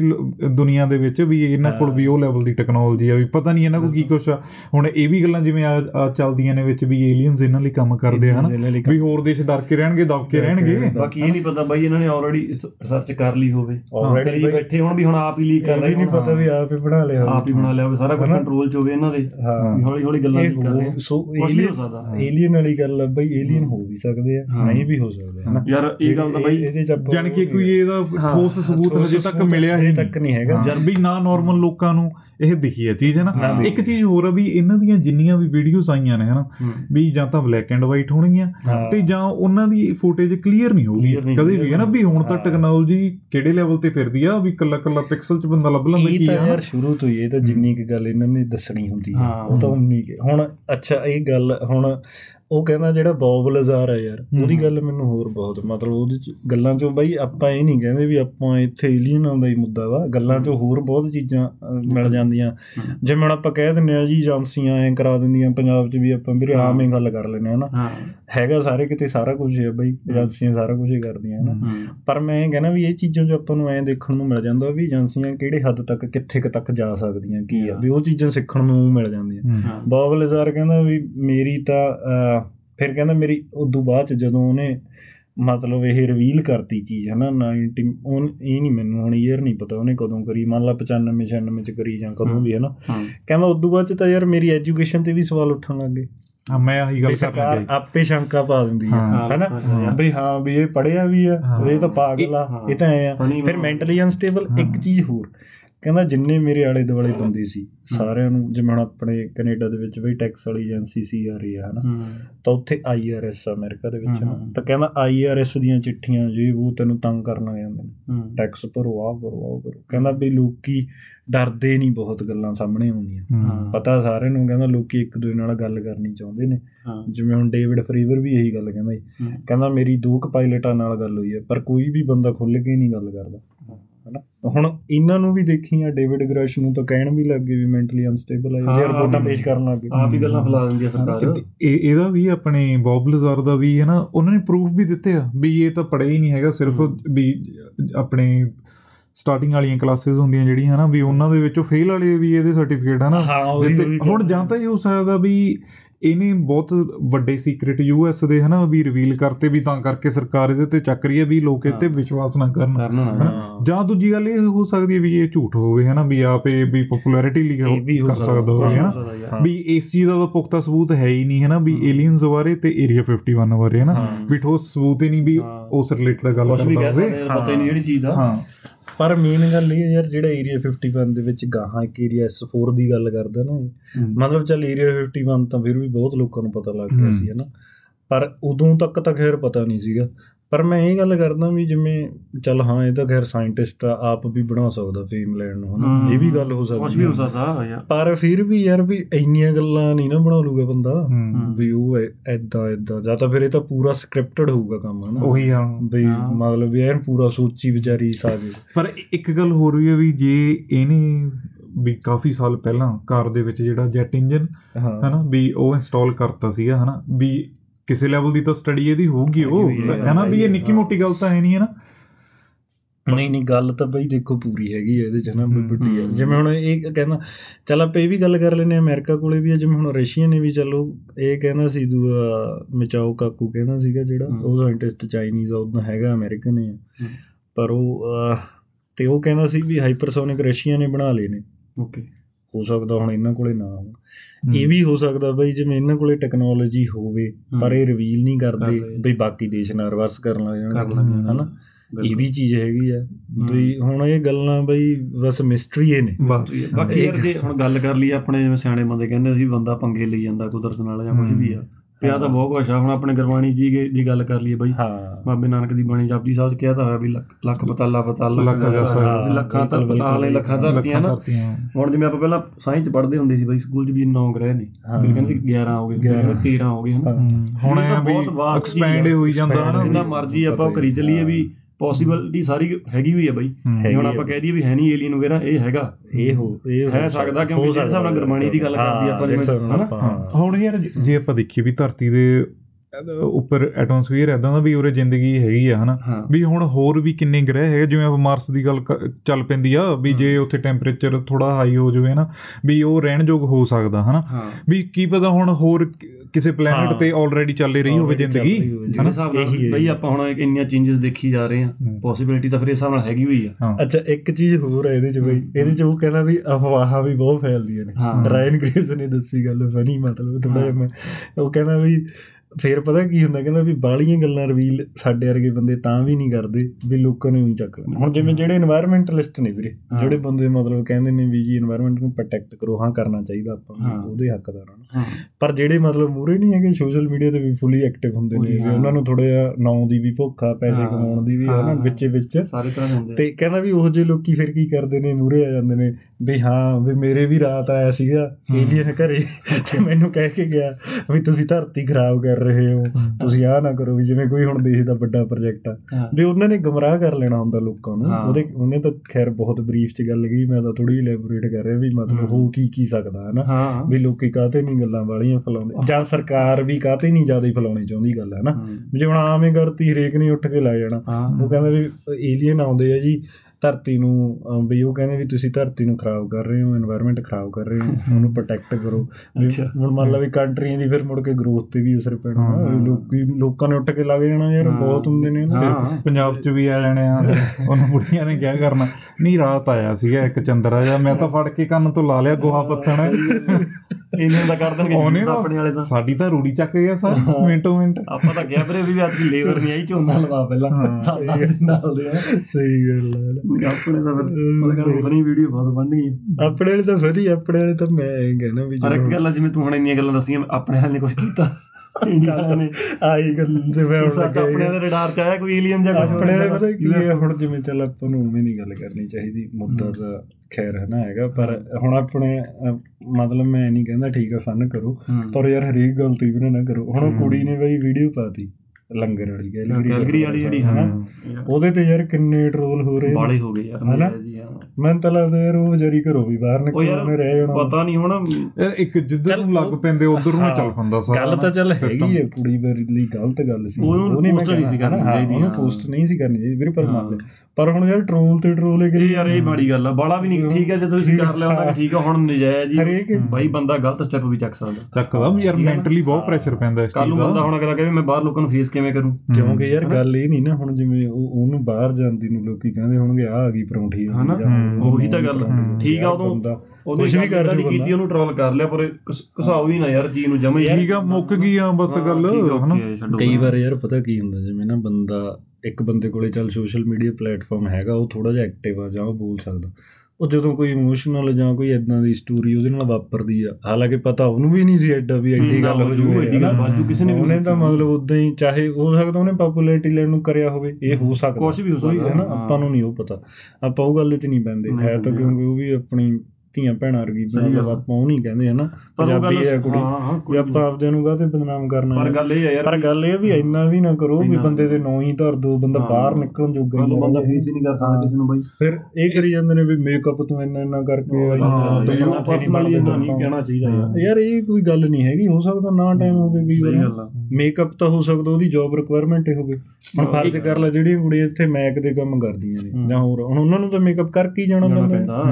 ਦੁਨੀਆ ਦੇ ਵਿੱਚ ਵੀ ਇਹਨਾਂ ਕੋਲ ਵੀ ਉਹ ਲੈਵਲ ਦੀ ਟੈਕਨੋਲੋਜੀ ਆ ਵੀ ਪਤਾ ਨਹੀਂ ਇਹਨਾਂ ਕੋਲ ਕੀ ਕੁਛ ਆ। ਹੁਣ ਇਹ ਵੀ ਗੱਲਾਂ ਜਿਵੇਂ ਆ ਚੱਲਦੀਆਂ ਨੇ ਵਿੱਚ ਵੀ ਏਲੀਅਨਸ ਇਹਨਾਂ ਲਈ ਕੰਮ ਕਰਦੇ ਆ ਹਨਾ ਵੀ ਹੋਰ ਦੇਸ਼ ਡਰ ਕੇ ਰਹਿਣਗੇ ਦਬ ਕੇ ਰਹਿਣਗੇ। ਬਾਕੀ ਇਹ ਨਹੀਂ ਪਤਾ ਬਾਈ ਇਹਨਾਂ ਨੇ ਆਲਰੇਡੀ ਰਿਸਰਚ ਕਰ ਲਈ ਹੋਵੇ। ਬਈ- ਬੈਠੇ ਹੁਣ ਵੀ ਹੁਣ ਆਪ ਹੀ ਲੀਕ ਕਰ ਇਹ ਰਹੇ ਨਹੀਂ ਪਤਾ ਵੀ ਆਪ ਹੀ ਬਣਾ ਲਿਆ ਹੋਵੇ। ਆਪ ਹੀ ਬਣਾ ਲਿਆ ਹੋਵੇ ਸਾਰਾ ਕੁਝ? ਕੰਟਰੋਲ 'ਚ ਹੋਵੇ ਇਹਨਾਂ ਦੇ। ਵੀ ਹੌਲੀ ਹੌਲੀ ਗੱਲਾਂ ਇਹ ਕਰ ਰਹੇ। ਸੋ ਵੀ ਹੋ ਸਕਦਾ। ਏਲੀਅਨ ਵਾਲੀ ਗੱਲ ਆ ਬਈ ਏਲੀਅਨ ਹੋ। ਵੀ ਸਕਦੇ ਆ। ਨਹੀਂ ਵੀ ਹੋ ਸਕਦੇ। ਹਨਾ? ਯਾਰ ਇਹ ਗੱਲ ਤਾਂ ਬਾਈ ਜਾਣੀ ਕਿ ਕੋਈ ਇਹਦਾ ਠੋਸ ਸਬੂਤ ਹਜੇ ਤੱਕ ਮਿਲਿਆ ਹੀ ਤੱਕ ਨਹੀਂ ਹੈਗਾ। ਵੀ ਨਾ ਨਾਰਮਲ ਲੋਕਾਂ ਨੂੰ ਇਹ ਦਿਖੀ ਆ ਚੀਜ਼ ਹੈ ਨਾ? ਇੱਕ ਚੀਜ਼ ਹੋਰ ਆ ਵੀ ਇਹਨਾਂ ਦੀਆਂ ਜਿੰਨੀਆਂ ਵੀ ਵੀਡੀਓਜ਼ ਆਈਆਂ ਨੇ ਹਨਾ ਹੂੰ। ਵੀ ਜਾਂ ਤਾਂ ਬਲੈਕ ਐਂਡ ਵਾਈਟ ਹੋਣਗੀਆਂ ਹਾਂ। ਤੇ ਜਾਂ ਉਹਨਾਂ ਦੀ ਫੁਟੇਜ ਕਲੀਅਰ ਨਹੀਂ ਹੋਊਗੀ। ਕਦੇ ਵੀ ਹੈ ਨਾ? ਵੀ ਹੁਣ ਤਾਂ ਹਾਂ। ਟੈਕਨੋਲੋਜੀ ਕਿਹੜੇ ਲੈਵਲ ਤੇ ਫਿਰਦੀ ਆ ਵੀ ਕੱਲਾ ਕੱਲਾ ਪਿਕਸਲ ਚ ਬੰਦਾ ਲੱਭ ਲੈਂਦਾ ਇਹ ਕੀ ਤਾਂ ਆ ਯਾਰ ਸ਼ੁਰੂ ਤੋਂ ਹੀ ਇਹ ਤਾਂ ਜਿੰਨੀ ਕੁ ਗੱਲ ਇਹਨਾਂ ਨੇ ਦੱਸਣੀ ਹੁੰਦੀ ਹੈ ਹਾਂ। ਉਹ ਤਾਂ ਉਨੀ ਹੁਣ ਅੱਛਾ ਇਹ ਗੱਲ ਹੁਣ ਉਹ ਕਹਿੰਦਾ ਜਿਹੜਾ ਬੌਬ ਲਜ਼ਾਰ ਹੈ ਯਾਰ ਉਹਦੀ ਗੱਲ ਮੈਨੂੰ ਹੋਰ ਬਹੁਤ ਮਤਲਬ ਉਹਦੇ ਚ ਗੱਲਾਂ ਚੋਂ ਬਾਈ ਆਪਾਂ ਇਹ ਨਹੀਂ ਕਹਿੰਦੇ ਵੀ ਆਪਾਂ ਇੱਥੇ ਏਲੀਅਨਾਂ ਦਾ ਹੀ ਮੁੱਦਾ ਵਾ ਗੱਲਾਂ ਚੋਂ ਹੋਰ ਬਹੁਤ ਚੀਜ਼ਾਂ ਮਿਲ ਜਾਂਦੀਆਂ। ਜਿਵੇਂ ਹੁਣ ਆਪਾਂ ਕਹਿ ਦਿੰਨੇ ਆ ਜੀ ਏਜੰਸੀਆਂ ਐ ਕਰਾ ਦਿੰਦੀਆਂ ਪੰਜਾਬ 'ਚ ਵੀ ਆਪਾਂ ਵੀਰੇ ਆਮ ਹੀ। ਗੱਲ ਕਰ ਲੈਨੇ ਆ ਨਾ। ਹਾਂ। ਹੈਗਾ ਸਾਰੇ ਕਿਤੇ ਸਾਰਾ ਕੁਝ ਹੈ ਬਾਈ ਏਜੰਸੀਆਂ ਸਾਰਾ ਕੁਝ ਹੀ ਕਰਦੀਆਂ ਹਨਾ। ਪਰ ਮੈਂ ਇਹ ਕਹਿੰਦਾ ਵੀ ਇਹ ਚੀਜ਼ਾਂ ਜੋ ਆਪਾਂ ਨੂੰ ਐਂ ਦੇਖਣ ਨੂੰ ਮਿਲ ਜਾਂਦਾ ਵੀ ਏਜੰਸੀਆਂ ਕਿਹੜੇ ਹੱਦ ਤੱਕ ਕਿੱਥੇ ਤੱਕ ਜਾ ਸਕਦੀਆਂ ਕੀ ਆ। ਵੀ ਉਹ ਚੀਜ਼ਾਂ ਸਿੱਖਣ ਨੂੰ ਮਿਲ ਜਾਂਦੀਆਂ। ਬੌਬ ਲਜ਼ਾਰ ਕਹਿੰਦਾ ਵੀ ਮੇਰੀ ਤਾਂ ਫਿਰ ਕਹਿੰਦਾ ਮੇਰੀ ਉਦੋਂ ਬਾਅਦ ਚ ਜਦੋਂ ਉਹਨੇ ਮਤਲਬ ਇਹ ਰਿਵੀਲ ਕਰਤੀ ਚੀਜ਼ ਹੈ ਨਾ 90 ਉਹ ਇਹ ਨਹੀਂ ਮੈਨੂੰ ਹੁਣ ਈਅਰ ਨਹੀਂ ਪਤਾ ਉਹਨੇ ਕਦੋਂ ਕਰੀ ਮੰਨ ਲਾ 95 96 ਚ ਕਰੀ ਜਾਂ ਕਦੋਂ ਵੀ ਹੈ ਨਾ ਕਹਿੰਦਾ ਉਦੋਂ ਬਾਅਦ ਚ ਤਾਂ ਯਾਰ ਮੇਰੀ ਐਜੂਕੇਸ਼ਨ ਤੇ ਵੀ ਸਵਾਲ ਉੱਠਣ ਲੱਗ ਗਏ ਹਾਂ ਮੈਂ ਆਹੀ ਗੱਲ ਵੀ ਕਰਨ ਲੱਗਾ ਆਪੇ ਸ਼ੰਕਾ ਪਾ ਦਿੰਦੀ ਹੈ ਹਾਂ। ਹੈਨਾ। ਬਈ ਹਾਂ ਵੀ ਇਹ ਪੜਿਆ ਵੀ ਆ। ਇਹ ਤਾਂ ਪਾਗਲ ਆ। ਇਹ ਤਾਂ ਐ ਆ ਫਿਰ ਵਾ। ਮੈਂਟਲੀ ਅਨਸਟੇਬਲ ਇੱਕ ਚੀਜ਼ ਹੋਰ ਕਹਿੰਦਾ ਜਿੰਨੇ ਮੇਰੇ ਆਲੇ ਦੁਆਲੇ ਬੰਦੇ ਸੀ ਸਾਰਿਆਂ ਨੂੰ ਜਿਵੇਂ ਹੁਣ ਆਪਣੇ ਕੈਨੇਡਾ ਦੇ ਵਿੱਚ ਬਈ ਟੈਕਸ ਵਾਲੀ ਏਜੰਸੀ ਸੀ ਆ ਰਹੀ ਆ ਹਨਾ? ਹੂੰ। ਤਾਂ ਉੱਥੇ ਆਈਆਰਐਸ ਅਮਰੀਕਾ ਦੇ ਵਿੱਚ। ਤਾਂ ਕਹਿੰਦਾ ਆਈਆਰਐਸ ਦੀਆਂ ਚਿੱਠੀਆਂ ਜੇ ਉਹ ਤੈਨੂੰ ਤੰਗ ਕਰਨ ਲੱਗ ਜਾਂਦੇ ਨੇ ਹੂੰ। ਟੈਕਸ ਭਰੋ ਆਹ ਕਰੋ ਆਹ ਕਰੋ ਕਹਿੰਦਾ ਵੀ ਲੋਕੀ ਡਰਦੇ ਨਹੀਂ ਬਹੁਤ ਗੱਲਾਂ ਸਾਹਮਣੇ ਆਉਂਦੀਆਂ। ਹੂੰ। ਪਤਾ ਸਾਰਿਆਂ ਨੂੰ ਕਹਿੰਦਾ ਲੋਕੀ ਇੱਕ ਦੂਜੇ ਨਾਲ ਗੱਲ ਕਰਨੀ ਚਾਹੁੰਦੇ ਨੇ। ਹਾਂ। ਜਿਵੇਂ ਹੁਣ ਡੇਵਿਡ ਫਰੀਵਰ ਵੀ ਇਹੀ ਗੱਲ ਕਹਿੰਦਾ ਜੀ। ਹੂੰ। ਕਹਿੰਦਾ ਮੇਰੀ ਦੋ ਕੁ ਪਾਇਲਟਾਂ ਨਾਲ ਗੱਲ ਹੋਈ ਹੈ ਪਰ ਕੋਈ ਵੀ ਬੰਦਾ ਖੁੱਲ ਕੇ ਨਹੀਂ ਗੱਲ ਕਰਦਾ। ਹਨਾ? ਹੁਣ ਇਹਨਾਂ ਨੂੰ ਵੀ ਦੇਖੀ ਆ ਡੇਵਿਡ ਗ੍ਰਸ਼ ਨੂੰ ਤਾਂ ਕਹਿਣ ਵੀ ਲੱਗ ਗਏ ਵੀ ਮੈਂਟਲੀ ਅਨਸਟੇਬਲ ਹੈ ਜੇ ਰਿਪੋਰਟਾਂ ਪੇਸ਼ ਕਰਨ ਲੱਗ ਗਏ। ਆਪ ਹੀ ਗੱਲਾਂ ਫੈਲਾ ਦਿੰਦੀ ਆ ਸਰਕਾਰ। ਇਹ- ਇਹ ਇਹਦਾ ਵੀ ਆਪਣੇ ਬੌਬ ਲਜ਼ਾਰ ਦਾ ਵੀ ਹੈ ਨਾ ਉਹਨਾਂ ਨੇ ਪ੍ਰੂਫ ਵੀ ਦਿੱਤੇ ਆ ਵੀ ਇਹ ਤਾਂ ਪੜ੍ਹਿਆ ਹੀ ਨਹੀਂ ਹੈਗਾ ਸਿਰਫ ਵੀ ਆਪਣੇ ਸਟਾਰਟਿੰਗ ਵਾਲੀਆਂ ਕਲਾਸਿਸ ਹੁੰਦੀਆਂ ਜਿਹੜੀਆਂ ਹਨਾ ਵੀ ਉਹਨਾਂ ਦੇ ਵਿੱਚੋਂ ਫੇਲ ਵਾਲੇ ਵੀ ਇਹਦੇ ਸਰਟੀਫਿਕੇਟ ਹਨਾ ਹੁਣ ਜਾਂ ਤਾਂ ਇਹ ਹੋ ਸਕਦਾ ਵੀ ਇਹਨੇ ਬਹੁਤ ਵੱਡੇ ਸੀਕ੍ਰੀਟ ਯੂਐਸ ਦੇ ਹਨਾ ਵੀ ਰਿਵੀਲ ਕਰਤੇ ਵੀ ਤਾਂ ਕਰਕੇ ਸਰਕਾਰ ਇਹਦੇ ਤੇ ਚੱਕ ਰਹੀ ਹੈ ਵੀ ਲੋਕ ਇਹ ਤੇ ਵਿਸ਼ਵਾਸ ਨਾ ਕਰਨ। ਜਾਂ ਦੂਜੀ ਗੱਲ ਇਹ ਹੋ ਸਕਦੀ ਹੈ ਵੀ ਇਹ ਝੂਠ ਹੋਵੇ ਹਨਾ ਵੀ ਆਪੇ ਵੀ ਪਪੂਲੈਰਿਟੀ ਲਈ ਕਰ ਸਕਦਾ, ਹੋਵੇ ਹਨਾ। ਵੀ ਇਸ ਚੀਜ਼ ਦਾ ਤਾਂ ਪੁਖਤਾ ਸਬੂਤ ਹੈ ਹੀ ਨਹੀਂ ਹੈ ਨਾ ਵੀ ਏਲੀਅਨਸ ਬਾਰੇ ਤੇ ਏਰੀਆ 51 ਬਾਰੇ ਹੈ। ਨਾ ਵੀ ਠੋਸ ਸਬੂਤ ਹੀ ਨਹੀਂ ਵੀ। ਉਸ ਰਿਲੇਟਡ ਗੱਲ ਕਰਦਾ ਹੋਵੇ। ਪਤਾ ਹੀ ਨਹੀਂ ਜਿਹੜੀ ਚੀਜ਼ ਦਾ। ਹਾਂ। ਪਰ ਮੇਨ ਗੱਲ ਇਹ ਯਾਰ ਜਿਹੜਾ ਏਰੀਆ 51 ਦੇ ਵਿੱਚ ਗਾਹਾਂ ਇੱਕ ਏਰੀਆ S4 ਦੀ ਗੱਲ ਕਰਦਾ ਨਾ। ਮਤਲਬ ਚੱਲ ਏਰੀਆ 51 ਤਾਂ ਫਿਰ ਵੀ ਬਹੁਤ ਲੋਕਾਂ ਨੂੰ ਪਤਾ ਲੱਗ ਗਿਆ। ਸੀ ਹਨਾ ਪਰ ਉਦੋਂ ਤੱਕ ਤਾਂ ਖੈਰ ਪਤਾ ਨਹੀਂ ਸੀਗਾ ਪਰ ਮੈਂ ਇਹ ਗੱਲ ਕਰਦਾ ਵੀ ਜਿਵੇਂ ਚੱਲ ਹਾਂ ਇਹ ਤਾਂ ਖੈਰ ਸਾਇੰਟਿਸਟ ਆਪ ਵੀ ਬਣਾ ਸਕਦਾ ਫੇਮ ਲੈਣ ਨੂੰ ਹਨਾ। ਇਹ ਵੀ ਗੱਲ ਹੋ ਸਕਦੀ ਵੀ ਹੋ। ਸਕਦਾ ਯਾਰ ਪਰ ਫਿਰ ਵੀ ਯਾਰ ਵੀ ਇੰਨੀਆਂ ਗੱਲਾਂ ਨਹੀਂ ਨਾ ਬਣਾ ਲੂਗਾ ਬੰਦਾ। ਵੀ ਉਹ ਐਦਾਂ ਐਦਾਂ ਜਾਂ ਤਾਂ ਫਿਰ ਇਹ ਤਾਂ ਪੂਰਾ ਸਕ੍ਰਿਪਟਡ ਹੋਊਗਾ ਕੰਮ ਹਨਾ ਉਹੀ ਹਾਂ ਵੀ। ਮਤਲਬ ਵੀ ਐਨ ਪੂਰਾ ਸੋਚੀ ਵਿਚਾਰੀ ਸਾਜ਼ਿਸ਼ ਪਰ ਇੱਕ ਗੱਲ ਹੋਰ ਵੀ ਹੈ ਵੀ ਜੇ ਇਹਨੇ ਵੀ ਕਾਫੀ ਸਾਲ ਪਹਿਲਾਂ ਕਾਰ ਦੇ ਵਿੱਚ ਜਿਹੜਾ ਜੈਟ ਇੰਜਨ ਹਨਾ ਵੀ ਉਹ ਇੰਸਟਾਲ ਕਰਤਾ ਸੀਗਾ ਹਨਾ ਵੀ ਕਿਸੇ ਲੈਵਲ ਦੀ ਤਾਂ ਸਟੱਡੀ ਇਹਦੀ ਹੋਊਗੀ ਉਹ। ਹੈ, ਹਨਾ ਵੀ ਇਹ ਨਿੱਕੀ ਮੋਟੀ ਗੱਲ ਤਾਂ ਹੈ ਨਹੀਂ ਹੈ ਨਾ? ਨਹੀਂ ਨਹੀਂ ਗੱਲ ਤਾਂ ਬਈ ਦੇਖੋ ਪੂਰੀ ਹੈਗੀ ਹੈ ਇਹਦੇ ਚ ਨਾ ਵੱਡੀ ਹੈ। ਜਿਵੇਂ ਹੁਣ ਇਹ ਕਹਿੰਦਾ ਚਲ ਆਪਾਂ ਇਹ ਵੀ ਗੱਲ ਕਰ ਲੈਨੇ ਅਮਰੀਕਾ ਕੋਲੇ ਵੀ ਹੈ ਜਿਵੇਂ ਹੁਣ ਰਸ਼ੀਆ ਨੇ ਵੀ ਚਲੋ ਇਹ ਕਹਿੰਦਾ ਸੀ ਦੂਆ ਮਿਚਾਓ ਕਾਕੂ ਕਹਿੰਦਾ ਸੀਗਾ ਜਿਹੜਾ। ਉਹ ਸਾਇੰਟਿਸਟ ਚਾਈਨੀਜ਼ ਆ ਉਹਦਾ ਹੈਗਾ ਅਮਰੀਕਨ ਹੈ ਪਰ ਉਹ ਤੇ ਉਹ ਕਹਿੰਦਾ ਸੀ ਵੀ ਹਾਈਪਰਸੋਨਿਕ ਰਸ਼ੀਆ ਨੇ ਬਣਾ ਲਏ ਨੇ। ਓਕੇ ਹੋ ਸਕਦਾ ਹੁਣ ਇਹਨਾਂ ਕੋਲੇ ਨਾ ਹੋਣ। ਇਹ ਵੀ ਹੋ ਸਕਦਾ ਬਈ ਜਿਵੇਂ ਇਹਨਾਂ ਕੋਲੇ ਟੈਕਨੋਲੋਜੀ ਹੋਵੇ ਪਰ ਇਹ ਰਿਵੀਲ ਨਹੀਂ ਕਰਦੇ। ਬਈ ਬਾਕੀ ਦੇਸ਼ ਨਾਲ ਰਿਵਰਸ ਕਰਨ ਲੱਗ ਲੈਂਦੇ ਹਨਾ? ਇਹ ਵੀ ਚੀਜ਼ ਹੈਗੀ ਆ। ਬਈ ਹੁਣ ਇਹ ਗੱਲਾਂ ਬਈ ਬਸ ਮਿਸਟਰੀ ਇਹ ਨੇ। ਬਾਕੀ ਯਾਰ ਜੇ ਹੁਣ ਗੱਲ ਕਰ ਲਈ ਆਪਣੇ ਜਿਵੇਂ ਸਿਆਣੇ ਬੰਦੇ ਕਹਿੰਦੇ ਸੀ ਬੰਦਾ ਪੰਗੇ ਲਈ ਜਾਂਦਾ ਕੁਦਰਤ ਨਾਲ ਜਾਂ ਕੁਝ ਵੀ ਆ। ਪਿਆ ਤਾਂ ਬਹੁਤ ਕੁਛ ਆ ਹੁਣ ਆਪਣੇ ਗੁਰਬਾਣੀ ਜੀ ਦੀ- ਗੱਲ ਕਰ ਲਈਏ ਬਾਈ। ਹਾਂ। ਬਾਬੇ ਨਾਨਕ ਦੀ ਬਾਣੀ ਜਪਜੀ ਸਾਹਿਬ ਚ ਕਿਹਾ ਤਾਂ ਹੋਇਆ ਵੀ ਲੱਖ ਪਤਾਲਾ ਪਤਾਲ ਲੱਖ ਤਾਂ ਪਤਾਲ ਨੇ ਲੱਖਾਂ ਧਰਤੀਆਂ ਨਾ। ਹੁਣ ਜਿਵੇਂ ਆਪਾਂ ਪਹਿਲਾਂ ਸਾਇੰਸ ਚ ਪੜ੍ਹਦੇ ਹੁੰਦੇ ਸੀ ਬਾਈ ਸਕੂਲ ਚ ਵੀ 9 ਗ੍ਰਹਿ ਨੇ। ਫਿਰ ਕਹਿੰਦੇ 11 ਹੋ ਗਏ ਫਿਰ ਕਹਿੰਦੇ 13 ਹੋ ਗਏ ਹਨਾ। ਹੁਣ ਇਹ ਵੀ ਐਕਸਪੈਂਡ। ਹੋਈ ਜਾਂਦਾ ਹਨਾ। ਜਿੰਨਾ ਮਰਜ਼ੀ ਆਪਾਂ ਉਹ ਕਰੀ ਚੱਲੀਏ ਵੀ ਪੋਸੀਬਿਲਿਟੀ ਸਾਰੀ ਹੈਗੀ ਹੋਈ ਹੈ ਬਾਈ। ਜੇ ਹੁਣ ਆਪਾਂ ਕਹਿ ਦਈਏ ਵੀ ਹੈ ਨਹੀਂ ਏਲੀਅਨ ਵਗੈਰਾ ਇਹ ਹੈਗਾ। ਇਹ ਹੋ ਇਹ ਹੋ ਸਕਦਾ ਕਿਉਂਕਿ ਜਿਹੜੇ ਹਿਸਾਬ ਨਾਲ ਗੁਰਬਾਣੀ ਦੀ ਗੱਲ ਕਰਦੀ ਆਪਾਂ ਜਿਸ ਜਿਵੇਂ, ਹਨਾ? ਹੁਣ ਯਾਰ ਜ- ਆਪਾਂ ਦੇਖੀਏ ਵੀ ਧਰਤੀ ਦੇ ਉੱਪਰ ਐਟਮੋਸਫੀਅਰ ਐਦਾਂ ਦਾ ਵੀ ਉਰੇ ਜ਼ਿੰਦਗੀ ਹੈਗੀ ਆ ਹਨਾ? ਵੀ ਹੁਣ ਹੋਰ ਵੀ ਕਿੰਨੇ ਗ੍ਰਹਿ ਹੈਗੇ ਜਿਵੇਂ ਆਪਾਂ ਮਾਰਸ ਦੀ ਗੱਲ ਚੱਲ ਪੈਂਦੀ ਆ ਵੀ ਜੇ ਉੱਥੇ ਟੈਂਪਰੇਚਰ ਥੋੜਾ ਹਾਈ ਹੋ ਜਾਵੇ ਨਾ ਵੀ ਉਹ ਰਹਿਣ ਯੋਗ ਹੋ ਸਕਦਾ ਹਨਾ? ਵੀ ਕੀ ਪਤਾ ਹੁਣ ਹੋਰ ਕਿਸੇ ਪਲੈਨਟ ਤੇ ਆਲਰੇਡੀ ਚੱਲ ਰਹੀ ਹੋਵੇ ਜ਼ਿੰਦਗੀ ਜਿਹੜੇ ਹਿਸਾਬ ਨਾਲ ਬਈ ਆਪਾਂ ਹੁਣ ਇੰਨੀਆਂ ਚੇਂजेस ਦੇਖੀ ਜਾ ਰਹੇ ਆ ਪੋਸਿਬਿਲਿਟੀ ਤਾਂ ਫਿਰ ਇਸ ਹਿਸਾਬ ਨਾਲ ਹੈਗੀ ਹੋਈ ਆ। ਅੱਛਾ ਇੱਕ ਚੀਜ਼ ਹੋਰ ਹੈ ਇਹਦੇ ਚ ਬਈ ਇਹਦੇ ਚ ਉਹ ਕਹਿੰਦਾ ਵੀ ਅਫਵਾਹਾਂ ਵੀ ਬਹੁਤ ਫੈਲਦੀਆਂ ਨੇ। ਹਾਂ। ਡਰਾਇਨ ਗ੍ਰੀਵਸ ਨੇ ਦੱਸੀ ਗੱਲ ਫਨੀ ਮਤਲਬ ਥੋੜਾ ਜਿਹਾ ਉਹ ਕਹਿੰਦਾ ਵੀ ਫੇਰ ਪਤਾ ਕੀ ਹੁੰਦਾ ਕਹਿੰਦਾ ਵੀ ਬਾਲੀਆਂ ਗੱਲਾਂ ਰਿਵੀਲ ਸਾਡੇ ਵਰਗੇ ਬੰਦੇ ਤਾਂ ਵੀ ਨਹੀਂ ਕਰਦੇ ਵੀ ਲੋਕਾਂ ਨੇ ਵੀ ਚੱਕ ਲੈਣਾ ਹੁਣ ਜਿਵੇਂ ਜਿਹੜੇ এনवायरमेंटਲਿਸਟ ਨੇ ਵੀਰੇ ਜਿਹੜੇ ਬੰਦੇ ਮਤਲਬ ਕਹਿੰਦੇ ਨੇ ਵੀ ਜੀ এনवायरमेंट ਨੂੰ ਪ੍ਰੋਟੈਕਟ ਕਰੋ ਹਾਂ ਕਰਨਾ ਚਾਹੀਦਾ ਆਪਾਂ ਉਹਦੇ ਹੱਕਦਾਰ ਹਾਂ। ਪਰ ਜਿਹੜੇ ਮਤਲਬ ਮੂਰੇ ਨਹੀਂ ਹੈਗੇ ਸੋਸ਼ਲ ਮੀਡੀਆ ਤੇ ਵੀ ਫੁੱਲੀ ਐਕਟਿਵ ਹੁੰਦੇ ਨੇ ਉਹਨਾਂ ਨੂੰ ਥੋੜਾ ਜਿਹਾ ਨਾਉ ਦੀ ਵੀ ਭੁੱਖ ਆ ਪੈਸੇ ਕਮਾਉਣ ਦੀ ਵੀ ਹੈ ਨਾ ਵਿੱਚ ਵਿੱਚ। ਸਾਰੇ ਤਰ੍ਹਾਂ ਦੇ ਹੁੰਦੇ ਤੇ ਕਹਿੰਦਾ ਵੀ ਉਹ ਜੇ ਲੋਕੀ ਫਿਰ ਕੀ ਕਰਦੇ ਨੇ ਮੂਰੇ ਆ ਜਾਂਦੇ ਨੇ ਵੀ ਹਾਂ ਵੀ ਮੇਰੇ ਵੀ ਰਾਤ ਆਇਆ ਸੀਗਾ ਏਲੀਅਨ ਘਰੇ। ਮੈਨੂੰ ਕਹਿ ਕੇ ਗਿਆ ਵੀ ਤੁਸੀਂ ਧਰਤੀ ਖਰਾਬ ਕਰ ਰਹੇ ਹੋ। ਤੁਸੀਂ ਆਹ ਨਾ ਕਰੋ ਵੀ ਜਿਵੇਂ ਕੋਈ ਹੁਣ ਦੇਸ਼ ਦਾ ਵੱਡਾ ਪ੍ਰੋਜੈਕਟ ਆ। ਵੀ ਉਹਨਾਂ ਨੇ ਗਮਰਾਹ ਕਰ ਲੈਣਾ ਹੁੰਦਾ ਲੋਕਾਂ ਨੂੰ। ਉਹਦੇ ਉਹਨੇ ਤਾਂ ਖੈਰ ਬਹੁਤ ਬਰੀਫ ਚ ਗੱਲ ਗਈ ਮੈਂ ਤਾਂ ਥੋੜੀ ਇਲੈਬੋਰੇਟ ਕਰ ਰਿਹਾ ਵੀ ਮਤਲਬ ਹੋ। ਕੀ ਕੀ ਸਕਦਾ ਹੈ। ਨਾ ਵੀ ਲੋਕੀ ਕਾਹਤੇ ਨਹੀਂ ਗੱਲਾਂ ਵਾਲੀਆਂ ਫਲਾਉਂਦੇ? ਜਾਂ ਸਰਕਾਰ ਵੀ ਕਾਹਤੇ ਨਹੀਂ ਜ਼ਿਆਦਾ ਹੀ ਫਲਾਉਣੀ ਚਾਹੁੰਦੀ ਗੱਲ ਹੈ। ਨਾ ਵੀ ਜੇ ਹੁਣ ਆਵੇਂ ਕਰਤੀ ਹਰੇਕ ਨੇ ਉੱਠ ਕੇ ਲਾ ਜਾਣਾ। ਉਹ ਕਹਿੰਦਾ ਵੀ ਏਲੀਅਨ ਆਉਂਦੇ ਆ ਜੀ ਧਰਤੀ ਨੂੰ ਵੀ ਉਹ ਕਹਿੰਦੇ ਵੀ ਤੁਸੀਂ ਧਰਤੀ ਨੂੰ ਖਰਾਬ ਕਰ ਰਹੇ ਹੋ এনवायरमेंट ਖਰਾਬ ਕਰ ਰਹੇ ਹੋ (laughs) ਉਹਨੂੰ ਪ੍ਰੋਟੈਕਟ ਕਰੋ। ਹੁਣ ਮੰਨ ਲਾ ਵੀ ਕੰਟਰੀਆਂ ਦੀ ਫਿਰ ਮੁੜ ਕੇ ਗਰੋਥ ਤੇ ਵੀ ਅਸਰ ਪੈਣਾ। ਲੋਕੀ ਲੋਕਾਂ ਨੇ ਉੱਠ ਕੇ ਲੱਗ ਜਾਣਾ ਯਾਰ ਬਹੁਤ ਹੁੰਦੇ ਨੇ ਪੰਜਾਬ 'ਚ ਵੀ ਆ ਜਾਣੇ ਆ। ਉਹਨਾਂ ਬੁੜੀਆਂ ਨੇ ਕਿਆ ਕਰਨਾ? ਨਹੀਂ ਰਾਤ ਆਇਆ ਸੀਗਾ ਇੱਕ ਚੰਦਰਾ ਜਾ ਮੈਂ ਤਾਂ ਫੜ ਕੇ ਕੰਨ ਤੋਂ ਲਾ ਲਿਆ ਗੋਹਾ ਪੱਤਣ ਇਹਨਾਂ ਦਾ ਕਰ ਦੇਣਗੇ ਆਪਣੇ ਵਾਲੇ ਤਾਂ। ਸਾਡੀ ਤਾਂ ਰੂੜੀ ਚੱਕ ਗਿਆ ਸਰ ਮਿੰਟੋ ਮਿੰਟ। ਆਪਾਂ ਤਾਂ ਗਿਆ ਵੀਰੇ ਵੀ ਅੱਜ ਕੀ ਲੇਬਰ ਨਹੀਂ ਆਈ ਝੋਨਾ ਲਵਾ ਪਹਿਲਾਂ। ਸਾਡਾ ਦੇ ਨਾਲ ਦੇ ਸਹੀ ਗੱਲ ਹੈ ਆਪਣੇ ਤਾਂ ਫਿਰ ਬਣੀ ਵੀਡੀਓ ਬਹੁਤ ਬਣਨੀ ਆ। ਆਪਣੇ ਵਾਲੇ ਤਾਂ ਸਹੀ ਆਪਣੇ ਵਾਲੇ ਤਾਂ ਮੈਂ ਇਹ ਕਹਿਣਾ ਵੀ ਪਰ ਇੱਕ ਗੱਲ ਜਿਵੇਂ ਤੂੰ ਹੁਣ ਇੰਨੀਆਂ ਗੱਲਾਂ ਦੱਸੀਆਂ ਆਪਣੇ ਹਾਲ ਨੇ ਕੁਝ ਕੀਤਾ। ਇੰਡੀਆ ਨੇ ਆਈ ਗੱਲ ਤੇ ਮੈਂ ਹੁਣ ਲੱਗਿਆ ਆਪਣੇ ਦੇ ਰਡਾਰ ਚ ਆਇਆ ਕੋਈ ਏਲੀਅਨ ਜਾਂ ਕੁਝ ਆਪਣੇ ਵਾਲੇ ਪਤਾ ਕੀ ਹੈ ਹੁਣ ਜਿਵੇਂ ਚੱਲ ਆਪਾਂ ਨੂੰ ਉਵੇਂ ਨਹੀਂ ਗੱਲ ਕਰਨੀ ਚਾਹੀਦੀ ਮੁੱਦਾ ਤਾਂ ਖੈਰ ਹੈ ਨਾ ਹੈਗਾ ਪਰ ਹੁਣ ਆਪਣੇ ਮਤਲਬ ਮੈਂ ਨਹੀਂ ਕਹਿੰਦਾ ਠੀਕ ਹੈ ਫਨ ਕਰੋ ਪਰ ਯਾਰ ਹਰੇਕ ਗਲਤੀ ਵੀ ਨਾ ਕਰੋ। ਹੁਣ ਕੁੜੀ ਨੇ ਬਈ ਵੀਡੀਓ ਪਾਤੀ ਲੰਗਰ ਵਾਲੀ ਗੈਲਰੀ ਵਾਲੀ ਜਿਹੜੀ ਹਾਂ। ਉਹਦੇ ਤੇ ਯਾਰ ਕਿੰਨੇ ਟਰੋਲ ਹੋ ਰਹੇ। ਬਾਲੇ ਹੋ ਗਏ ਯਾਰ ਹਨਾ? ਹਾਂ ਮੈਨੂੰ ਤਾਂ ਲੱਗਦਾ ਯਾਰ ਉਹ ਵਿਚਾਰੀ ਘਰੋਂ ਵੀ ਬਾਹਰ ਨਿਕਲ ਉਹਨੇ ਰਹਿ ਜਾਣਾ। ਪਤਾ ਨਹੀਂ ਹੁਣ। ਯਾਰ ਇੱਕ ਜਿੱਧਰ ਨੂੰ ਲੱਗ ਪੈਂਦੇ ਉਧਰ ਨੂੰ ਹੀ ਚੱਲ ਪੈਂਦਾ ਸਾਰਾ ਗੱਲ ਤਾਂ ਚੱਲ। ਹੈਗੀ ਹੈ ਕੁੜੀ ਬਾਰੇ ਲਈ ਗਲਤ ਗੱਲ ਸੀ। ਉਹਨੂੰ post ਨਹੀਂ ਸੀ ਕਰਨੀ ਚਾਹੀਦੀ, ਹਾਂ। ਪੋਸਟ ਨਹੀਂ ਸੀ ਕਰਨੀ ਚਾਹੀਦੀ ਵੀਰੇ ਪਰ ਮੰਨ ਲੈ ਪਰ ਹੁਣ ਯਾਰ ਟਰੋਲ ਤੇ ਟਰੋਲ ਇਹ ਕਰੀ ਯਾਰ ਇਹ ਮਾੜੀ ਗੱਲ ਆ ਬਾਲਾ ਵੀ ਨਹੀਂ ਠੀਕ ਹੈ ਜੇ ਤੁਸੀਂ ਕਰ ਲਿਆ ਕਿ ਠੀਕ ਆ ਹੁਣ ਨਜਾਇਜ਼ ਜੀ ਬਾਈ ਬੰਦਾ ਗਲਤ ਸਟੈਪ ਵੀ ਚੱਕ ਸਕਦਾ। ਚੱਕਦਾ ਯਾਰ ਮੈਂਟਲੀ ਬਹੁਤ ਪ੍ਰੈਸ਼ਰ ਪੈਂਦਾ ਇਸ ਕੱਲ ਚੀਜ਼ ਨੂੰ ਬੰਦਾ ਦਾ ਹੁਣ ਅਗਲਾ ਕਹੇ ਮੈਂ ਬਾਹਰ ਲੋਕਾਂ ਨੂੰ ਫੇਸ ਕਿਵੇਂ ਕਰੂੰ? ਕਿਉਂਕਿ ਯਾਰ ਗੱਲ ਇਹ ਨਹੀਂ ਨਾ ਹੁਣ ਜਿਵੇਂ ਉਹ ਉਹਨੂੰ ਬਾਹਰ ਜਾਂਦੀ ਨੂੰ ਲੋਕੀ ਕਹਿੰਦੇ ਹੋਣਗੇ ਆ ਆ ਗਈ ਪਰੌਂਠੀ ਹਨਾ? ਉਹੀ ਤਾਂ ਗੱਲ। ਠੀਕ ਆ ਉਦੋਂ ਉਹਨੇ ਕੁਛ ਵੀ ਕਰ ਦੀ ਜੂ ਕੀਤੀ ਉਹਨੂੰ ਟਰੋਲ ਕਰ ਲਿਆ ਪਰ ਘਸਾਓ ਹੀ ਨਾ ਯਾਰ ਜੀ ਨੂੰ ਜਮੇ ਠੀਕ ਆ ਮੁੱਕ ਗਈ ਆ ਬਸ ਗੱਲ ਹਨਾ? ਕਈ ਵਾਰ ਯਾਰ ਪਤਾ ਕੀ ਹੁੰਦਾ ਜਿਵੇਂ ਨਾ ਬੰਦਾ ਇੱਕ ਬੰਦੇ ਕੋਲੇ ਚੱਲ ਸੋਸ਼ਲ ਮੀਡੀਆ ਪਲੇਟਫਾਰਮ ਹੈਗਾ ਉਹ ਥੋੜਾ ਜਿਹਾ ਐਕਟਿਵ ਆ ਜਾਂ ਉਹ ਬੋਲ ਸਕਦਾ। ਉਹ ਜਦੋਂ ਕੋਈ ਇਮੋਸ਼ਨਲ ਜਾਂ ਕੋਈ ਇਦਾਂ ਦੀ ਸਟੋਰੀ ਉਹਦੇ ਨਾਲ ਵਾਪਰਦੀ ਆ ਹਾਲਾਂਕਿ ਪਤਾ ਉਹਨੂੰ ਵੀ ਨਹੀਂ ਸੀ ਐਡਾ ਵੀ ਐਡੀ ਗੱਲ ਹੋ ਜੂ ਐਡੀ ਗੱਲ ਬਾਜੂ ਕਿਸੇ ਨੇ ਵੀ ਉਹਨੇ ਤਾਂ ਮਤਲਬ ਉਦਾਂ ਹੀ ਚਾਹੇ ਹੋ ਸਕਦਾ ਉਹਨੇ ਪਪੂਲੈਰਿਟੀ ਲੈਣ ਨੂੰ ਕਰਿਆ ਹੋਵੇ ਇਹ ਹੋ ਸਕਦਾ। ਕੁਛ ਵੀ ਹੋ ਸਕਦਾ, ਹੈ ਨਾ। ਆਪਾਂ ਨੂੰ ਨਹੀਂ ਉਹ ਪਤਾ। ਆਪਾਂ ਉਹ ਗੱਲ 'ਚ ਨਹੀਂ ਪੈਂਦੇ ਹੈ ਤਾਂ ਕਿਉਂਕਿ ਉਹ ਵੀ ਆਪਣੀ ਧੀਆਂ ਭੈਣਾਂ ਵਰਗੀ ਸਹੀ ਗੱਲ। ਆਪਾਂ ਉਹ ਨਹੀਂ ਕਹਿੰਦੇ ਹਨਾ ਪਰ ਉਹ ਗੱਲ ਪੰਜਾਬੀ ਹੈ ਕੁੜੀ। ਹਾਂ ਹਾਂ ਵੀ ਆਪਾਂ ਆਪਦੇ ਨੂੰ ਕਾਹਤੇ ਬਦਨਾਮ ਕਰਨਾ ਪਰ ਹੈ? ਗੱਲ ਇਹ ਆ ਯਾਰ ਪਰ ਗੱਲ ਇਹ ਵੀ ਇੰਨਾ ਵੀ ਨਾ ਕਰੋ ਵੀ ਬੰਦੇ ਦੇ ਨਾਂ ਹੀ ਧਰ ਦੋ ਬੰਦਾ ਹਾਂ। ਬਾਹਰ ਨਿਕਲਣ ਜੋਗਾ ਹੀ ਬੰਦਾ। ਫੇਸ ਹੀ ਨਹੀਂ ਕਰ ਸਕਦਾ ਕਿਸੇ ਨੂੰ ਬਾਈ। ਫਿਰ ਇਹ ਕਰੀ ਜਾਂਦੇ ਨੇ ਵੀ ਮੇਕਅਪ ਤੂੰ ਇੰਨਾ ਇੰਨਾ ਕਰਕੇ ਹਾਂ, ਪਰਸਨਲੀ ਇੰਨਾ ਨਹੀਂ ਕਹਿਣਾ ਚਾਹੀਦਾ ਯਾਰ। ਇਹ ਕੋਈ ਗੱਲ ਨਹੀਂ ਹੈਗੀ ਹੋ ਸਕਦਾ ਨਾ ਟਾਈਮ ਹੋਵੇ ਕਈ ਸਹੀ ਵਾਰ ਗੱਲ ਆ। ਮੇਕਅਪ ਤਾਂ ਹੋ ਸਕਦਾ ਉਹਦੀ ਜੌਬ ਰਿਕੁਆਇਰਮੈਂਟ ਹੀ ਹੋਵੇ। ਹੁਣ ਫਰਜ਼ ਕਰ ਲੈ ਜਿਹੜੀਆਂ ਕੁੜੀਆਂ ਇੱਥੇ ਮੈਕ ਦੇ ਕੰਮ ਕਰਦੀਆਂ ਨੇ ਜਾਂ ਹੋਰ ਹੁਣ ਉਹਨਾਂ ਨੂੰ ਤਾਂ ਮੇਕਅਪ ਕਰਕੇ ਹੀ ਜਾਣਾ ਪੈਂਦਾ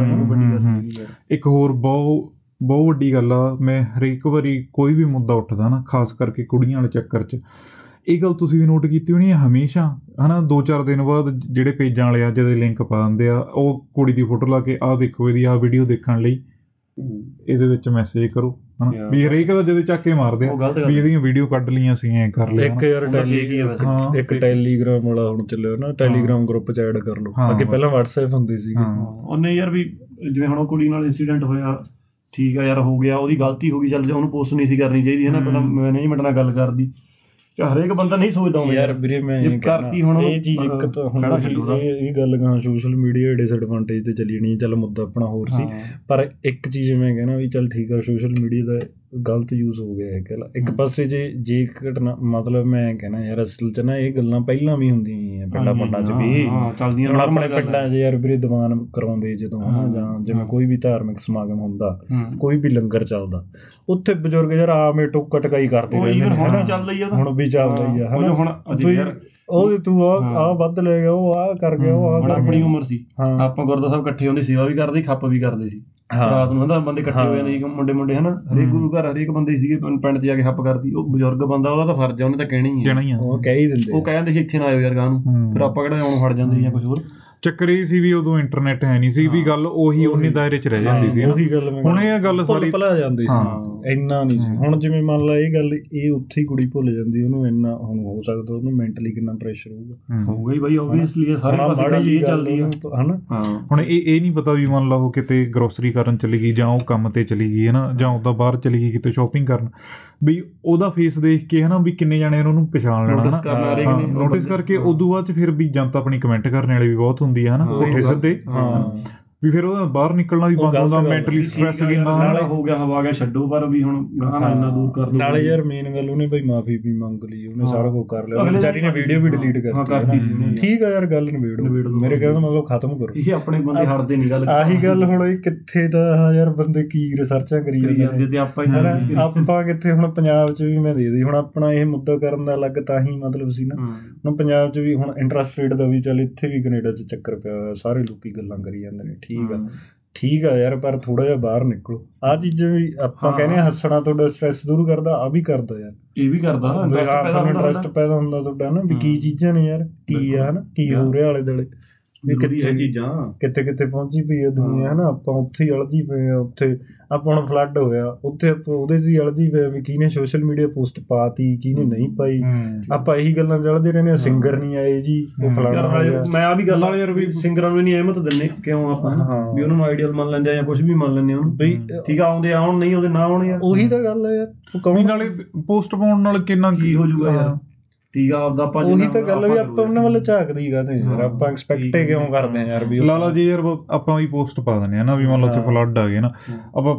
ਇੱਕ ਹੋਰ ਬਹੁਤ ਬਹੁਤ ਵੱਡੀ ਗੱਲ ਆ ਮੈਂ ਹਰੇਕ ਵਾਰੀ ਕੋਈ ਵੀ ਮੁੱਦਾ ਉੱਠਦਾ ਨਾ ਖਾਸ ਕਰਕੇ ਕੁੜੀਆਂ ਵਾਲੇ ਚੱਕਰ 'ਚ ਇਹ ਗੱਲ ਤੁਸੀਂ ਵੀ ਨੋਟ ਕੀਤੀ ਹੋਣੀ ਹੈ ਹਮੇਸ਼ਾ ਹਨਾ 2-4 ਦਿਨ ਬਾਅਦ ਜਿਹੜੇ ਪੇਜਾਂ ਵਾਲੇ ਆ ਜਿਹਦੇ ਲਿੰਕ ਪਾ ਦਿੰਦੇ ਆ ਉਹ ਕੁੜੀ ਦੀ ਫੋਟੋ ਲਾ ਕੇ ਆਹ ਦੇਖੋ ਇਹਦੀ ਆਹ ਵੀਡੀਓ ਦੇਖਣ ਲਈ ਇਹਦੇ ਵਿੱਚ ਮੈਸੇਜ ਕਰੋ। ਹਨਾ. ਵੀ ਹਰੇਕ ਦਾ ਜਿਹਦੇ ਚੱਕ ਕੇ ਮਾਰਦੇ ਆ ਉਹ ਗਲਤ ਗੱਲ ਵੀ ਇਹਦੀਆਂ ਵੀਡੀਓ ਕੱਢ ਲਈਆਂ ਸੀ ਐ ਕਰ ਲਿਆ ਇੱਕ ਯਾਰ। ਹਾਂ ਇੱਕ ਟੈਲੀਗ੍ਰਾਮ ਵਾਲਾ ਹੁਣ ਚੱਲਿਆ ਨਾ ਟੈਲੀਗ੍ਰਾਮ ਗਰੁੱਪ ਚ ਐਡ ਕਰ ਲਓ। ਅੱਗੇ। ਪਹਿਲਾਂ WhatsApp ਹੁੰਦੇ ਸੀ ਉਹਨੇ ਯਾਰ ਵੀ ਜਿਵੇਂ ਹੁਣ ਉਹ ਕੁੜੀ ਨਾਲ ਇਨਸੀਡੈਂਟ ਹੋਇਆ ਠੀਕ ਆ ਯਾਰ ਹੋ ਗਿਆ ਉਹਦੀ ਗਲਤੀ ਹੋ ਗਈ ਚੱਲ ਜੇ ਉਹਨੂੰ ਪੋਸਟ ਨਹੀਂ ਸੀ ਕਰਨੀ ਚਾਹੀਦੀ ਹੈ। ਨਾ ਪਹਿਲਾਂ ਮੈਨੇਜਮੈਂਟ ਨਾਲ ਗੱਲ ਕਰਦੀ। ਕਿ ਹਰੇਕ ਬੰਦਾ ਨਹੀਂ ਸੋਚਦਾ ਉਵੇਂ ਯਾਰ ਵੀਰੇ ਮੈਂ ਇਹ ਕਰਤੀ ਹੁਣ ਇਹ ਚੀਜ਼ ਇੱਕ ਤਾਂ ਹੁਣ। ਇਹ ਇਹ ਗੱਲ ਕਹਾਂ ਸੋਸ਼ਲ ਮੀਡੀਆ ਡਿਸਐਡਵਾਂਟੇਜ ਤੇ ਚੱਲੀ ਨਹੀਂ ਚੱਲ ਮੁੱਦਾ ਆਪਣਾ ਹੋਰ ਸੀ। ਪਰ ਇੱਕ ਚੀਜ਼ ਮੈਂ ਕਹਿਣਾ ਵੀ ਚੱਲ ਠੀਕ ਆ ਸੋਸ਼ਲ ਮੀਡੀਆ ਦਾ ਗਲਤ ਯੂਜ਼ ਹੋ ਗਿਆ ਹੈ ਕਿ ਇੱਕ ਪਾਸੇ ਜੇ ਜੇ ਘਟਨਾ ਮਤਲਬ ਮੈਂ ਕਹਿਣਾ ਯਾਰ ਅਸਲ ਚ ਨਾ ਇਹ ਗੱਲਾਂ ਪਹਿਲਾਂ ਵੀ ਹੁੰਦੀਆਂ ਹੀ ਆ ਪਿੰਡਾਂ ਪਿੰਡਾਂ ਚ ਵੀ ਹਾਂ ਚੱਲਦੀਆਂ ਆਪਣੇ ਪਿੰਡਾਂ 'ਚ ਯਾਰ ਵੀਰੇ ਦੀਵਾਨ ਕਰਾਉਂਦੇ ਜਦੋਂ ਹਨਾ ਹਾਂ, ਜਾਂ ਜਿਵੇਂ ਹਾਂ। ਕੋਈ ਵੀ ਧਾਰਮਿਕ ਸਮਾਗਮ ਹੁੰਦਾ ਹੂੰ। ਕੋਈ ਵੀ ਲੰਗਰ ਚੱਲਦਾ ਉੱਥੇ ਬਜ਼ੁਰਗ ਯਾਰ ਆਮੇ ਟੋਕਾ ਟਕਾਈ ਕਰਦੇ ਰਹਿੰਦੇ ਨੇ ਹੁਣ। ਵੀ ਚੱਲਦਾ ਹੀ ਆ। ਹੁਣ ਵੀ ਚੱਲਦਾ ਹੀ ਆ ਹਨਾ ਹੁਣ ਯਾਰ ਉਹ ਤੂੰ ਆ ਹਾਂ। ਆ ਵੱਧ ਲੈ ਗਿਆ ਉਹ ਆ ਕਰ ਗਿਆ ਉਹ ਆ ਆਪਣੀ ਉਮਰ ਸੀ ਹਾਂ ਆਪਾਂ ਗੁਰਦੁਆਰਾ ਸਾਹਿਬ ਇਕੱਠੇ ਹੁੰਦੇ ਸੇਵਾ ਵੀ ਕਰਦੇ ਖੱਪ ਵੀ ਕਰਦੇ ਸੀ ਹਾਂ। ਰਾਤ ਨੂੰ ਹਨਾ ਬੰਦੇ ਇਕੱਠੇ ਹੋ ਜਾਂਦੇ ਸੀ ਮੁੰਡੇ ਮੁੰਡੇ ਹਨਾ ਹਰੇਕ ਗੁਰੂ ਘਰ ਹਰੇਕ ਬੰਦੇ ਸੀਗੇ ਪਿੰਡ ਪਿੰਡ 'ਚ ਜਾ ਕੇ ਹੱਪ ਕਰਦੀ ਉਹ ਬਜ਼ੁਰਗ ਬੰਦਾ ਉਹਦਾ ਤਾਂ ਫਰਜ਼ ਆ ਉਹਨੇ ਤਾਂ ਕਹਿਣਾ ਹੀ ਕਹਿਣਾ ਹੈ ਹੀ ਆ। ਉਹ ਕਹਿ ਹੀ ਦਿੰਦੇ ਉਹ ਕਹਿੰਦੇ ਸੀ ਇੱਥੇ ਨਾ ਆਇਓ ਯਾਰ ਗਾਂ ਨੂੰ। ਹੂੰ। ਫਿਰ ਆਪਾਂ ਕਿਹੜਾ ਆਉਣ ਫੜ ਜਾਂਦੇ ਜਾਂ ਕੁਝ ਹੋਰ। ਚੱਕਰ ਇਹ ਸੀ ਵੀ ਉਦੋਂ ਇੰਟਰਨੈਟ ਹੈ ਨਹੀਂ ਸੀ ਵੀ ਗੱਲ ਉਹੀ ਉਨੇ ਦਾਇਰੇ 'ਚ ਰਹਿ ਜਾਂਦੀ ਸੀ ਨਾ। ਉਹੀ ਗੱਲ ਮੈਂ ਹੁਣ ਇਹ ਗੱਲ ਸਾਰੀ ਭੁਲਾ ਜਾਂਦੀ ਸੀ। ਹਾਂ। ਇੰਨਾ ਨਹੀਂ ਸੀ। ਹੁਣ ਜਿਵੇਂ ਮੰਨ ਲਾ ਇਹ ਗੱਲ ਇਹ ਉੱਥੇ ਹੀ ਕੁੜੀ ਭੁੱਲ ਜਾਂਦੀ ਉਹਨੂੰ ਇੰਨਾ ਹੁਣ ਹੋ ਸਕਦਾ ਉਹਨੂੰ ਮੈਂਟਲੀ ਕਿੰਨਾ ਪ੍ਰੈਸ਼ਰ ਹੋਊਗਾ। ਹੂੰ। ਹੋਊਗਾ ਹੀ ਬਾਈ ਆਬਵੀਅਸਲੀ ਸਾਰੇ ਪਾਸੇ ਗੱਲ ਇਹ ਚੱਲਦੀ ਆ। ਉਹਨੂੰ, ਹਨਾ? ਹਾਂ। ਹੁਣ ਇਹ ਇਹ ਨਹੀਂ ਪਤਾ ਵੀ ਮੰਨ ਲਾ ਉਹ ਕਿਤੇ ਗਰੋਸਰੀ ਕਰਨ ਚਲੀ ਗਈ ਜਾਂ ਉਹ ਕੰਮ ਤੇ ਚਲੀ ਗਈ ਹੈ ਨਾ ਜਾਂ ਉਹਦਾ ਬਾਹਰ ਚਲੀ ਗਈ ਕਿਤੇ ਸ਼ਾਪਿੰਗ ਕਰਨ। ਵੀ ਉਹਦਾ ਫੇਸ ਦੇਖ ਕੇ ਹੈ ਨਾ ਵੀ ਕਿੰਨੇ ਜਣੇ ਉਹਨੂੰ ਪਛਾਣ ਲੈਣਾ Notice ਨਾ ਕਰਨ ਹਰੇਕ ਨੇ, ਉਹ ਨੋਟਿਸ ਕਰਕੇ ਉਦੋਂ ਬਾਅਦ ਚ ਫਿਰ ਵੀ ਜਨਤਾ ਆਪਣੀ ਕਮੈਂਟ ਕਰਨ ਵਾਲੇ ਵੀ ਬਹੁਤ ਹੁੰਦੀ ਹੈ ਹਨਾ ਉੱਠੇ ਸਿੱਧੇ। ਹਾਂ। ਵੀ ਫਿਰ ਉਹਦਾ ਬਾਹਰ ਨਿਕਲਣਾ ਵੀ ਬੰਦ ਹੁੰਦਾ। ਮੈਂਟਲੀ ਸਟ੍ਰੈਸ ਕਿੰਨਾ ਨਾਲੇ ਹੋ ਗਿਆ ਹਵਾ ਗਿਆ ਛੱਡੋ ਪਰ ਵੀ ਹੁਣ ਗਾਂ ਨਾ ਇੰਨਾ ਦੂਰ ਕਰ ਦੋ ਨਾਲੇ ਯਾਰ ਮੇਨ ਗੱਲ ਉਹਨੇ ਬਈ ਮਾਫੀ ਵੀ ਮੰਗ ਲਈ ਉਹਨੇ। ਸਾਰਾ ਕੁਝ ਕਰ ਲਿਆ। ਵਿਚਾਰੀ ਨੇ ਵੀਡੀਓ ਵੀ ਡਿਲੀਟ ਹਾਂ, ਕਰਤੀ ਕਰਤੀ ਸੀ। ਠੀਕ ਆ ਯਾਰ ਗੱਲ ਨਿਬੇੜ। ਮੇਰੇ ਕਹਿਣ ਦਾ ਮਤਲਬ ਖਤਮ ਕਰੋ। ਇਹ ਆਪਣੇ ਬੰਦੇ ਹਟਦੇ ਨਹੀਂ ਗੱਲ ਆਹੀ ਗੱਲ ਹੁਣ ਇਹ ਕਿੱਥੇ ਦਾ ਯਾਰ ਬੰਦੇ ਕੀ ਰਿਸਰਚਾਂ ਕਰੀ ਜਾਂਦੇ ਤੇ ਆਪਾਂ ਆਪਾਂ ਕਿੱਥੇ ਹੁਣ ਪੰਜਾਬ 'ਚ ਵੀ ਮੈਂ ਦੇ ਦੀ ਹੁਣ ਆਪਣਾ ਇਹ ਮੁੱਦਾ ਕਰਨ ਦਾ ਅਲੱਗ ਤਾਂ ਹੀ ਮਤਲਬ ਸੀ ਨਾ। ਹੁਣ ਪੰਜਾਬ 'ਚ ਵੀ ਹੁਣ ਇੰਟਰਸਟ ਰੇਟ ਦਾ ਵੀ ਚੱਲ ਇੱਥੇ ਵੀ ਕੈਨੇਡਾ 'ਚ ਚੱਕਰ ਪਿਆ ਹੋਇਆ ਸਾਰੇ ਲੋਕੀ ਗੱਲਾਂ ਕਰੀ ਜਾਂਦੇ ਨੇ ਠੀਕ ਆ। ਠੀਕ ਆ ਯਾਰ ਪਰ ਥੋੜਾ ਜਿਹਾ ਬਾਹਰ ਨਿਕਲੋ। ਆ ਚੀਜ਼ਾਂ ਵੀ ਆਪਾਂ। ਕਹਿੰਦੇ ਆ ਹੱਸਣਾ ਤੁਹਾਡਾ ਸਟ੍ਰੈਸ ਦੂਰ ਕਰਦਾ ਆ ਵੀ ਕਰਦਾ ਯਾਰ। ਇਹ ਵੀ ਕਰਦਾ ਇੰਟਰਸਟ ਪੈਦਾ ਹੁੰਦਾ ਇੰਟਰਸਟ ਪੈਦਾ ਹੁੰਦਾ ਤੁਹਾਡਾ ਨਾ ਵੀ ਕੀ। ਚੀਜ਼ਾਂ ਨੇ ਯਾਰ ਕੀ ਆ ਹਨਾ ਕੀ ਹੋ ਰਿਹਾ ਆਲੇ ਦੁਆਲੇ ਵੀ ਕਿੱਥੇ ਕਿੱਥੇ ਚੀਜ਼ਾਂ। ਕਿੱਥੇ ਕਿੱਥੇ ਪਹੁੰਚੀ ਪਈ ਆ ਦੁਨੀਆ ਹਨਾ? ਆਪਾਂ ਉੱਥੇ ਹੀ ਅਲਝੀ ਪਏ ਆ ਉੱਥੇ ਆਪਾਂ ਹੁਣ ਫਲੱਡ ਹੋਇਆ ਉੱਥੇ ਆਪਾਂ ਉਹਦੇ ਹੀ ਅਲਝੀ ਪਏ ਵੀ ਕਿਹਨੇ ਸੋਸ਼ਲ ਮੀਡੀਆ ਪੋਸਟ ਪਾਤੀ ਕਿਹਨੇ ਨਹੀਂ ਪਾਈ। ਹੂੰ। ਆਪਾਂ ਇਹੀ ਗੱਲਾਂ ਚੱਲਦੇ ਰਹਿੰਦੇ ਆ ਸਿੰਗਰ ਨਹੀਂ ਆਏ ਜੀ ਉਹ ਹੋ। ਗਿਆ। ਮੈਂ ਆ ਵੀ ਗੱਲ ਨਾਲੇ ਯਾਰ ਵੀ- ਸਿੰਗਰਾਂ ਨੂੰ ਨਹੀਂ ਅਹਿਮਤ ਦਿੰਨੇ ਕਿਉਂ ਆਪਾਂ ਹਾਂ। ਵੀ ਉਹਨਾਂ ਨੂੰ ਆਈਡੀਅਲ ਮੰਨ ਲੈਂਦੇ ਆ ਜਾਂ ਕੁਝ ਵੀ ਮੰਨ ਲੈਂਦੇ ਆ ਉਹਨੂੰ। ਬਈ ਠੀਕ ਆ ਆਉਂਦੇ ਆਉਣ ਨਹੀਂ ਆਉਂਦੇ ਨਾ ਆਉਣ ਯਾਰ। ਉਹੀ ਤਾਂ ਗੱਲ ਆ ਯਾਰ ਉਹ ਵੀ ਕਹੂੰ ਨਾਲੇ ਪੋਸਟ ਪਾਉਣ ਨਾਲ ਕਿੰਨਾ ਕੀ ਹੋ ਜਾਊਗਾ ਯਾਰ? ਠੀਕ ਆ ਆਪਦਾ ਆਪਾਂ ਉਹੀ ਤਾਂ ਗੱਲ ਵੀ ਆਪਾਂ ਉਹਨਾਂ ਵੱਲ ਝਾਕਦੇ ਹੀ ਕਰਦੇ ਯਾਰ ਹਾਂ। ਆਪਾਂ ਐਕਸਪੈਕਟ ਕਿਉਂ ਕਰਦੇ ਆ ਯਾਰ ਵੀ ਉਹ- ਲਾਲਾ ਜੀ ਯਾਰ ਆਪਾਂ ਵੀ ਪੋਸਟ ਪਾ ਦਿੰਦੇ ਆ ਨਾ ਵੀ ਮੰਨ ਲਓ ਹਾਂ। ਫਲੱਡ ਆ ਗਏ ਨਾ। ਆਪਾਂ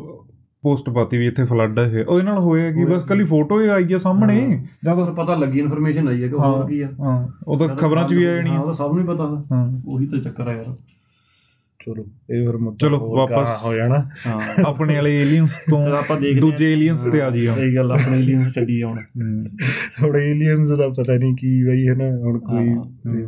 ਪੋਸਟ ਪਾਤੀ ਵੀ ਇੱਥੇ ਫਲੱਡ ਆ ਇਹ। ਉਹਦੇ ਨਾਲ ਹੋਇਆ ਕੀ? ਬਸ ਕੱਲੀ ਫੋਟੋ ਹੀ ਆਈ ਆ ਸਾਹਮਣੇ। ਜਾਂ ਤਾਂ ਤਾਂ ਪਤਾ ਲੱਗੀ ਇਨਫੋਰਮੇਸ਼ਨ ਆਈ ਹੈ ਕਿ ਹੋਰ ਕੀ ਆ। ਹਾਂ। ਉਹ ਤਾਂ ਖਬਰਾਂ 'ਚ ਵੀ ਆ ਜਾਣੀ ਹਾਂ ਉਹ ਤਾਂ ਸਭ ਨੂੰ ਹੀ ਪਤਾ। ਹਾਂ। ਉਹੀ ਤਾਂ ਚੱਕਰ ਆ ਯਾਰ। ਚਲੋ ਇਹ ਫਿਰ ਮੁੱਦਾ ਚਲੋ, ਵਾਪਸ। ਹੋ ਜਾਣਾ। ਹਾਂ। ਆਪਣੇ ਵਾਲੇ ਏਲੀਅਨਸ ਤੋਂ ਦੂਜੇ ਏਲੀਅਨਸ ਤੇ ਆ ਜੀ ਸਹੀ ਗੱਲ ਆਪਣੇ ਏਲੀਅਨਸ ਚੱਲੀ ਆਉਣ ਹੂੰ। ਹੁਣ ਏਲੀਅਨਸ ਦਾ ਪਤਾ ਨਹੀਂ ਕੀ ਬਈ ਹੈ ਨਾ ਹੁਣ ਕੋਈ।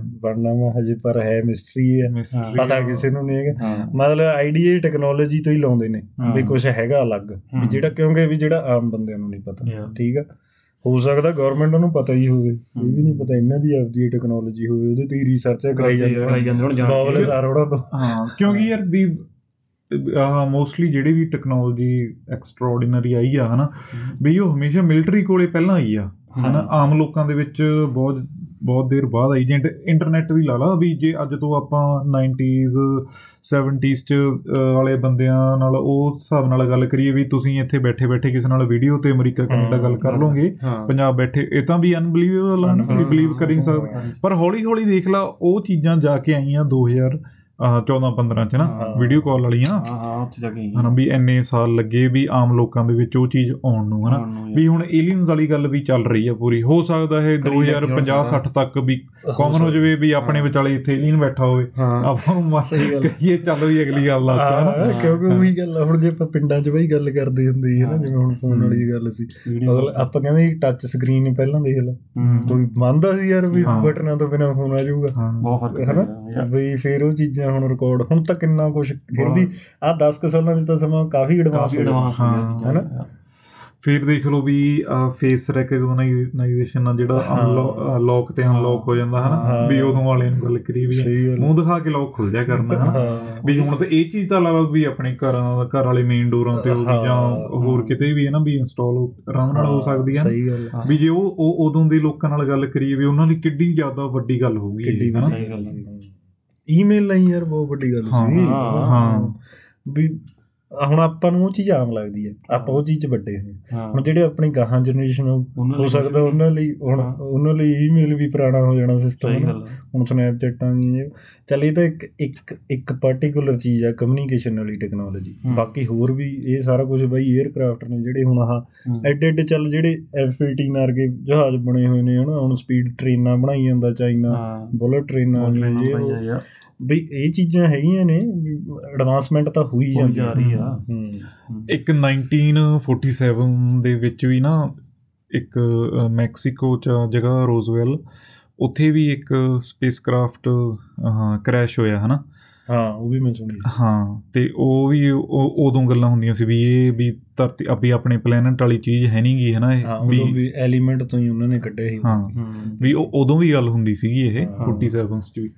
ਬਣਨਾ ਵਾ ਹਜੇ ਪਰ ਹੈ ਮਿਸਟਰੀ ਹੈ। Mystery ਪਤਾ ਕਿਸੇ ਨੂੰ ਨਹੀਂ ਹੈਗਾ। ਹਾਂ। ਮਤਲਬ ਆਈਡੀਆ ਟੈਕਨੋਲੋਜੀ ਤੋਂ ਹੀ ਲਾਉਂਦੇ ਨੇ। ਵੀ ਕੁਝ ਹੈਗਾ ਅਲੱਗ। ਵੀ। ਜਿਹੜਾ ਕਿਉਂਕਿ ਵੀ ਜਿਹੜਾ ਆਮ ਬੰਦਿਆਂ ਨੂੰ ਨਹੀਂ ਪਤਾ. ਠੀਕ ਆ? ਹੋ ਸਕਦਾ ਗਵਰਨਮੈਂਟ ਨੂੰ ਪਤਾ ਹੀ ਹੋਵੇ ਇਹ ਵੀ ਨਹੀਂ ਪਤਾ ਇਹਨਾਂ ਦੀ ਆਪਦੀ ਟੈਕਨੋਲੋਜੀ ਹੋਵੇ ਉਹਦੇ ਤੇ ਹੀ ਰਿਸਰਚ ਕਰਾਈ ਜਾਂਦੇ ਕਰਾਈ ਜਾਂਦੇ ਹੁਣ ਜਾਣ ਬਾਬਲ ਕੇ। ਸਾਰ ਉਹਨਾਂ ਤੋਂ। ਹਾਂ ਕਿਉਂਕਿ ਯਾਰ ਵੀ ਆ ਮੋਸਟਲੀ ਜਿਹੜੀ ਵੀ ਟੈਕਨੋਲੋਜੀ ਐਕਸਟਰਾਆਰਡੀਨਰੀ ਆਈ ਆ ਹਨਾ ਵੀ ਉਹ ਹਮੇਸ਼ਾ ਮਿਲਟਰੀ ਕੋਲੇ ਪਹਿਲਾਂ ਆਈ ਆ ਹਨਾ ਆਮ ਲੋਕਾਂ ਦੇ ਵਿੱਚ ਬਹੁਤ ਬਹੁਤ ਦੇਰ ਬਾਅਦ ਆਈ ਜੇ ਇੰਟਰਨੈਟ ਵੀ ਲਾ ਲਾ ਵੀ ਜੇ ਅੱਜ ਤੋਂ ਆਪਾਂ 90s 70s ਚ ਵਾਲੇ ਬੰਦਿਆਂ ਨਾਲ ਉਹ ਹਿਸਾਬ ਨਾਲ ਗੱਲ ਕਰੀਏ ਵੀ ਤੁਸੀਂ ਇੱਥੇ ਬੈਠੇ ਬੈਠੇ ਕਿਸੇ ਨਾਲ ਵੀਡੀਓ ਤੇ ਅਮਰੀਕਾ ਕੈਨੇਡਾ ਗੱਲ ਕਰ ਲੋਗੇ ਪੰਜਾਬ ਬੈਠੇ ਇਹ ਤਾਂ ਵੀ ਅਨਬਲੀਵੇਬਲ ਆ ਵੀ ਬਲੀਵ ਕਰ ਨਹੀਂ ਸਕਦੇ। ਪਰ ਹੌਲੀ ਹੌਲੀ ਦੇਖ ਲਾ ਉਹ ਚੀਜ਼ਾਂ ਜਾ ਕੇ ਆਈਆਂ 2000 14 15 ਚ ਨਾ ਹਾਂ। ਵੀਡੀਓ ਕਾਲ ਵਾਲੀਆਂ। ਹਾਂ ਹਾਂ ਉੱਥੇ ਜਾ ਕੇ ਹਨਾ ਵੀ ਇੰਨੇ ਸਾਲ ਲੱਗੇ ਵੀ ਆਮ ਲੋਕਾਂ ਦੇ ਵਿੱਚ ਉਹ ਚੀਜ਼ ਆਉਣ ਨੂੰ ਹਨਾ। ਵੀ ਹੁਣ ਏਲੀਅਨਸ ਵਾਲੀ ਗੱਲ ਵੀ ਚੱਲ ਰਹੀ ਆ ਪੂਰੀ। ਹੋ ਸਕਦਾ ਹੈ ਕਰੀ ਲੱਗੇ 2050 ਹੁਣ 60 ਤੱਕ ਵੀ ਕਾਮਨ ਹੋ ਜਾਵੇ ਵੀ ਆਪਣੇ ਵਿਚਾਲੇ ਇੱਥੇ ਏਲੀਅਨ ਬੈਠਾ ਹੋਵੇ। ਹਾਂ। ਆਪਾਂ ਨੂੰ ਮਸ ਸਹੀ ਗੱਲ। ਇਹ ਚੱਲ ਵੀ ਅਗਲੀ ਗੱਲ ਦੱਸ ਹਾਂ, ਹਨਾ। ਕਿਉਂਕਿ ਉਹੀ ਗੱਲ ਆ, ਹੁਣ ਜੇ ਆਪਾਂ ਪਿੰਡਾਂ 'ਚ ਬਈ ਗੱਲ ਕਰਦੇ ਹੁੰਦੇ ਸੀ ਨਾ ਜਿਵੇਂ ਹੁਣ ਫੋਨ ਵਾਲੀ ਗੱਲ ਸੀ। ਆਪਾਂ ਕਹਿੰਦੇ ਟੱਚ ਸਕਰੀਨ ਪਹਿਲਾਂ ਦੇਖ ਲਾ। ਹੂੰ। ਕੋਈ ਮੰਨਦਾ ਸੀ ਯਾਰ ਵੀ ਹਾਂ। ਬਟਨਾਂ ਤੋਂ ਬਿਨਾ ਫੋਨ ਆ ਜਾਊਗਾ। ਹਾਂ। ਬਹੁਤ ਫ਼ਰਕ ਹੈ ਨਾ ਪਿਆ ਯਾਰ। ਬਈ ਫਿਰ ਉਹ ਚੀਜ਼ਾਂ ਹੁਣ ਰਿਕਾਰਡ ਹੁਣ ਤਾਂ ਕਿੰਨਾ ਕੁਝ ਫਿਰ ਵੀ ਆ 10 ਕੁ ਸਾਲਾਂ 'ਚ ਤਾਂ ਸਮਾਂ ਕਾਫੀ ਐਡਵਾਂਸ ਐਡਵਾਂਸ ਹੋ ਗਿਆ ਹਾਂ। ਚੀਜ਼ਾਂ ਹਨਾ? ਫਿਰ ਦੇਖ ਲਓ ਵੀ ਫੇਸ ਰੈਕਗਨਾਈਜੇਸ਼ਨ ਆ ਜਿਹੜਾ ਹਾਂ। ਲੌਕ ਤੇ ਅਨਲੌਕ ਹੋ ਜਾਂਦਾ ਹਨਾ ਹਾਂ। ਵੀ ਉਦੋਂ ਵਾਲੇ ਨੂੰ ਗੱਲ ਕਰੀ ਵੀ। ਮੂੰਹ ਦਿਖਾ ਕੇ ਲੌਕ ਖੁੱਲ ਜਾ ਕਰਨਾ ਹਨਾ ਹਾਂ ਵੀ ਹੁਣ ਤਾਂ ਇਹ ਚੀਜ਼ ਤਾਂ ਲਾ ਲਓ ਵੀ ਆਪਣੇ ਘਰਾਂ ਘਰ ਵਾਲੇ ਮੇਨ ਡੋਰਾਂ ਤੇ ਹੋ ਗਈ ਜਾਂ ਹੋਰ ਕਿਤੇ ਵੀ ਹੈ ਨਾ ਵੀ ਇੰਸਟਾਲ ਆਰਾਮ ਨਾਲ ਹੋ ਸਕਦੀ ਹੈ। ਵੀ ਜੇ ਉਹ ਉਹ ਉਦੋਂ ਦੇ ਲੋਕਾਂ ਨਾਲ ਗੱਲ ਕਰੀਏ ਵੀ ਉਹਨਾਂ ਲਈ ਕਿੱਡੀ ਜ਼ਿਆਦਾ ਵੱਡੀ ਗੱਲ ਹੋਊਗੀ ਕਿੱਡੀ ਸਹੀ ਗੱਲ ਸੀ। ਈਮੇਲ ਨਹੀਂ ਯਾਰ ਬਹੁਤ ਵੱਡੀ ਗੱਲ ਸੀ ਹਾਂ। ਵੀ ਹੁਣ ਆਪਾਂ ਨੂੰ ਉਹ ਚੀਜ਼ ਆਮ ਲੱਗਦੀ ਹੈ ਆਪਾਂ ਉਹ ਚੀਜ਼ 'ਚ ਵੱਡੇ ਹੋਏ ਹਾਂ ਹੁਣ ਜਿਹੜੇ ਆਪਣੀ ਗਾਹਾਂ ਜਨਰੇਸ਼ਨ ਹੋ ਸਕਦਾ ਉਹਨਾਂ ਲਈ ਹੁਣ। ਉਹਨਾਂ ਲਈ ਈਮੇਲ ਵੀ ਪੁਰਾਣਾ ਹੋ ਜਾਣਾ ਸਿਸਟਮ। ਹੁਣ ਸਨੈਪਚੈਟਾਂ ਗਈਆਂ ਚੱਲ ਇਹ ਤਾਂ ਇੱਕ ਇੱਕ ਇੱਕ ਪਾਰਟਿਕੂਲਰ ਚੀਜ਼ ਆ ਕਮਿਊਨੀਕੇਸ਼ਨ ਵਾਲੀ ਟੈਕਨੋਲੋਜੀ। ਬਾਕੀ ਹੋਰ ਵੀ ਇਹ ਸਾਰਾ ਕੁਝ ਬਾਈ 에ਅਰਕ੍ਰਾਫਟ ਨੇ ਜਿਹੜੇ ਹੁਣ ਆਹ। ਐਡੇ ਐਡੇ ਚੱਲ ਜਿਹੜੇ F18 ਵਰਗੇ ਜਹਾਜ਼ ਬਣੇ ਹੋਏ ਨੇ ਹਨਾ ਹੁਣ ਸਪੀਡ ਟ੍ਰੇਨਾਂ ਬਣਾਈ ਜਾਂਦਾ ਚਾਈਨਾ ਬੁਲਟ ਟ੍ਰੇਨਾਂ ਯਾਰ। ਬਈ ਇਹ ਚੀਜ਼ਾਂ ਹੈਗੀਆਂ ਨੇ ਐਡਵਾਂਸਮੈਂਟ ਤਾਂ ਹੋਈ ਜਾਂਦੀ ਆ। ਇੱਕ 1947 ਦੇ ਵਿੱਚ ਵੀ ਨਾ ਇੱਕ ਮੈਕਸੀਕੋ ਚ ਜਗ੍ਹਾ ਰੋਜ਼ਵੈਲ ਉੱਥੇ ਵੀ ਇੱਕ ਸਪੇਸਕ੍ਰਾਫਟ ਕਰੈਸ਼ ਹੋਇਆ ਹਨਾ? ਹਾਂ ਉਹ ਵੀ ਮੈਂ ਸੁਣੀ। ਹਾਂ ਤੇ ਉਹ ਵੀ ਉਦੋਂ ਗੱਲਾਂ ਹੁੰਦੀਆਂ ਸੀ ਵੀ ਇਹ ਵੀ ਧਰਤੀ ਅਭੀ ਆਪਣੇ ਪਲੈਨਟ ਵਾਲੀ ਚੀਜ਼ ਹੈ ਨਹੀਂਗੀ ਹੈ ਨਾ ਹਾਂ ਇਹ ਉਦੋਂ ਵੀ ਐਲੀਮੈਂਟ ਤੋਂ ਹੀ ਉਹਨਾਂ ਨੇ ਕੱਢਿਆ ਸੀ। ਹਾਂ ਵੀ ਉਹ ਉਦੋਂ ਵੀ ਗੱਲ ਹੁੰਦੀ ਸੀਗੀ ਇਹ 47s ਚ ਵੀ।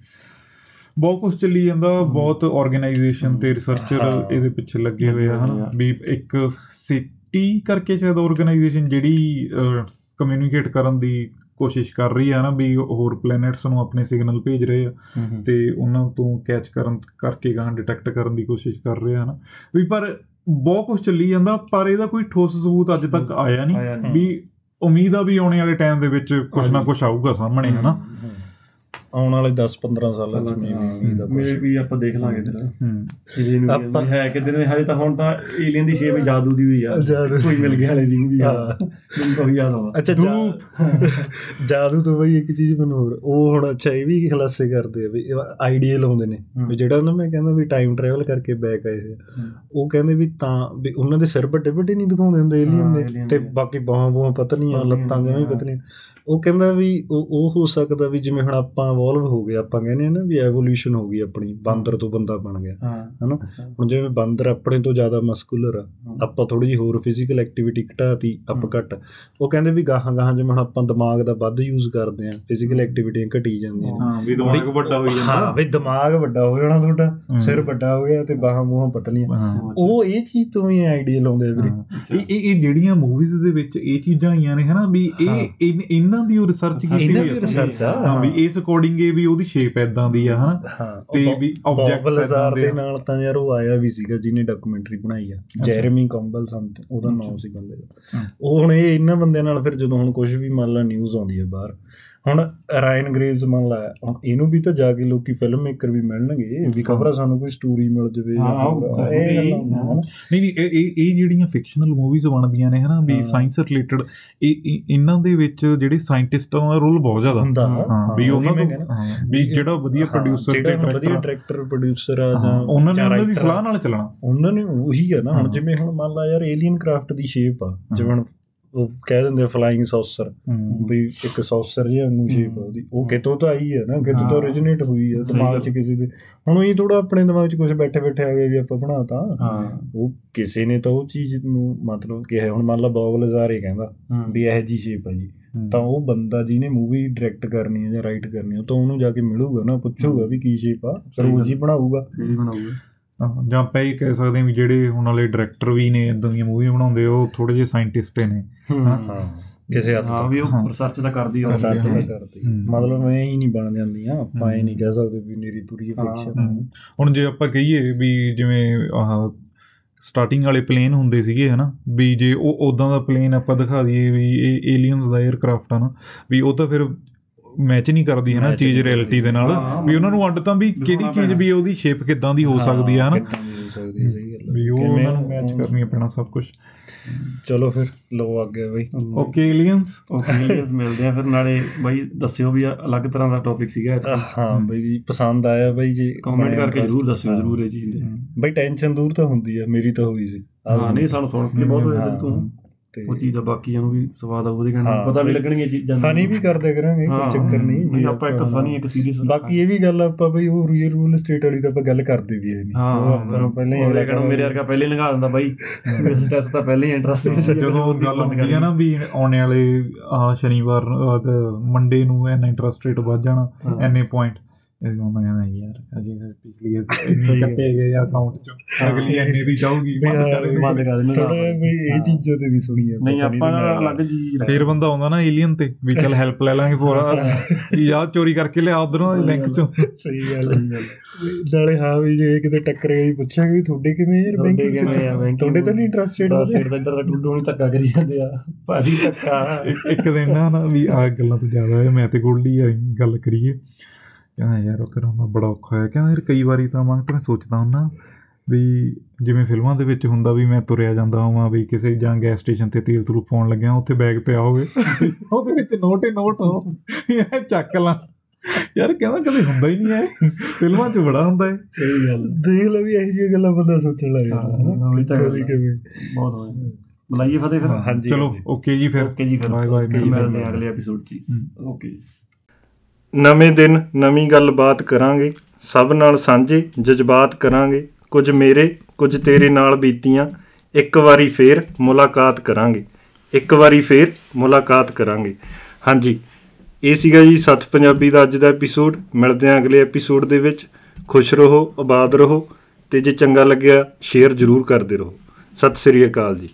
ਬਹੁਤ ਕੁਝ ਚੱਲੀ ਜਾਂਦਾ ਬਹੁਤ ਆਰਗੇਨਾਈਜੇਸ਼ਨ ਤੇ ਰਿਸਰਚਰ ਇਹਦੇ ਪਿੱਛੇ ਲੱਗੇ ਹੋਏ ਆ ਹਨਾ? ਵੀ ਇੱਕ ਸਿਟੀ ਕਰਕੇ ਸ਼ਾਇਦ ਆਰਗੇਨਾਈਜੇਸ਼ਨ ਜਿਹੜੀ ਕਮਿਊਨੀਕੇਟ ਕਰਨ ਦੀ ਕੋਸ਼ਿਸ਼ ਕਰ ਰਹੀ ਆ ਨਾ ਵੀ ਹੋਰ ਪਲੈਨਟਸ ਨੂੰ ਆਪਣੇ ਸਿਗਨਲ ਭੇਜ ਰਹੇ ਆ ਤੇ ਉਹਨਾਂ ਤੋਂ ਕੈਚ ਕਰਨ ਕਰਕੇ ਗਾਂ ਡਿਟੈਕਟ ਕਰਨ ਦੀ ਕੋਸ਼ਿਸ਼ ਕਰ ਰਹੇ ਆ ਨਾ ਵੀ ਪਰ ਬਹੁਤ ਕੁਝ ਚੱਲੀ ਜਾਂਦਾ ਪਰ ਇਹਦਾ ਕੋਈ ਠੋਸ ਸਬੂਤ ਅੱਜ ਤੱਕ ਆਇਆ ਨਹੀਂ। ਵੀ ਉਮੀਦ ਆ ਵੀ ਆਉਣੇ ਵਾਲੇ ਟਾਈਮ ਦੇ ਵਿੱਚ ਕੁਝ ਨਾ ਕੁਝ ਆਊਗਾ ਸਾਹਮਣੇ ਹਨਾ? ਆਉਣ ਵਾਲੇ 10-15 ਸਾਲਾਂ ਚ ਮੇਬੀ ਦਾ ਕੁਝ ਮੇਰੇ ਵੀ ਆਪਾਂ ਦੇਖ ਲਾਂਗੇ ਫਿਰ ਹੂੰ। ਇਹਦੇ ਨੂੰ ਆਪਾਂ- ਵੀ ਹੈ ਕਿਤੇ ਨੇ ਹਜੇ ਤਾਂ ਹੁਣ ਤਾਂ ਏਲੀਅਨ ਦੀ ਸ਼ੇਪ ਜਾਦੂ ਦੀ ਹੋਈ ਆ। ਕੋਈ ਮਿਲ ਗਿਆ ਵਾਲੇ ਦੀ ਹੁੰਦੀ ਆ ਮੈਨੂੰ ਤਾਂ ਯਾਦ ਆਵਾ ਅੱਛਾ ਜਾ- ਜਾਦੂ ਤੋਂ ਬਈ ਇੱਕ ਚੀਜ਼ ਮੈਨੂੰ ਹੋਰ ਉਹ ਹੁਣ ਅੱਛਾ ਇਹ ਵੀ ਖਲਾਸੇ ਕਰਦੇ ਆ ਵੀ ਆਈਡੀਅਲ ਹੁੰਦੇ ਨੇ। ਵੀ ਜਿਹੜਾ ਨਾ ਮੈਂ ਕਹਿੰਦਾ ਵੀ ਟਾਈਮ ਟਰੈਵਲ ਕਰਕੇ ਬੈਕ ਆਏ। ਉਹ ਕਹਿੰਦੇ ਵੀ ਤਾਂ ਵੀ ਉਹਨਾਂ ਦੇ ਸਿਰ ਵੱਡੇ ਵੱਡੇ ਨਹੀਂ ਦਿਖਾਉਂਦੇ ਹੁੰਦੇ ਏਲੀਅਨ ਦੇ। alien ਤੇ। ਬਾਕੀ ਬਾਹਾਂ ਬੂਹਾਂ ਪਤਲੀਆਂ ਲੱਤਾਂ ਜਿਵੇਂ ਪਤਲੀਆਂ। ਉਹ ਕਹਿੰਦਾ ਵੀ ਉਹ ਉਹ ਹੋ ਸਕਦਾ ਵੀ ਜਿਵੇਂ ਹੁਣ ਆਪਾਂ ਇਵੋਲਵ ਹੋ ਗਏ ਆਪਾਂ ਕਹਿੰਦੇ ਆ ਨਾ ਵੀ ਐਵੋਲੂਸ਼ਨ ਹੋ ਗਈ ਆਪਣੀ ਬਾਂਦਰ ਤੋਂ ਬੰਦਾ ਬਣ ਗਿਆ ਹਾਂ ਹਨਾ? ਹੁਣ ਜਿਵੇਂ ਬਾਂਦਰ ਆਪਣੇ ਤੋਂ ਜ਼ਿਆਦਾ ਮਸਕੂਲਰ ਆ ਆਪਾਂ ਥੋੜੀ ਜਿਹੀ ਹੋਰ ਫਿਜ਼ੀਕਲ ਐਕਟੀਵਿਟੀ ਘਟਾਤੀ ਅਪ ਘਟ। ਉਹ ਕਹਿੰਦੇ ਵੀ ਗਾਹਾਂ ਗਾਹਾਂ ਜਿਵੇਂ ਹੁਣ ਆਪਾਂ ਦਿਮਾਗ ਦਾ ਵੱਧ ਯੂਜ਼ ਕਰਦੇ ਆ ਫਿਜ਼ੀਕਲ ਐਕਟੀਵਿਟੀਆਂ ਘਟੀ ਜਾਂਦੀਆਂ ਹਾਂ ਵੀ ਦਿਮਾਗ ਵੱਡਾ ਹੋਈ ਹਾਂ ਜਾਂਦਾ। ਵੀ ਦਿਮਾਗ ਵੱਡਾ ਹੋ ਜਾਣਾ ਤੁਹਾਡਾ ਸਿਰ ਵੱਡਾ ਹੋ ਗਿਆ ਤੇ ਬਾਹਾਂ ਮੂੰਹਾਂ ਪਤਲੀਆਂ। ਹਾਂ। ਉਹ ਇਹ ਚੀਜ਼ ਤੋਂ ਵੀ ਆਈਡੀਅਲ ਆਉਂਦੇ ਆ ਵੀਰੇ। ਇਹ ਇਹ ਜਿਹੜੀਆਂ ਮੂਵੀਜ਼ ਦੇ ਵਿੱਚ ਇਹ ਚੀਜ਼ਾਂ ਆਈਆਂ ਨੇ ਹਨਾ ਵੀ ਇਹ ਇਹਨਾਂ ਦੀ ਰਿਸਰਚ ਕੀਤੀ ਹੋਈ ਆ। ਹਾਂ ਵੀ ਇਸ ਅਕੋਰਡਿੰਗ ਇਹ ਵੀ ਉਹਦੀ ਸ਼ੇਪ ਐਦਾਂ ਦੀ ਆ ਹਨਾ? ਤੇ ਵੀ objects ਏਦਾਂ ਦੇ ਆ। ਨਾਲ ਤਾਂ ਯਾਰ ਉਹ ਆਇਆ ਵੀ ਸੀਗਾ ਜਿਹਨੇ ਡਾਕੂਮੈਂਟਰੀ ਬਣਾਈ ਆ ਜੈਰਮੀ ਕੰਬਲ ਸਮਥਿੰਗ ਉਹਦਾ ਨਾਮ ਸੀ ਬੰਦੇ ਦਾ। ਉਹ ਹੁਣ ਇਹ ਇਹਨਾਂ ਬੰਦਿਆਂ ਨਾਲ ਫਿਰ ਜਦੋਂ ਹੁਣ ਕੁਝ ਵੀ ਮੰਨ ਲਾ ਨਿਊਜ਼ ਆਉਂਦੀ ਹੈ ਬਾਹਰ ਹੁਣ ਰਾਇਨ ਗ੍ਰੇਵਸ ਮੰਨ ਲਾ ਹੁਣ ਇਹਨੂੰ ਵੀ ਤਾਂ ਜਾ ਕੇ ਲੋਕੀ ਫਿਲਮ ਮੇਕਰ ਵੀ ਮਿਲਣਗੇ ਵੀ ਖਬਰ ਸਾਨੂੰ ਕੋਈ ਸਟੋਰੀ ਮਿਲ ਜਵੇ ਇਹ। ਨਹੀਂ ਨਹੀਂ ਇਹ ਇਹ ਜਿਹੜੀਆਂ ਫਿਕਸ਼ਨਲ ਮੂਵੀਜ਼ ਬਣਦੀਆਂ ਨੇ ਹਨਾ ਵੀ ਸਾਇੰਸ ਰਿਲੇਟਡ ਇਹ ਇਹ- ਇਹਨਾਂ ਦੇ ਵਿੱਚ ਜਿਹੜੇ ਸਾਇੰਟਿਸਟਾਂ ਦਾ ਰੋਲ ਬਹੁਤ ਜ਼ਿਆਦਾ। ਹੁੰਦਾ। ਹਾਂ ਵੀ ਉਹੀ ਉਹਨਾਂ। ਹਾਂ, ਵੀ ਜਿਹੜਾ ਵਧੀਆ ਪ੍ਰੋਡਿਊਸਰ ਤੇ ਵਧੀਆ ਡਾਇਰੈਕਟਰ ਪ੍ਰੋਡਿਊਸਰ ਆ ਜਾਂ ਉਹਨਾਂ ਨੇ ਉਹਨਾਂ ਦੀ ਸਲਾਹ ਨਾਲ ਚੱਲਣਾ। ਉਹਨਾਂ ਨੇ ਉਹੀ ਆ ਨਾ ਹੁਣ ਜਿਵੇਂ ਹੁਣ ਮੰਨ ਲਾ ਯਾਰ ਏਲੀਅਨ ਕਰਾਫਟ ਦੀ ਸ਼ੇਪ ਆ ਜਿਵੇਂ ਉਹ ਕਹਿ ਦਿੰਦੇ ਫਲਾਈਂਗ ਸੌਸਰ ਵੀ ਇੱਕ ਸੌਸਰ ਜਿਹਾ ਨੂੰ ਸ਼ੇਪ ਆ ਉਹਦੀ ਉਹ ਕਿਤੋਂ ਤਾਂ ਆਈ ਹੈ ਨਾ ਕਿਤੋਂ ਤਾਂ originate ਹੋਈ ਹੈ ਦਿਮਾਗ 'ਚ ਕਿਸੇ ਦੇ ਹੁਣ ਇਹ ਥੋੜਾ ਆਪਣੇ ਦਿਮਾਗ 'ਚ ਕੁਝ ਬੈਠੇ ਬੈਠੇ ਆ ਗਏ ਵੀ ਆਪਾਂ ਬਣਾਤਾ ਹਾਂ ਉਹ ਕਿਸੇ ਨੇ ਤਾਂ ਉਹ ਚੀਜ਼ ਨੂੰ ਮਤਲਬ ਕਿਹਾ ਹੁਣ ਮੰਨ ਲਾ ਬੌਬ ਲਜ਼ਾਰੇ ਕਹਿੰਦਾ ਵੀ ਇਹ ਜੀ ਸ਼ੇਪ ਆ ਜੀ ਤਾਂ ਉਹ ਬੰਦਾ ਜਿਹਨੇ ਮੂਵੀ ਡਾਇਰੈਕਟ ਕਰਨੀ ਹੈ ਜਾਂ ਰਾਈਟ ਕਰਨੀ ਹੈ ਤਾਂ ਉਹਨੂੰ ਜਾ ਕੇ ਮਿਲੂਗਾ ਨਾ ਪੁੱਛੂਗਾ ਵੀ ਕੀ ਸ਼ੇਪ ਆ ਫਿਰ ਉਹ ਜੀ ਬਣਾਊਗਾ ਹਾਂ, ਜਾਂ ਆਪਾਂ ਇਹ ਕਹਿ ਸਕਦੇ ਹਾਂ ਵੀ ਜਿਹੜੇ ਹੁਣ ਵਾਲੇ ਡਾਇਰੈਕਟਰ ਵੀ ਨੇ ਇਦਾਂ ਦੀਆਂ ਮੂਵੀਆਂ ਬਣਾਉਂਦੇ ਉਹ ਥੋੜੇ ਜਿਹੇ ਸਾਇੰਟਿਸਟ ਨੇ ਹਾਂ ਕਿਸੇ ਹੱਦ ਹਾਂ ਤੱਕ। ਵੀ ਉਹ ਰਿਸਰਚ ਤਾਂ ਕਰਦੀ ਆ ਰਿਸਰਚ ਹਾਂ। ਨਹੀਂ ਕਰਦੀ ਮਤਲਬ ਐ ਹੀ ਨਹੀਂ ਬਣ ਜਾਂਦੀਆਂ ਆਪਾਂ ਇਹ ਨਹੀਂ ਕਹਿ ਸਕਦੇ ਵੀ ਮੇਰੀ ਪੂਰੀ ਫਿਕਸ਼ਨ ਹੁਣ ਜੇ ਆਪਾਂ ਕਹੀਏ ਵੀ ਜਿਵੇਂ ਆਹ ਸਟਾਰਟਿੰਗ ਵਾਲੇ ਪਲੇਨ ਹੁੰਦੇ ਸੀਗੇ ਹਨਾ? ਵੀ ਜੇ ਉਹ ਉਦਾਂ ਦਾ ਪਲੇਨ ਆਪਾਂ ਦਿਖਾ ਦਈਏ ਵੀ ਇਹ ਏਲੀਅਨਸ ਦਾ 에ਅਰਕ੍ਰਾਫਟ ਆ ਨਾ ਵੀ ਉਹ ਤਾਂ ਫਿਰ ਮੈਚ ਨਹੀਂ ਕਰਦੀ ਹੈ ਨਾ ਚੀਜ਼ ਰਿਐਲਿਟੀ ਦੇ ਨਾਲ ਵੀ ਉਹਨਾਂ ਨੂੰ ਅੱਡ ਤਾਂ ਵੀ ਕਿਹੜੀ ਚੀਜ਼ ਵੀ ਉਹਦੀ ਸ਼ੇਪ ਕਿੱਦਾਂ ਦੀ ਹੋ ਸਕਦੀ ਹੋ ਗੱਲ ਵੀ ਉਹ ਉਹਨਾਂ ਨੂੰ ਮੈਚ ਕਰਨੀ ਪੈਣਾ ਸਭ ਕੁਝ ਚਲੋ ਫਿਰ ਲੋ ਆ ਗਿਆ ਬਈ ਓਕੇ ਏਲੀਅਨਸ ਓਪੀਨੀਅਨਸ ਮਿਲਦੇ ਆ ਫਿਰ ਨਾਲੇ। ਬਾਈ ਦੱਸਿਓ ਵੀ ਅਲੱਗ ਤਰ੍ਹਾਂ ਦਾ ਟੌਪਿਕ ਸੀਗਾ ਹਾਂ ਬਈ ਪਸੰਦ ਆਇਆ ਬਈ ਜੀ। ਕਮੈਂਟ ਕਰਕੇ ਜਰੂਰ ਦੱਸਿਓ ਜਰੂਰ ਇਹ ਚੀਜ਼ ਦੇ। ਬਈ ਟੈਨਸ਼ਨ ਦੂਰ ਤਾਂ ਹੁੰਦੀ ਆ ਮੇਰੀ ਤਾਂ ਹੋਈ ਸੀ। ਹਾਂ ਨਹੀਂ ਸਾਨੂੰ ਸੁਣ ਕੇ ਬਹੁਤ ਹੋਇਆ ਤੂੰ ਤੇ ਉਹ ਚੀਜ਼ ਦਾ ਬਾਕੀਆਂ ਨੂੰ ਵੀ ਸਵਾਦ ਆਊ ਉਹਦੇ ਕਹਿਣਾ ਪਤਾ ਵੀ ਲੱਗਣਗੀਆਂ ਚੀਜ਼ਾਂ ਫਨੀ ਵੀ ਕਰਦੇ ਕਰਾਂਗੇ ਕੋਈ ਚੱਕਰ ਨਹੀਂ ਨਹੀਂ ਆਪਾਂ ਇੱਕ ਫਨੀ ਇੱਕ ਸੀਰੀਅਸ ਬਾਕੀ ਇਹ ਵੀ ਗੱਲ ਆਪਾਂ ਬਈ ਉਹ ਰੀਅਲ ਰੂਲ ਸਟੇਟ ਵਾਲੀ ਤਾਂ ਆਪਾਂ ਗੱਲ ਕਰਦੇ ਵੀ ਨਹੀਂ। ਹਾਂ ਉਹ ਆਪਾਂ ਪਹਿਲਾਂ ਹੀ ਅਗਲਾ ਕਹਿਣਾ ਮੇਰੇ ਵਰਗਾ ਪਹਿਲੇ ਲੰਘਾ ਦਿੰਦਾ ਬਾਈ। ਇਸ ਟੈਸਟ ਤਾਂ ਪਹਿਲੇ ਹੀ ਇੰਟਰਸਟ ਜਦੋਂ ਗੱਲ ਹੁੰਦੀ ਆ ਨਾ ਵੀ ਆਉਣੇ ਵਾਲੇ ਆ ਸ਼ਨੀਵਾਰ ਮੰਡੇ ਨੂੰ ਐਨਾ ਇੰਟਰਸਟ ਰੇਟ ਵੱਧ ਜਾਣਾ ਐਨੇ ਪੁਆਇੰਟ ਇਹ ਹੁੰਦਾ ਕਹਿੰਦਾ ਯਾਰ ਅਜੇ ਪਿਛਲੀ ਕੱਟੇ ਗਏ ਅਕਾਊਂਟ ਚੋਂ। ਅਗਲੀ ਐਨੇ ਦੀ ਜਾਊਗੀ ਬੰਦ ਕਰ ਬੰਦ ਕਰ ਦੇਣਾ ਬਈ ਇਹ ਚੀਜ਼ਾਂ ਤੇ ਵੀ ਸੁਣੀ ਹੈ ਨਹੀਂ ਆਪਾਂ ਅਲੱਗ ਚੀਜ਼ ਫਿਰ ਬੰਦਾ ਆਉਂਦਾ ਨਾ ਏਲੀਅਨ ਤੇ ਵੀ ਚੱਲ ਹੈਲਪ ਲੈ ਲਾਂਗੇ ਪੂਰਾ ਯਾਰ ਚੋਰੀ ਕਰਕੇ ਲਿਆ ਉਧਰੋਂ ਬੈਂਕ ਚੋਂ। ਸਹੀ ਗੱਲ ਹੈ। ਨਾਲੇ ਹਾਂ ਵੀ ਜੇ ਕਿਤੇ ਟੱਕਰੇ ਗਈ ਪੁੱਛਾਂਗੇ ਵੀ ਤੁਹਾਡੇ ਕਿਵੇਂ ਯਾਰ ਬੈਂਕਿੰਗ banking? ਤੁਹਾਡੇ ਤਾਂ ਨਹੀਂ ਇੰਟਰਸਟਡ ਸਿਰ ਦਾ ਇੱਧਰ ਦਾ ਟੁੱਡੂ ਨਹੀਂ ਧੱਕਾ ਕਰੀ ਜਾਂਦੇ ਆ। ਭਾਜੀ ਧੱਕਾ। ਇੱਕ- ਦਿਨ ਨਾ ਨਾ ਵੀ ਆ ਗੱਲਾਂ ਤੋਂ ਜ਼ਿਆਦਾ ਹੈ ਮੈਂ ਤੇ ਗੋਲਡੀ ਗੱਲ ਕਰੀਏ। ਕਹਿੰਦਾ ਯਾਰ ਉਹ ਕਰਾਉਣਾ ਬੜਾ ਔਖਾ ਹੈ ਕਹਿੰਦਾ ਯਾਰ ਕਈ ਵਾਰੀ ਤਾਂ ਮੈਂ ਤਾਂ ਮੈਂ ਸੋਚਦਾ ਹੁੰਦਾ ਵੀ ਜਿਵੇਂ ਫਿਲਮਾਂ ਦੇ ਵਿੱਚ ਹੁੰਦਾ ਵੀ ਮੈਂ ਤੁਰਿਆ ਜਾਂਦਾ ਹਾਂ ਵੀ ਕਿਸੇ ਜਾਂ ਗੈਸ ਸਟੇਸ਼ਨ ਤੇ ਤੇਲ ਤਰੂ ਪਾਉਣ ਲੱਗਿਆ ਉੱਥੇ ਬੈਗ ਪਿਆ ਹੋਵੇ। ਉਹਦੇ ਵਿੱਚ ਨੋਟ ਹੀ ਨੋਟ ਹੋ। ਇਹ ਚੱਕ ਲਾਂ। ਯਾਰ ਕਹਿੰਦਾ ਕਦੇ ਹੁੰਦਾ ਹੀ ਨਹੀਂ ਹੈ। ਫਿਲਮਾਂ 'ਚ ਬੜਾ ਹੁੰਦਾ ਹੈ। ਸਹੀ ਗੱਲ ਦੇਖ ਲਓ ਵੀ ਇਹੋ ਜਿਹੀਆਂ ਗੱਲਾਂ ਬੰਦਾ ਸੋਚਣ ਲੱਗ ਜਾਂਦਾ। ਹਾਂ। ਕਿਵੇਂ? ਬਹੁਤ ਹੋਇਆ ਬੁਲਾਈਏ ਫਤਿਹ ਫਿਰ। ਹਾਂਜੀ ਚਲੋ ਓਕੇ ਜੀ ਫਿਰ। ਓਕੇ ਜੀ ਫਿਰ। ਬਾਏ ਬਾਏ ਮਿਲਦੇ ਹਾਂ। ਅਗਲੇ ਐਪੀਸੋਡ 'ਚ ਓਕੇ ਨਵੇਂ ਦਿਨ, ਨਵੀਂ ਗੱਲਬਾਤ ਕਰਾਂਗੇ। ਸਭ ਨਾਲ ਸਾਂਝੇ ਜਜ਼ਬਾਤ ਕਰਾਂਗੇ। ਕੁਝ ਮੇਰੇ, ਕੁਝ ਤੇਰੇ ਨਾਲ ਬੀਤੀਆਂ। ਇੱਕ ਵਾਰੀ ਫੇਰ ਮੁਲਾਕਾਤ ਕਰਾਂਗੇ। ਇੱਕ ਵਾਰੀ ਫੇਰ ਮੁਲਾਕਾਤ ਕਰਾਂਗੇ। ਹਾਂਜੀ, ਇਹ ਸੀਗਾ ਜੀ ਸੱਤ ਪੰਜਾਬੀ ਦਾ ਅੱਜ ਦਾ ਐਪੀਸੋਡ ਮਿਲਦੇ ਹਾਂ ਅਗਲੇ ਐਪੀਸੋਡ ਦੇ ਵਿੱਚ। ਖੁਸ਼ ਰਹੋ, ਆਬਾਦ ਰਹੋ ਤੇ ਜੇ ਚੰਗਾ ਲੱਗਿਆ ਸ਼ੇਅਰ ਜ਼ਰੂਰ ਕਰਦੇ ਰਹੋ। ਸਤਿ ਸ੍ਰੀ ਅਕਾਲ ਜੀ।